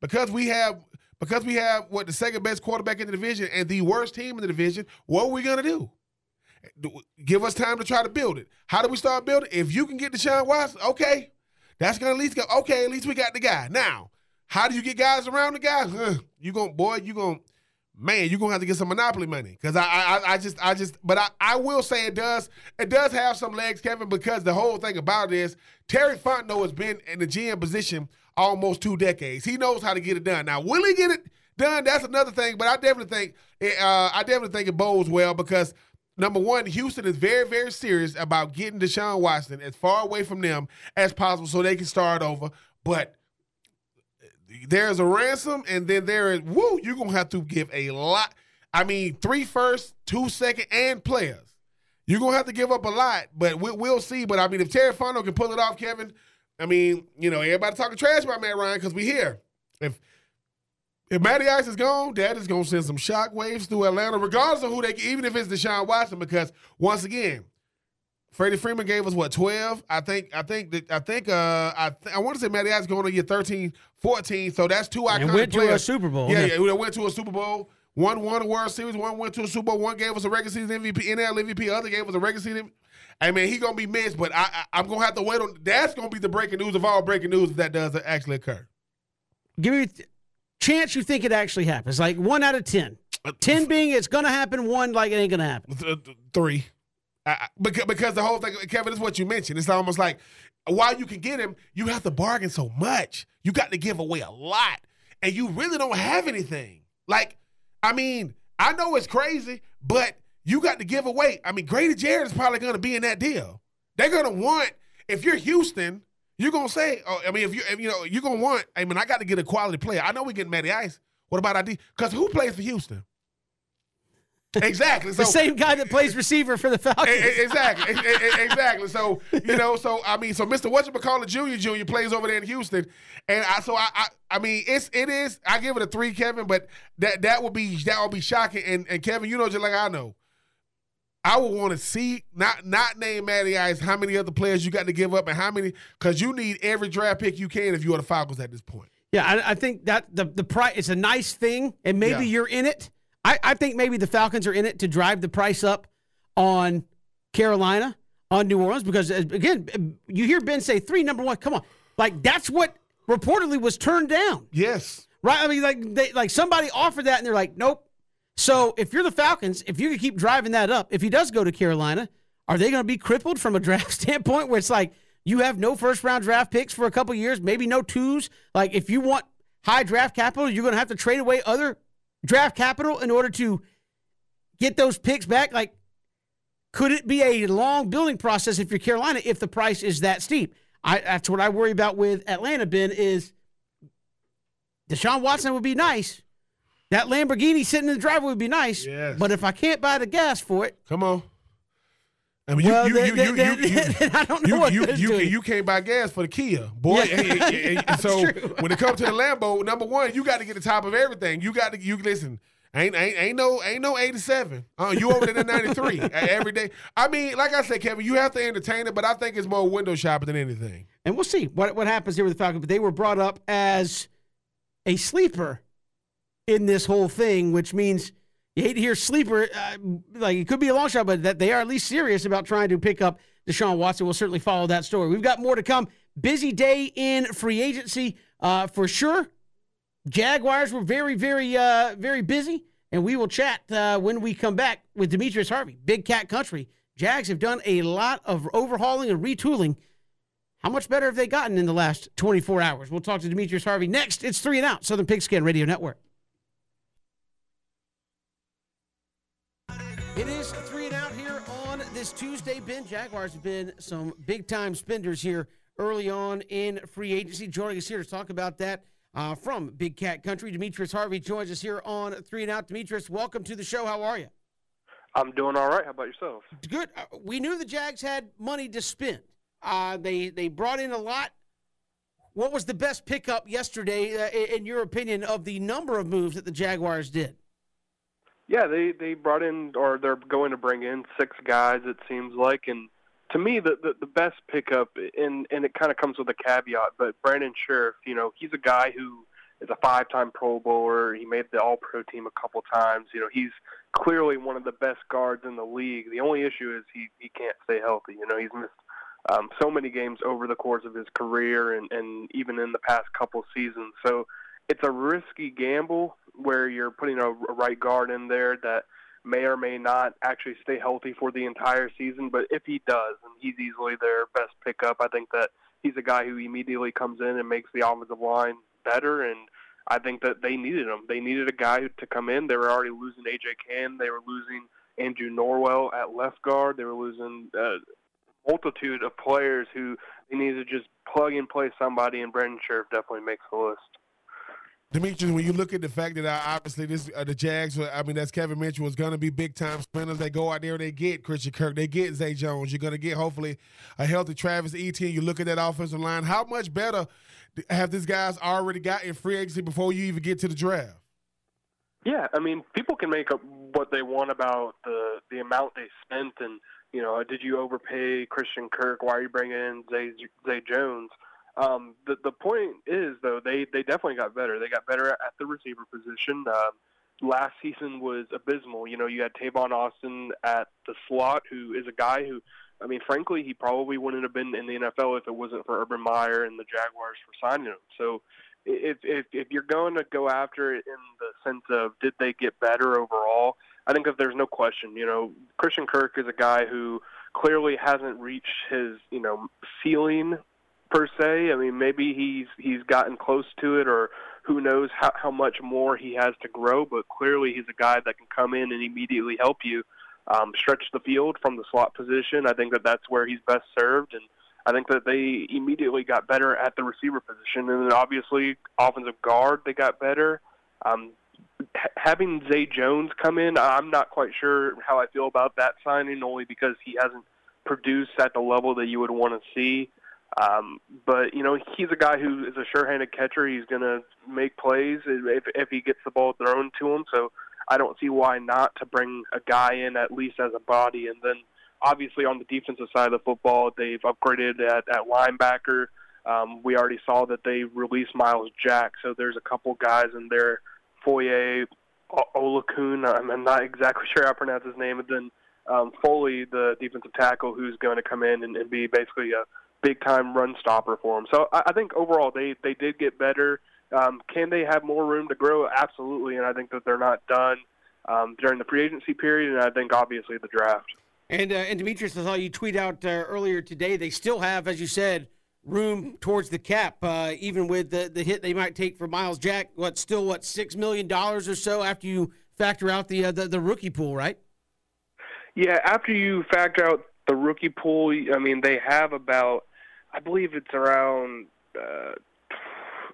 because we have because we have what the second best quarterback in the division and the worst team in the division, what are we gonna do? Do- Give us time to try to build it. How do we start building? If you can get the Deshaun Watson, okay, that's gonna at least go. Okay, at least we got the guy. Now, how do you get guys around the guy? Huh, you going boy, you going man, you're gonna have to get some monopoly money. Cause I, I I just I just but I, I will say it does it does have some legs, Kevin, because the whole thing about it is Terry Fontenot has been in the GM position almost two decades. He knows how to get it done. Now, will he get it done? That's another thing, but I definitely think it, uh, I definitely think it bodes well because number one, Houston is very, very serious about getting Deshaun Watson as far away from them as possible so they can start over. But there's a ransom, and then there is woo. You're gonna have to give a lot. I mean, three first, two second, and players. You're gonna have to give up a lot, but we, we'll see. But I mean, if Terry Fontenot can pull it off, Kevin, I mean, you know, everybody talking trash about Matt Ryan because we here. If if Matty Ice is gone, that is gonna send some shockwaves through Atlanta, regardless of who they, even if it's Deshaun Watson, because once again, Freddie Freeman gave us what 12? I think I think that I think uh I th- I want to say Matty Ice going to year 13, 14. So that's two iconic And went to a. Super Bowl. Yeah, yeah, they went to a Super Bowl. One won a World Series, one went to a Super Bowl, one gave us a regular season MVP, NL MVP, other gave us a regular season. I mean, he gonna be missed, but I, I I'm gonna have to wait on. That's gonna be the breaking news of all breaking news if that does actually occur. Give me a chance you think it actually happens. Like one out of 10. Uh, 10 being it's to happen, one like it ain't to happen. Th- th- three. I- because, because the whole thing, Kevin, is what you mentioned. It's almost like while you can get him, you have to bargain so much. You got to give away a lot, and you really don't have anything. Like, I mean, I know it's crazy, but you got to give away. I mean, Grady Jarrett is probably going to be in that deal. They're going to want if you're Houston, you're going to say, oh, I mean, if you if, you know, you're going to want. I mean, I got to get a quality player. I know we getting Matty Ice. What about ID? Because who plays for Houston? Exactly. [laughs] The same guy that plays receiver for the Falcons. Exactly, exactly. So you know, so I mean, so Mr. Whatchamacallit Junior Junior plays over there in Houston, and I so I, I I mean it's it is I give it a three, Kevin, but that that would be that would be shocking. And and Kevin, you know, just like I know, I would want to see not not name Matty Ice how many other players you got to give up and how many because you need every draft pick you can if you are the Falcons at this point. Yeah, I, I think that the the price it's a nice thing, and maybe Yeah. you're in it. I, I think maybe the Falcons are in it to drive the price up on Carolina, on New Orleans, because uh, again, you hear Ben say three number one. Come on, like that's what reportedly was turned down, Yes. right? I mean, like they like somebody offered that, and they're like, nope. So if you're the Falcons, if you can keep driving that up, if he does go to Carolina, are they going to be crippled from a [laughs] draft standpoint where it's like you have no first round draft picks for a couple years, maybe no twos? Like if you want high draft capital, you're going to have to trade away other draft capital in order to get those picks back. Like, could it be a long building process if you're Carolina if the price is that steep? I, that's what I worry about with Atlanta. Ben is Deshaun Watson would be nice. That Lamborghini sitting in the driveway would be nice. Yes. But if I can't buy the gas for it, Come on. I mean, you Well, you then- you then- you then- you, [laughs] I don't know you, what you, you, doing. you can't buy gas for the Kia, boy. Yeah. And- and- and- and so true. when it comes to the Lambo, number one, you got to get the top of everything. You got to you listen. Ain't ain't ain't no ain't no eighty seven. Uh, you over there in ninety three [laughs] every day. I mean, like I said, Kevin, you have to entertain it, but I think it's more window shopping than anything. and we'll see what what happens here with the Falcons. But they were brought up as a sleeper in this whole thing, which means you hate to hear sleeper. Uh, like it could be a long shot, but that they are at least serious about trying to pick up Deshaun Watson. We'll certainly follow that story. We've got more to come. Busy day in free agency uh, for sure. Jaguars were very, very, uh, very busy, and we will chat uh, when we come back with Demetrius Harvey, Big Cat Country. Jags have done a lot of overhauling and retooling. How much better have they gotten in the last 24 hours? We'll talk to Demetrius Harvey next. It's three and out, Southern Pigskin Radio Network. It is three and out here on this Tuesday. Ben Jaguars have been some big time spenders here early on in free agency. Joining us here to talk about that uh, from Big Cat Country, Demetrius Harvey joins us here on three and out. Demetrius, welcome to the show. How are you? I'm doing all right. How about yourself? Good. Uh, We knew the Jags had money to spend. Uh, they they brought in a lot. What was the best pickup yesterday, uh, in in your opinion, of the number of moves that the Jaguars did? Yeah, they they brought in or they're going to bring in six guys. It seems like, and to me, the the, the best pickup, and and it kind of comes with a caveat. But Brandon Scherff, you know, he's a guy who is a five-time Pro Bowler. He made the All-Pro team a couple times. You know, he's clearly one of the best guards in the league. The only issue is he he can't stay healthy. You know, he's missed um, so many games over the course of his career, and and even in the past couple seasons. So it's a risky gamble where you're putting a, a right guard in there that may or may not actually stay healthy for the entire season. But if he does, and he's easily their best pickup, I think that he's a guy who immediately comes in and makes the offensive line better. And I think that they needed him. They needed a guy to come in. They were already losing AJ Cann. They were losing Andrew Norwell at left guard. They were losing a multitude of players who they needed to just plug and play somebody. And Brandon Scherff definitely makes the list. Demetrius, when you look at the fact that uh, obviously this uh, the Jags, I mean, that's Kevin Mitchell was going to be big time spenders. They go out there, they get Christian Kirk, they get Zay Jones. You're going to get hopefully a healthy Travis Etienne. You look at that offensive line. How much better have these guys already got in free agency before you even get to the draft? Yeah, I mean, people can make up what they want about the the amount they spent, and you know, did you overpay Christian Kirk? Why are you bringing in Zay Zay Jones? Um, the the point is though they they definitely got better. They got better at the receiver position. Um, last season was abysmal. You know, you had Tavon Austin at the slot, who is a guy who, I mean, frankly, he probably wouldn't have been in the NFL if it wasn't for Urban Meyer and the Jaguars for signing him. So if if if you're going to go after it in the sense of did they get better overall, I think that there's no question. You know, Christian Kirk is a guy who clearly hasn't reached his you know ceiling per se. I mean, maybe he's he's gotten close to it, or who knows how how much more he has to grow. But clearly, he's a guy that can come in and immediately help you um, stretch the field from the slot position. I think that that's where he's best served, and I think that they immediately got better at the receiver position, and then obviously offensive guard they got better. Um, having Zay Jones come in, I'm not quite sure how I feel about that signing, only because he hasn't produced at the level that you would want to see. Um, but you know, he's a guy who is a sure-handed catcher. He's going to make plays if if he gets the ball thrown to him. So I don't see why not to bring a guy in at least as a body, and then obviously on the defensive side of the football, they've upgraded at, at linebacker. Um, we already saw that they released Myles Jack, so there's a couple guys in there, Foye, O- Olakun. I'm not exactly [laughs] sure how to pronounce his name, and then um, Foley, the defensive tackle, who's going to come in and, and be basically a big time run stopper for them. So I, I think overall they they did get better. Um, can they have more room to grow? Absolutely, and I think that they're not done um, during the free agency period, and I think obviously the draft. And uh, and Demetrius, I saw you tweet out uh, earlier today. They still have, as you said, room towards the cap, uh, even with the the hit they might take for Myles Jack. What still what six million dollars or so after you factor out the, uh, the the rookie pool, right? Yeah, after you factor out the rookie pool, I mean they have about, I believe it's around. Uh,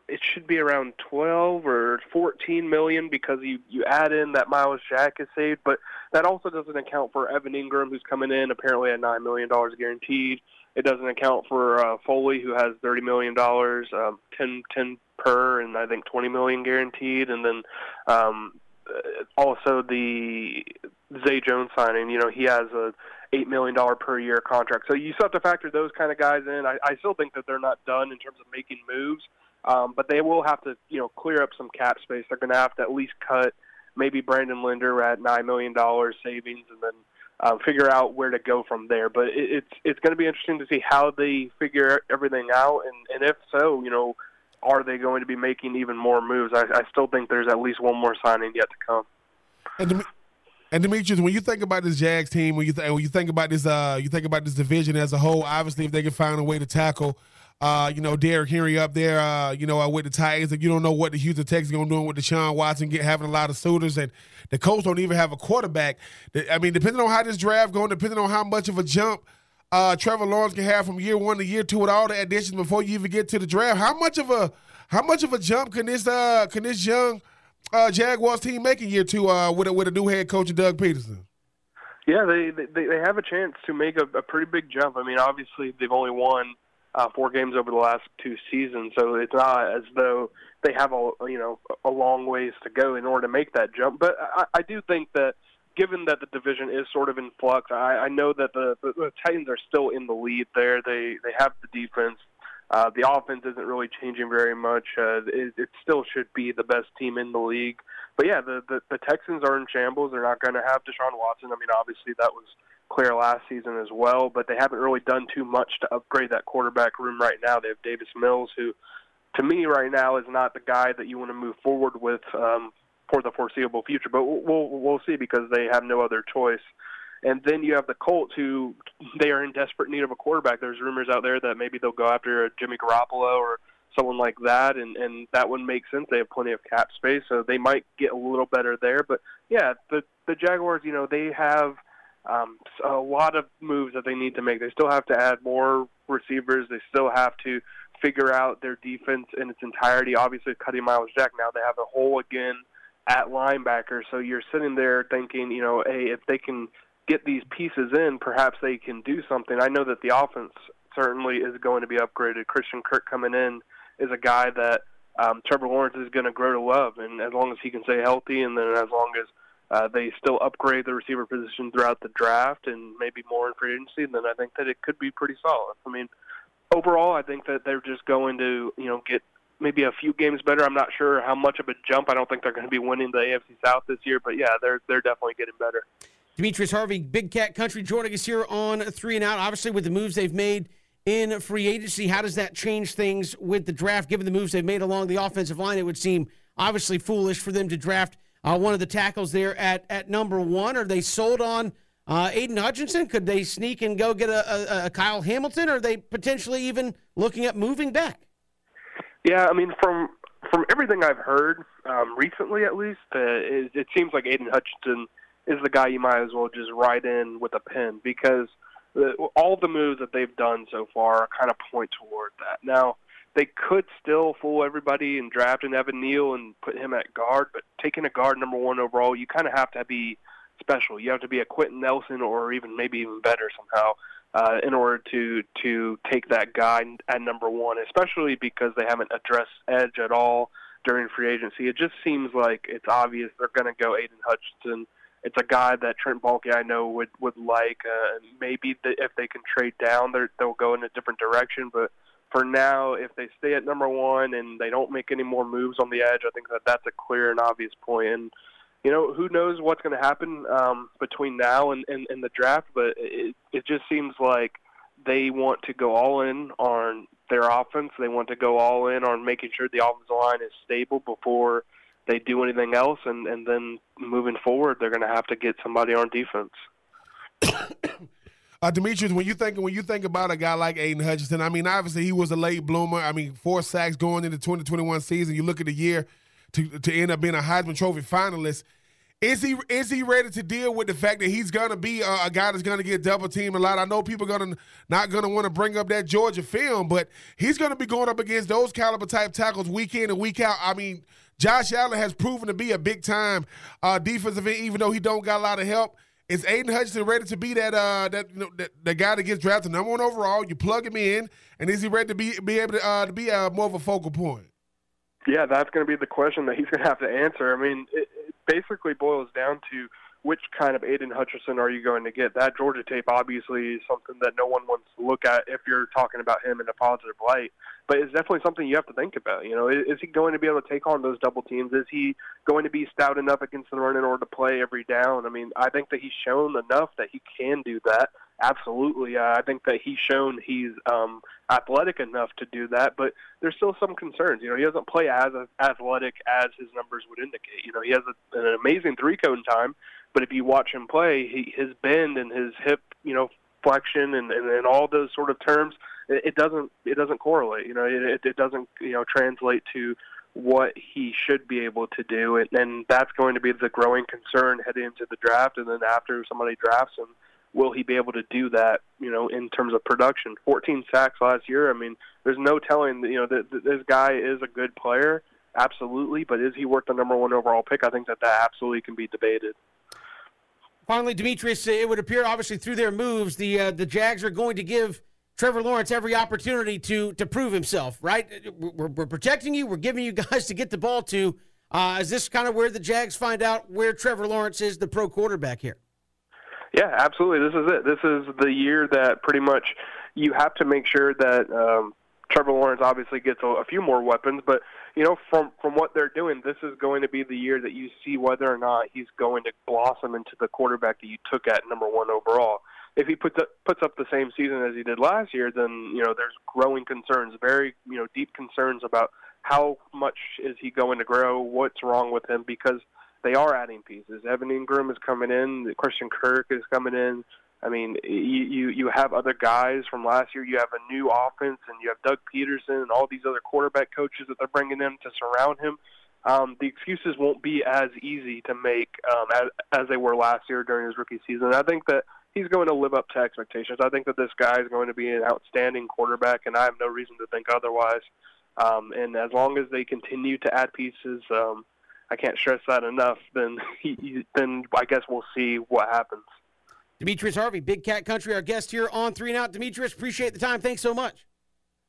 it should be around 12 or 14 million because you you add in that Myles Jack is saved. But that also doesn't account for Evan Engram, who's coming in apparently at nine million dollars guaranteed. It doesn't account for uh, Foley, who has thirty million dollars, um, 10, 10 per, and I think twenty million guaranteed, and then um, uh, also the Zay Jones signing. You know, he has a eight million dollar per year contract. So you still have to factor those kind of guys in. I, I still think that they're not done in terms of making moves, um, but they will have to you know clear up some cap space. They're going to have to at least cut maybe Brandon Linder at nine million dollars savings, and then uh, figure out where to go from there. But it, it's it's going to be interesting to see how they figure everything out, and and if so, you know, are they going to be making even more moves? I, I still think there's at least one more signing yet to come. And and Demetrius, when you think about this Jags team, when you th- when you think about this, uh, you think about this division as a whole. Obviously, if they can find a way to tackle, uh, you know, Derrick Henry up there, uh, you know, uh, with the Titans, and you don't know what the Houston Texans going to do with Deshaun Watson, get having a lot of suitors, and the Colts don't even have a quarterback. I mean, depending on how this draft going, depending on how much of a jump uh, Trevor Lawrence can have from year one to year two with all the additions before you even get to the draft, how much of a how much of a jump can this uh can this young uh, Jaguars team making year two uh, with a, with a new head coach, Doug Pederson? Yeah, they they, they have a chance to make a, a pretty big jump. I mean, obviously they've only won uh, four games over the last two seasons, so it's not as though they have a you know a long ways to go in order to make that jump. But I, I do think that given that the division is sort of in flux, I, I know that the, the, the Titans are still in the lead there. They they have the defense. Uh, the offense isn't really changing very much. Uh, it, it still should be the best team in the league. But yeah, the, the, the Texans are in shambles. They're not going to have Deshaun Watson. I mean, obviously that was clear last season as well, but they haven't really done too much to upgrade that quarterback room right now. They have Davis Mills, who to me right now is not the guy that you want to move forward with um, for the foreseeable future. But we'll we'll see because they have no other choice. And then you have the Colts, who they are in desperate need of a quarterback. There's rumors out there that maybe they'll go after a Jimmy Garoppolo or someone like that, and and that would make sense. They have plenty of cap space, so they might get a little better there. But yeah, the the Jaguars, you know, they have um, a lot of moves that they need to make. They still have to add more receivers. They still have to figure out their defense in its entirety. Obviously, cutting Myles Jack now, they have a hole again at linebacker. So you're sitting there thinking, you know, hey, if they can get these pieces in, perhaps they can do something. I know that the offense certainly is going to be upgraded. Christian Kirk coming in is a guy that um, Trevor Lawrence is going to grow to love, and as long as he can stay healthy, and then as long as uh, they still upgrade the receiver position throughout the draft and maybe more in free agency, then I think that it could be pretty solid. I mean, overall, I think that they're just going to you know get maybe a few games better. I'm not sure how much of a jump. I don't think they're going to be winning the AFC South this year, but yeah, they're they're definitely getting better. Demetrius Harvey, Big Cat Country, joining us here on Three and Out. Obviously, with the moves they've made in free agency, how does that change things with the draft? Given the moves they've made along the offensive line, it would seem obviously foolish for them to draft uh, one of the tackles there at at number one. Are they sold on uh, Aidan Hutchinson? Could they sneak and go get a, a, a Kyle Hamilton? Or are they potentially even looking at moving back? Yeah, I mean, from from everything I've heard um, recently, at least, uh, it, it seems like Aidan Hutchinson is the guy you might as well just write in with a pen because all the moves that they've done so far kind of point toward that. Now, they could still fool everybody and draft an Evan Neal and put him at guard, but taking a guard number one overall, you kind of have to be special. You have to be a Quenton Nelson or even maybe even better somehow uh, in order to to take that guy at number one, especially because they haven't addressed edge at all during free agency. It just seems like it's obvious they're going to go Aidan Hutchinson it's a guy that Trent Baalke I know would would like. Uh, maybe the, if they can trade down, they'll go in a different direction. But for now, if they stay at number one and they don't make any more moves on the edge, I think that that's a clear and obvious point. And you know, who knows what's going to happen um, between now and, and, and the draft? But it it just seems like they want to go all in on their offense. They want to go all in on making sure the offensive line is stable before they do anything else, and and then moving forward, they're going to have to get somebody on defense. [coughs] Uh, Demetrius, when you think when you think about a guy like Aidan Hutchinson, I mean, obviously he was a late bloomer. I mean, four sacks going into 2021 season. You look at the year to to end up being a Heisman Trophy finalist. Is he is he ready to deal with the fact that he's gonna be a, a guy that's gonna get double teamed a lot? I know people are gonna not gonna want to bring up that Georgia film, but he's gonna be going up against those caliber type tackles week in and week out. I mean, Josh Allen has proven to be a big time uh, defensive end, even though he don't got a lot of help. Is Aidan Hutchinson ready to be that uh that you know that, that guy that gets drafted number one overall? You plug him in, and is he ready to be be able to uh, to be uh, more of a focal point? Yeah, that's going to be the question that he's going to have to answer. I mean, it, it basically boils down to which kind of Aidan Hutchinson are you going to get? That Georgia tape obviously is something that no one wants to look at if you're talking about him in a positive light. But it's definitely something you have to think about. You know, is, is he going to be able to take on those double teams? Is he going to be stout enough against the run in order to play every down? I mean, I think that he's shown enough that he can do that. Absolutely, uh, I think that he's shown he's um, athletic enough to do that. But there's still some concerns. You know, he doesn't play as athletic as his numbers would indicate. You know, he has a, an amazing three cone time, but if you watch him play, he, his bend and his hip, you know, flexion and, and, and all those sort of terms, it, it doesn't it doesn't correlate. You know, it, it doesn't you know translate to what he should be able to do, and, and that's going to be the growing concern heading into the draft. And then after somebody drafts him, will he be able to do that? You know, in terms of production, 14 sacks last year. I mean, there's no telling. You know, that, that this guy is a good player, absolutely, but is he worth the number one overall pick? I think that that absolutely can be debated. Finally, Demetrius, it would appear obviously through their moves, the uh, the Jags are going to give Trevor Lawrence every opportunity to to prove himself. Right? We're, we're protecting you. We're giving you [laughs] guys to get the ball to. Uh, is this kind of where the Jags find out where Trevor Lawrence is the pro quarterback here? Yeah, absolutely. This is it. This is the year that pretty much you have to make sure that um, Trevor Lawrence obviously gets a, a few more weapons, but you know, from from what they're doing, this is going to be the year that you see whether or not he's going to blossom into the quarterback that you took at number one overall. If he puts up, puts up the same season as he did last year, then you know there's growing concerns, very you know deep concerns about how much is he going to grow, what's wrong with him, because they are adding pieces. Evan Engram is coming in, Christian Kirk is coming in. I mean, you, you you have other guys from last year. You have a new offense, and you have Doug Pederson and all these other quarterback coaches that they're bringing in to surround him. Um, the excuses won't be as easy to make um, as, as they were last year during his rookie season. I think that he's going to live up to expectations. I think that this guy is going to be an outstanding quarterback, and I have no reason to think otherwise. Um, and as long as they continue to add pieces, um, I can't stress that enough. Then, [laughs] he, then I guess we'll see what happens. Demetrius Harvey, Big Cat Country, our guest here on Three and Out. Demetrius, appreciate the time. Thanks so much.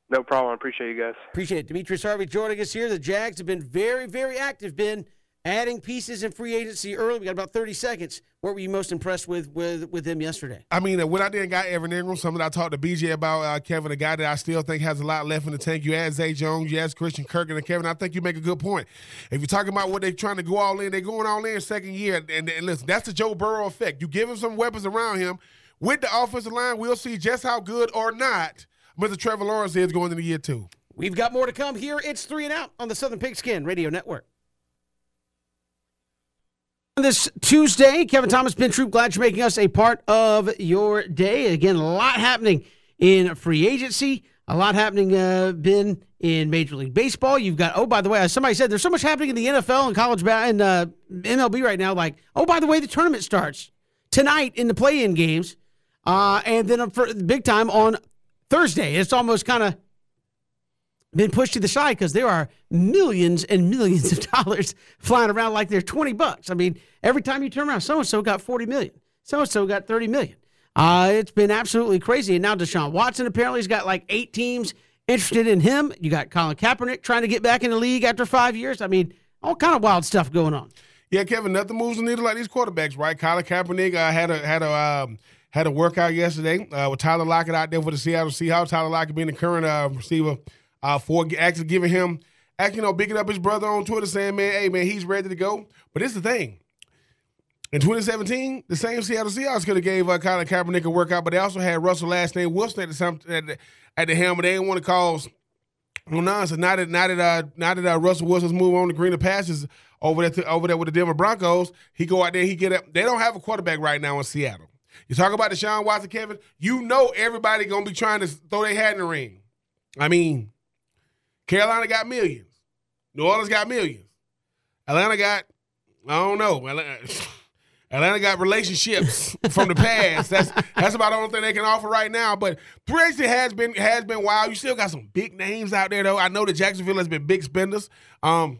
No problem. I appreciate you guys. Appreciate it. Demetrius Harvey joining us here. The Jags have been very, very active, been adding pieces in free agency early. We got about 30 seconds. What were you most impressed with with, with him yesterday? I mean, when I didn't got Evan Engram, something I talked to BJ about, uh, Kevin, a guy that I still think has a lot left in the tank. You add Zay Jones, you add Christian Kirk, and Kevin, I think you make a good point. If you're talking about what they're trying to go all in, they're going all in second year. And, and listen, that's the Joe Burrow effect. You give him some weapons around him – with the offensive line, we'll see just how good or not Mr. Trevor Lawrence is going into year two. We've got more to come here. It's three and out on the Southern Pigskin Radio Network. This Tuesday, Kevin Thomas, Ben Troupe, glad you're making us a part of your day. Again, a lot happening in free agency, a lot happening, uh, Ben, in Major League Baseball. You've got, oh, by the way, somebody said there's so much happening in the NFL and college and uh, MLB right now. Like, oh, by the way, the tournament starts tonight in the play in games. Uh, and then for big time on Thursday. It's almost kind of been pushed to the side because there are millions and millions of [laughs] dollars flying around like they're 20 bucks. I mean, every time you turn around, so and so got 40 million, so and so got 30 million. Uh, it's been absolutely crazy. And now Deshaun Watson apparently has got like eight teams interested in him. You got Colin Kaepernick trying to get back in the league after five years. I mean, all kind of wild stuff going on. Yeah, Kevin, nothing moves the needle like these quarterbacks, right? Colin Kaepernick uh, had a had a um, had a workout yesterday uh, with Tyler Lockett out there for the Seattle Seahawks. Tyler Lockett being the current uh, receiver uh, for actually giving him, actually, you know, bigging up his brother on Twitter saying, man, hey, man, he's ready to go. But it's the thing. In 2017, the same Seattle Seahawks could have gave uh, Colin Kaepernick a workout, but they also had Russell last name Wilson at the, at the, at the helm, they didn't want to cause no nonsense. Now that now that uh, now that uh, Russell Wilson's moving on to greener pastures over there to, over there with the Denver Broncos, he go out there, he get up. They don't have a quarterback right now in Seattle. You talk about Deshaun Watson, Kevin. You know everybody gonna be trying to throw their hat in the ring. I mean, Carolina got millions. New Orleans got millions. Atlanta got, I don't know. [laughs] Atlanta got relationships from the past. That's that's about the only thing they can offer right now. But free has been has been wild. You still got some big names out there though. I know that Jacksonville has been big spenders. Um,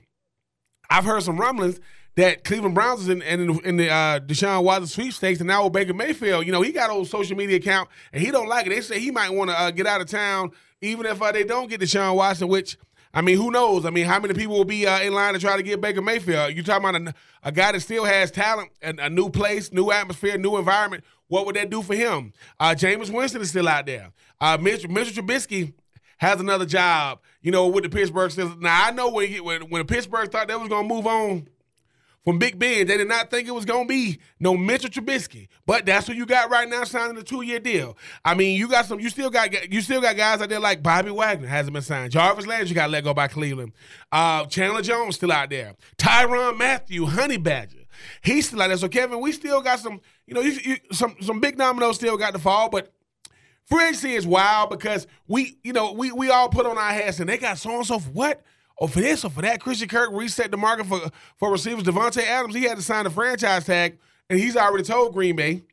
I've heard some rumblings that Cleveland Browns is in, in, in the uh, Deshaun Watson sweepstakes, and now with Baker Mayfield, you know, he got old social media account, and he don't like it. They say he might want to uh, get out of town, even if uh, they don't get Deshaun Watson, which I mean, who knows? I mean, how many people will be uh, in line to try to get Baker Mayfield? You talking about a, a guy that still has talent, and a new place, new atmosphere, new environment. What would that do for him? Uh, Jameis Winston is still out there. Uh, Mitch, Mitchell Trubisky has another job, you know, with the Pittsburgh. Now I know when when, when the Pittsburgh thought they was gonna move on from Big Ben, they did not think it was gonna be no Mitchell Trubisky. But that's what you got right now, signing a two year deal. I mean, you got some. You still got you still got guys out there like Bobby Wagner hasn't been signed. Jarvis Landry got let go by Cleveland. Uh, Chandler Jones still out there. Tyrann Mathieu, Honey Badger. He's still out there. So Kevin, we still got some. You know, you, you, some some big dominoes still got to fall, but Free agency is wild because we, you know, we we all put on our hats and they got so and so for what? Or for this or for that. Christian Kirk reset the market for for receivers. Davante Adams, he had to sign a franchise tag, and he's already told Green Bay,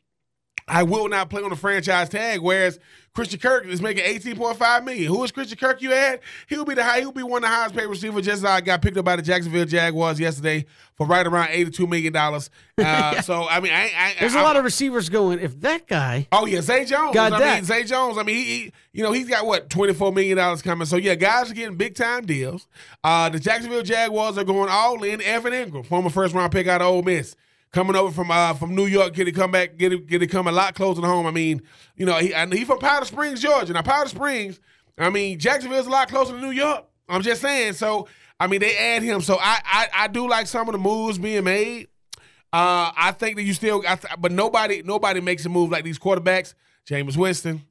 I will not play on the franchise tag. Whereas Christian Kirk is making eighteen point five million. Who is Christian Kirk? You had he'll be the high, he'll be one of the highest paid receivers. Just as I got picked up by the Jacksonville Jaguars yesterday for right around eighty two million dollars. Uh, [laughs] yeah. So I mean, I, I, there's I, a lot of receivers going. If that guy, oh yeah, Zay Jones, got I that. mean, Zay Jones. I mean, he, he, you know, he's got what twenty four million dollars coming. So yeah, guys are getting big time deals. Uh, the Jacksonville Jaguars are going all in. Evan Engram, former first round pick out of Ole Miss coming over from uh, from New York, get it come back, get it get it come a lot closer to home. I mean, you know, he he from Powder Springs, Georgia. Now Powder Springs, I mean, Jacksonville's a lot closer to New York. I'm just saying. So I mean, they add him. So I I, I do like some of the moves being made. Uh, I think that you still, th- but nobody nobody makes a move like these quarterbacks. Jameis Winston,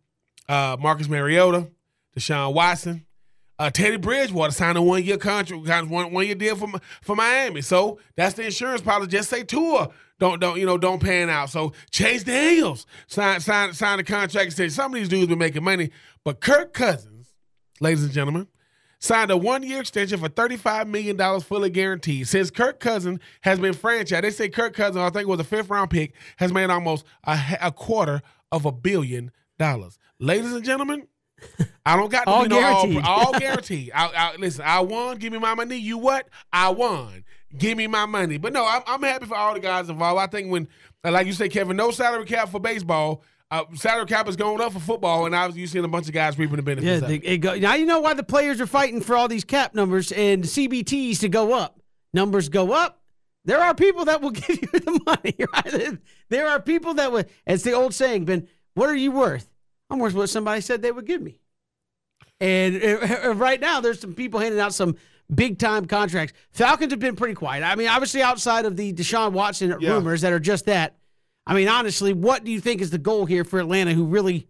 uh, Marcus Mariota, Deshaun Watson. Uh, Teddy Bridgewater signed a one year contract, one one year deal for for Miami. So that's the insurance policy. Just say Tua don't don't you know don't pan out. So Chase Daniels signed signed signed a contract said some of these dudes been making money, but Kirk Cousins, ladies and gentlemen, signed a one year extension for thirty five million dollars fully guaranteed. Since Kirk Cousins has been franchised, they say Kirk Cousins, I think it was a fifth round pick, has made almost a, a quarter of a billion dollars. Ladies and gentlemen. I don't got to all be guaranteed. no all, all guaranteed. I, I, listen, I won. Give me my money. You what? I won. Give me my money. But no, I'm, I'm happy for all the guys involved. I think when, like you say, Kevin, no salary cap for baseball. Uh, salary cap is going up for football, and obviously you're seeing a bunch of guys reaping the benefits. Yeah, they, it go, now you know why the players are fighting for all these cap numbers and CBTs to go up. Numbers go up. There are people that will [laughs] give you the money. Right? There are people that would. It's the old saying, Ben. What are you worth? I'm worth what somebody said they would give me. And uh, right now, there's some people handing out some big time contracts. Falcons have been pretty quiet. I mean, obviously, outside of the Deshaun Watson Yeah. rumors that are just that. I mean, honestly, what do you think is the goal here for Atlanta? Who really,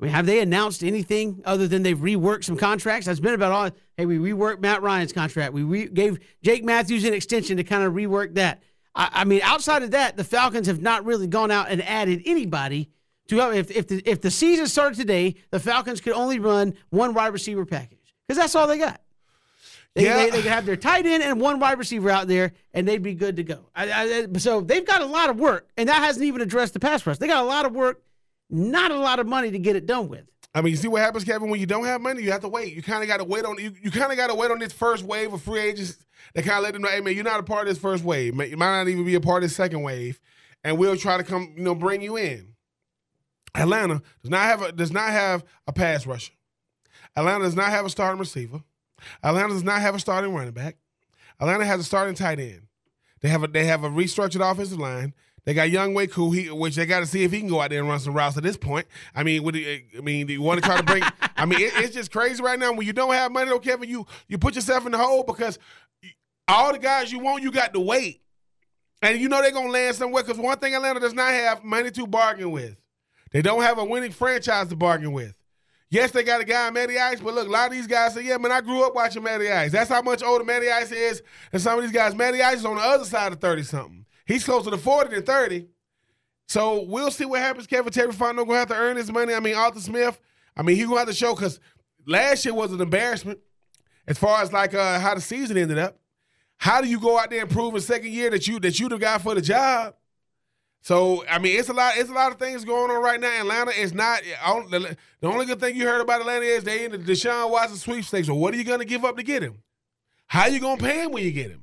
I mean, have they announced anything other than they've reworked some contracts? That's been about all. Hey, we reworked Matt Ryan's contract. We re- gave Jake Matthews an extension to kind of rework that. I, I mean, outside of that, the Falcons have not really gone out and added anybody to help. If if the, if the season started today, the Falcons could only run one wide receiver package because that's all they got. They, Yeah. they, they could have their tight end and one wide receiver out there, and they'd be good to go. I, I, so they've got a lot of work, and that hasn't even addressed the pass rush. They got a lot of work, not a lot of money to get it done with. I mean, you see what happens, Kevin, when you don't have money, you have to wait. You kind of got to wait on you. You kind of got to wait on this first wave of free agents. They kind of let them know, hey man, you're not a part of this first wave. You might not even be a part of this second wave, and we'll try to come, you know, bring you in. Atlanta does not have a does not have a pass rusher. Atlanta does not have a starting receiver. Atlanta does not have a starting running back. Atlanta has a starting tight end. They have a they have a restructured offensive line. They got Younghoe Koo, he, which they got to see if he can go out there and run some routes at this point. I mean, would he, I mean, do you want to try to bring? [laughs] I mean, it, it's just crazy right now when you don't have money, though, Kevin. You you put yourself in the hole because all the guys you want, you got to wait, and you know they're gonna land somewhere. Because one thing Atlanta does not have money to bargain with. They don't have a winning franchise to bargain with. Yes, they got a guy Matty Ice, but look, a lot of these guys say, yeah, man, I grew up watching Matty Ice. That's how much older Matty Ice is. And some of these guys, Matty Ice is on the other side of 30 something. He's closer to 40 than 30. So we'll see what happens. Kevin Terry Fontenot gonna have to earn his money. I mean, Arthur Smith, I mean, he gonna have to show because last year was an embarrassment as far as like uh, how the season ended up. How do you go out there and prove in second year that you that you the guy for the job? So I mean, it's a lot. It's a lot of things going on right now. Atlanta is not. The only good thing you heard about Atlanta is they in the Deshaun Watson sweepstakes. So what are you going to give up to get him? How are you going to pay him when you get him?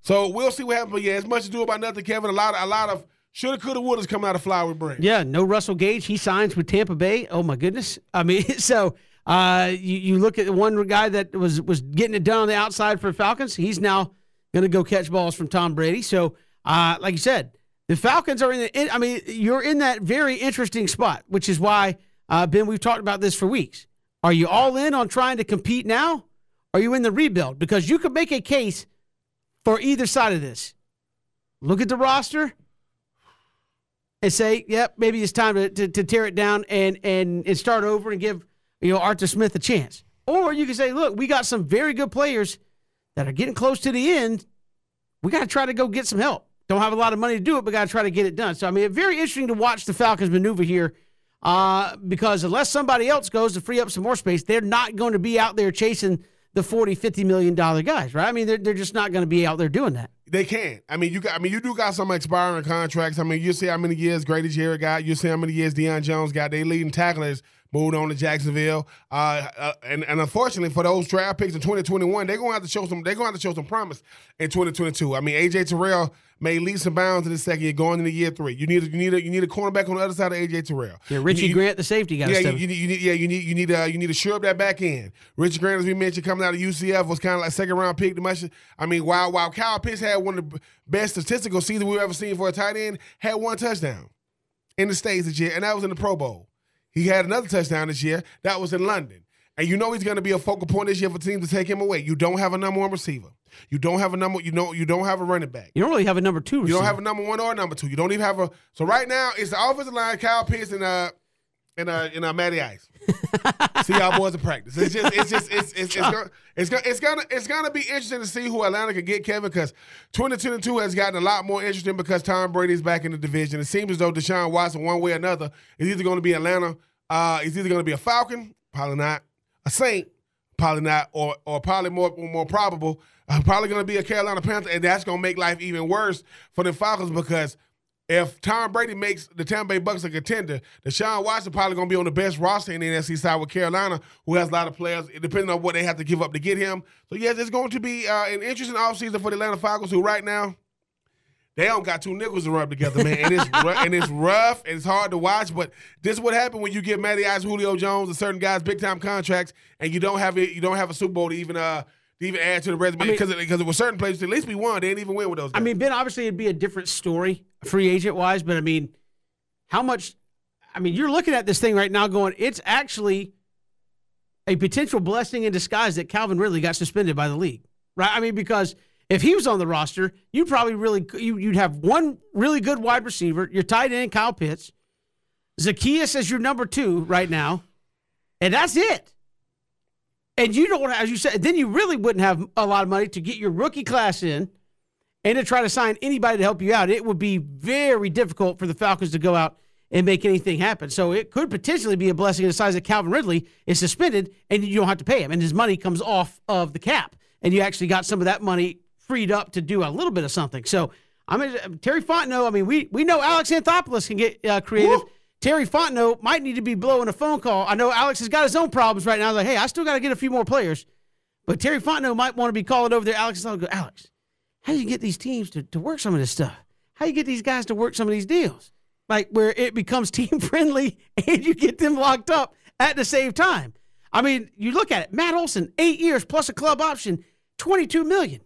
So we'll see what happens. But yeah, as much to do about nothing, Kevin. A lot of a lot of shoulda, coulda, wouldas coming out of Flowery Branch. Yeah, no Russell Gage. He signs with Tampa Bay. Oh my goodness. I mean, [laughs] so uh, you, you look at one guy that was was getting it done on the outside for Falcons. He's now going to go catch balls from Tom Brady. So, uh, like you said, the Falcons are in the. I mean, you're in that very interesting spot, which is why uh, Ben. We've talked about this for weeks. Are you all in on trying to compete now? Are you in the rebuild? Because you could make a case for either side of this. Look at the roster and say, yep, maybe it's time to, to, to tear it down and, and, and start over and give you know Arthur Smith a chance. Or you can say, look, we got some very good players that are getting close to the end. We got to try to go get some help. Don't have a lot of money to do it, but got to try to get it done. So, I mean, very interesting to watch the Falcons maneuver here uh, because unless somebody else goes to free up some more space, they're not going to be out there chasing the 40, 50 million dollar guys, right? I mean, they're, they're just not going to be out there doing that. They can. I mean, you got. I mean, you do got some expiring contracts. I mean, you see how many years Grady Jarrett got. You see how many years Deion Jones got. They leading tacklers moved on to Jacksonville. Uh, uh, and, and unfortunately for those draft picks in 2021, they're gonna have to show some. They're gonna have to show some promise in 2022. I mean, AJ Terrell made leaps and bounds in the second year, going into year three. You need a, you need a, you need a cornerback on the other side of AJ Terrell. Yeah, Richie you, Grant, the safety guy. Yeah, you, you, need, you need yeah you need you need uh, you need to shore up that back end. Richie Grant, as we mentioned, coming out of UCF was kind of like second round pick. The much, I mean, while while Kyle Pitts had one of the best statistical seasons we've ever seen for a tight end, had one touchdown in the states this year, and that was in the Pro Bowl. He had another touchdown this year. That was in London. And you know he's going to be a focal point this year for teams to take him away. You don't have a number one receiver. You don't have a number. You know you don't have a running back. You don't really have a number two. Receiver. You don't have a number one or a number two. You don't even have a. So right now it's the offensive line, Kyle Pitts and uh and uh and uh Matty Ice. see y'all boys in practice. It's just it's just it's it's, it's, gonna, it's gonna it's gonna it's gonna be interesting to see who Atlanta can get, Kevin, because 2022 has gotten a lot more interesting because Tom Brady's back in the division. It seems as though Deshaun Watson, one way or another, is either going to be Atlanta, uh, he's either going to be a Falcon, probably not, a Saint, probably not, or or probably more more probable, uh, probably going to be a Carolina Panther, and that's going to make life even worse for the Falcons because if Tom Brady makes the Tampa Bay Bucks a contender, Deshaun Watson probably going to be on the best roster in the NFC side with Carolina, who has a lot of players, depending on what they have to give up to get him. So, yes, it's going to be uh, an interesting offseason for the Atlanta Falcons, who right now, they don't got two nickels to rub together, man. And it's and it's rough and it's hard to watch. But this is what happened when you give Matty Ice, Julio Jones, and certain guys big time contracts, and you don't have it. You don't have a Super Bowl to even uh to even add to the resume because I mean, because it was certain places at least we won. They didn't even win with those. Guys. I mean, Ben, obviously it'd be a different story, free agent wise, but I mean, how much? I mean, you're looking at this thing right now, going, it's actually a potential blessing in disguise that Calvin Ridley got suspended by the league, right? I mean, because if he was on the roster, you'd probably really you'd have one really good wide receiver, your tight end Kyle Pitts, Zaccheaus as your number two right now, and that's it. And you don't, as you said, then you really wouldn't have a lot of money to get your rookie class in and to try to sign anybody to help you out. It would be very difficult for the Falcons to go out and make anything happen. So it could potentially be a blessing in the size that Calvin Ridley is suspended and you don't have to pay him, and his money comes off of the cap, and you actually got some of that money freed up to do a little bit of something. So I mean, Terry Fontenot. I mean, we we know Alex Anthopoulos can get uh, creative. Terry Fontenot might need to be blowing a phone call. I know Alex has got his own problems right now. Like, hey, I still got to get a few more players, but Terry Fontenot might want to be calling over there. Alex is go, Alex, how do you get these teams to, to work some of this stuff? How do you get these guys to work some of these deals? Like where it becomes [laughs] team friendly and you get them locked up at the same time. I mean, you look at it. Matt Olson, eight years plus a club option, twenty-two million.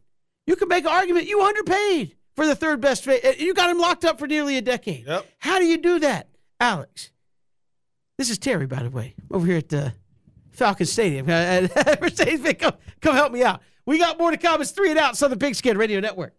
You can make an argument you underpaid for the third best. You got him locked up for nearly a decade. Yep. How do you do that, Alex? This is Terry, by the way, over here at the Falcon Stadium. [laughs] Mercedes, come, come help me out. We got more to come. It's three and out. Southern Pigskin Radio Network.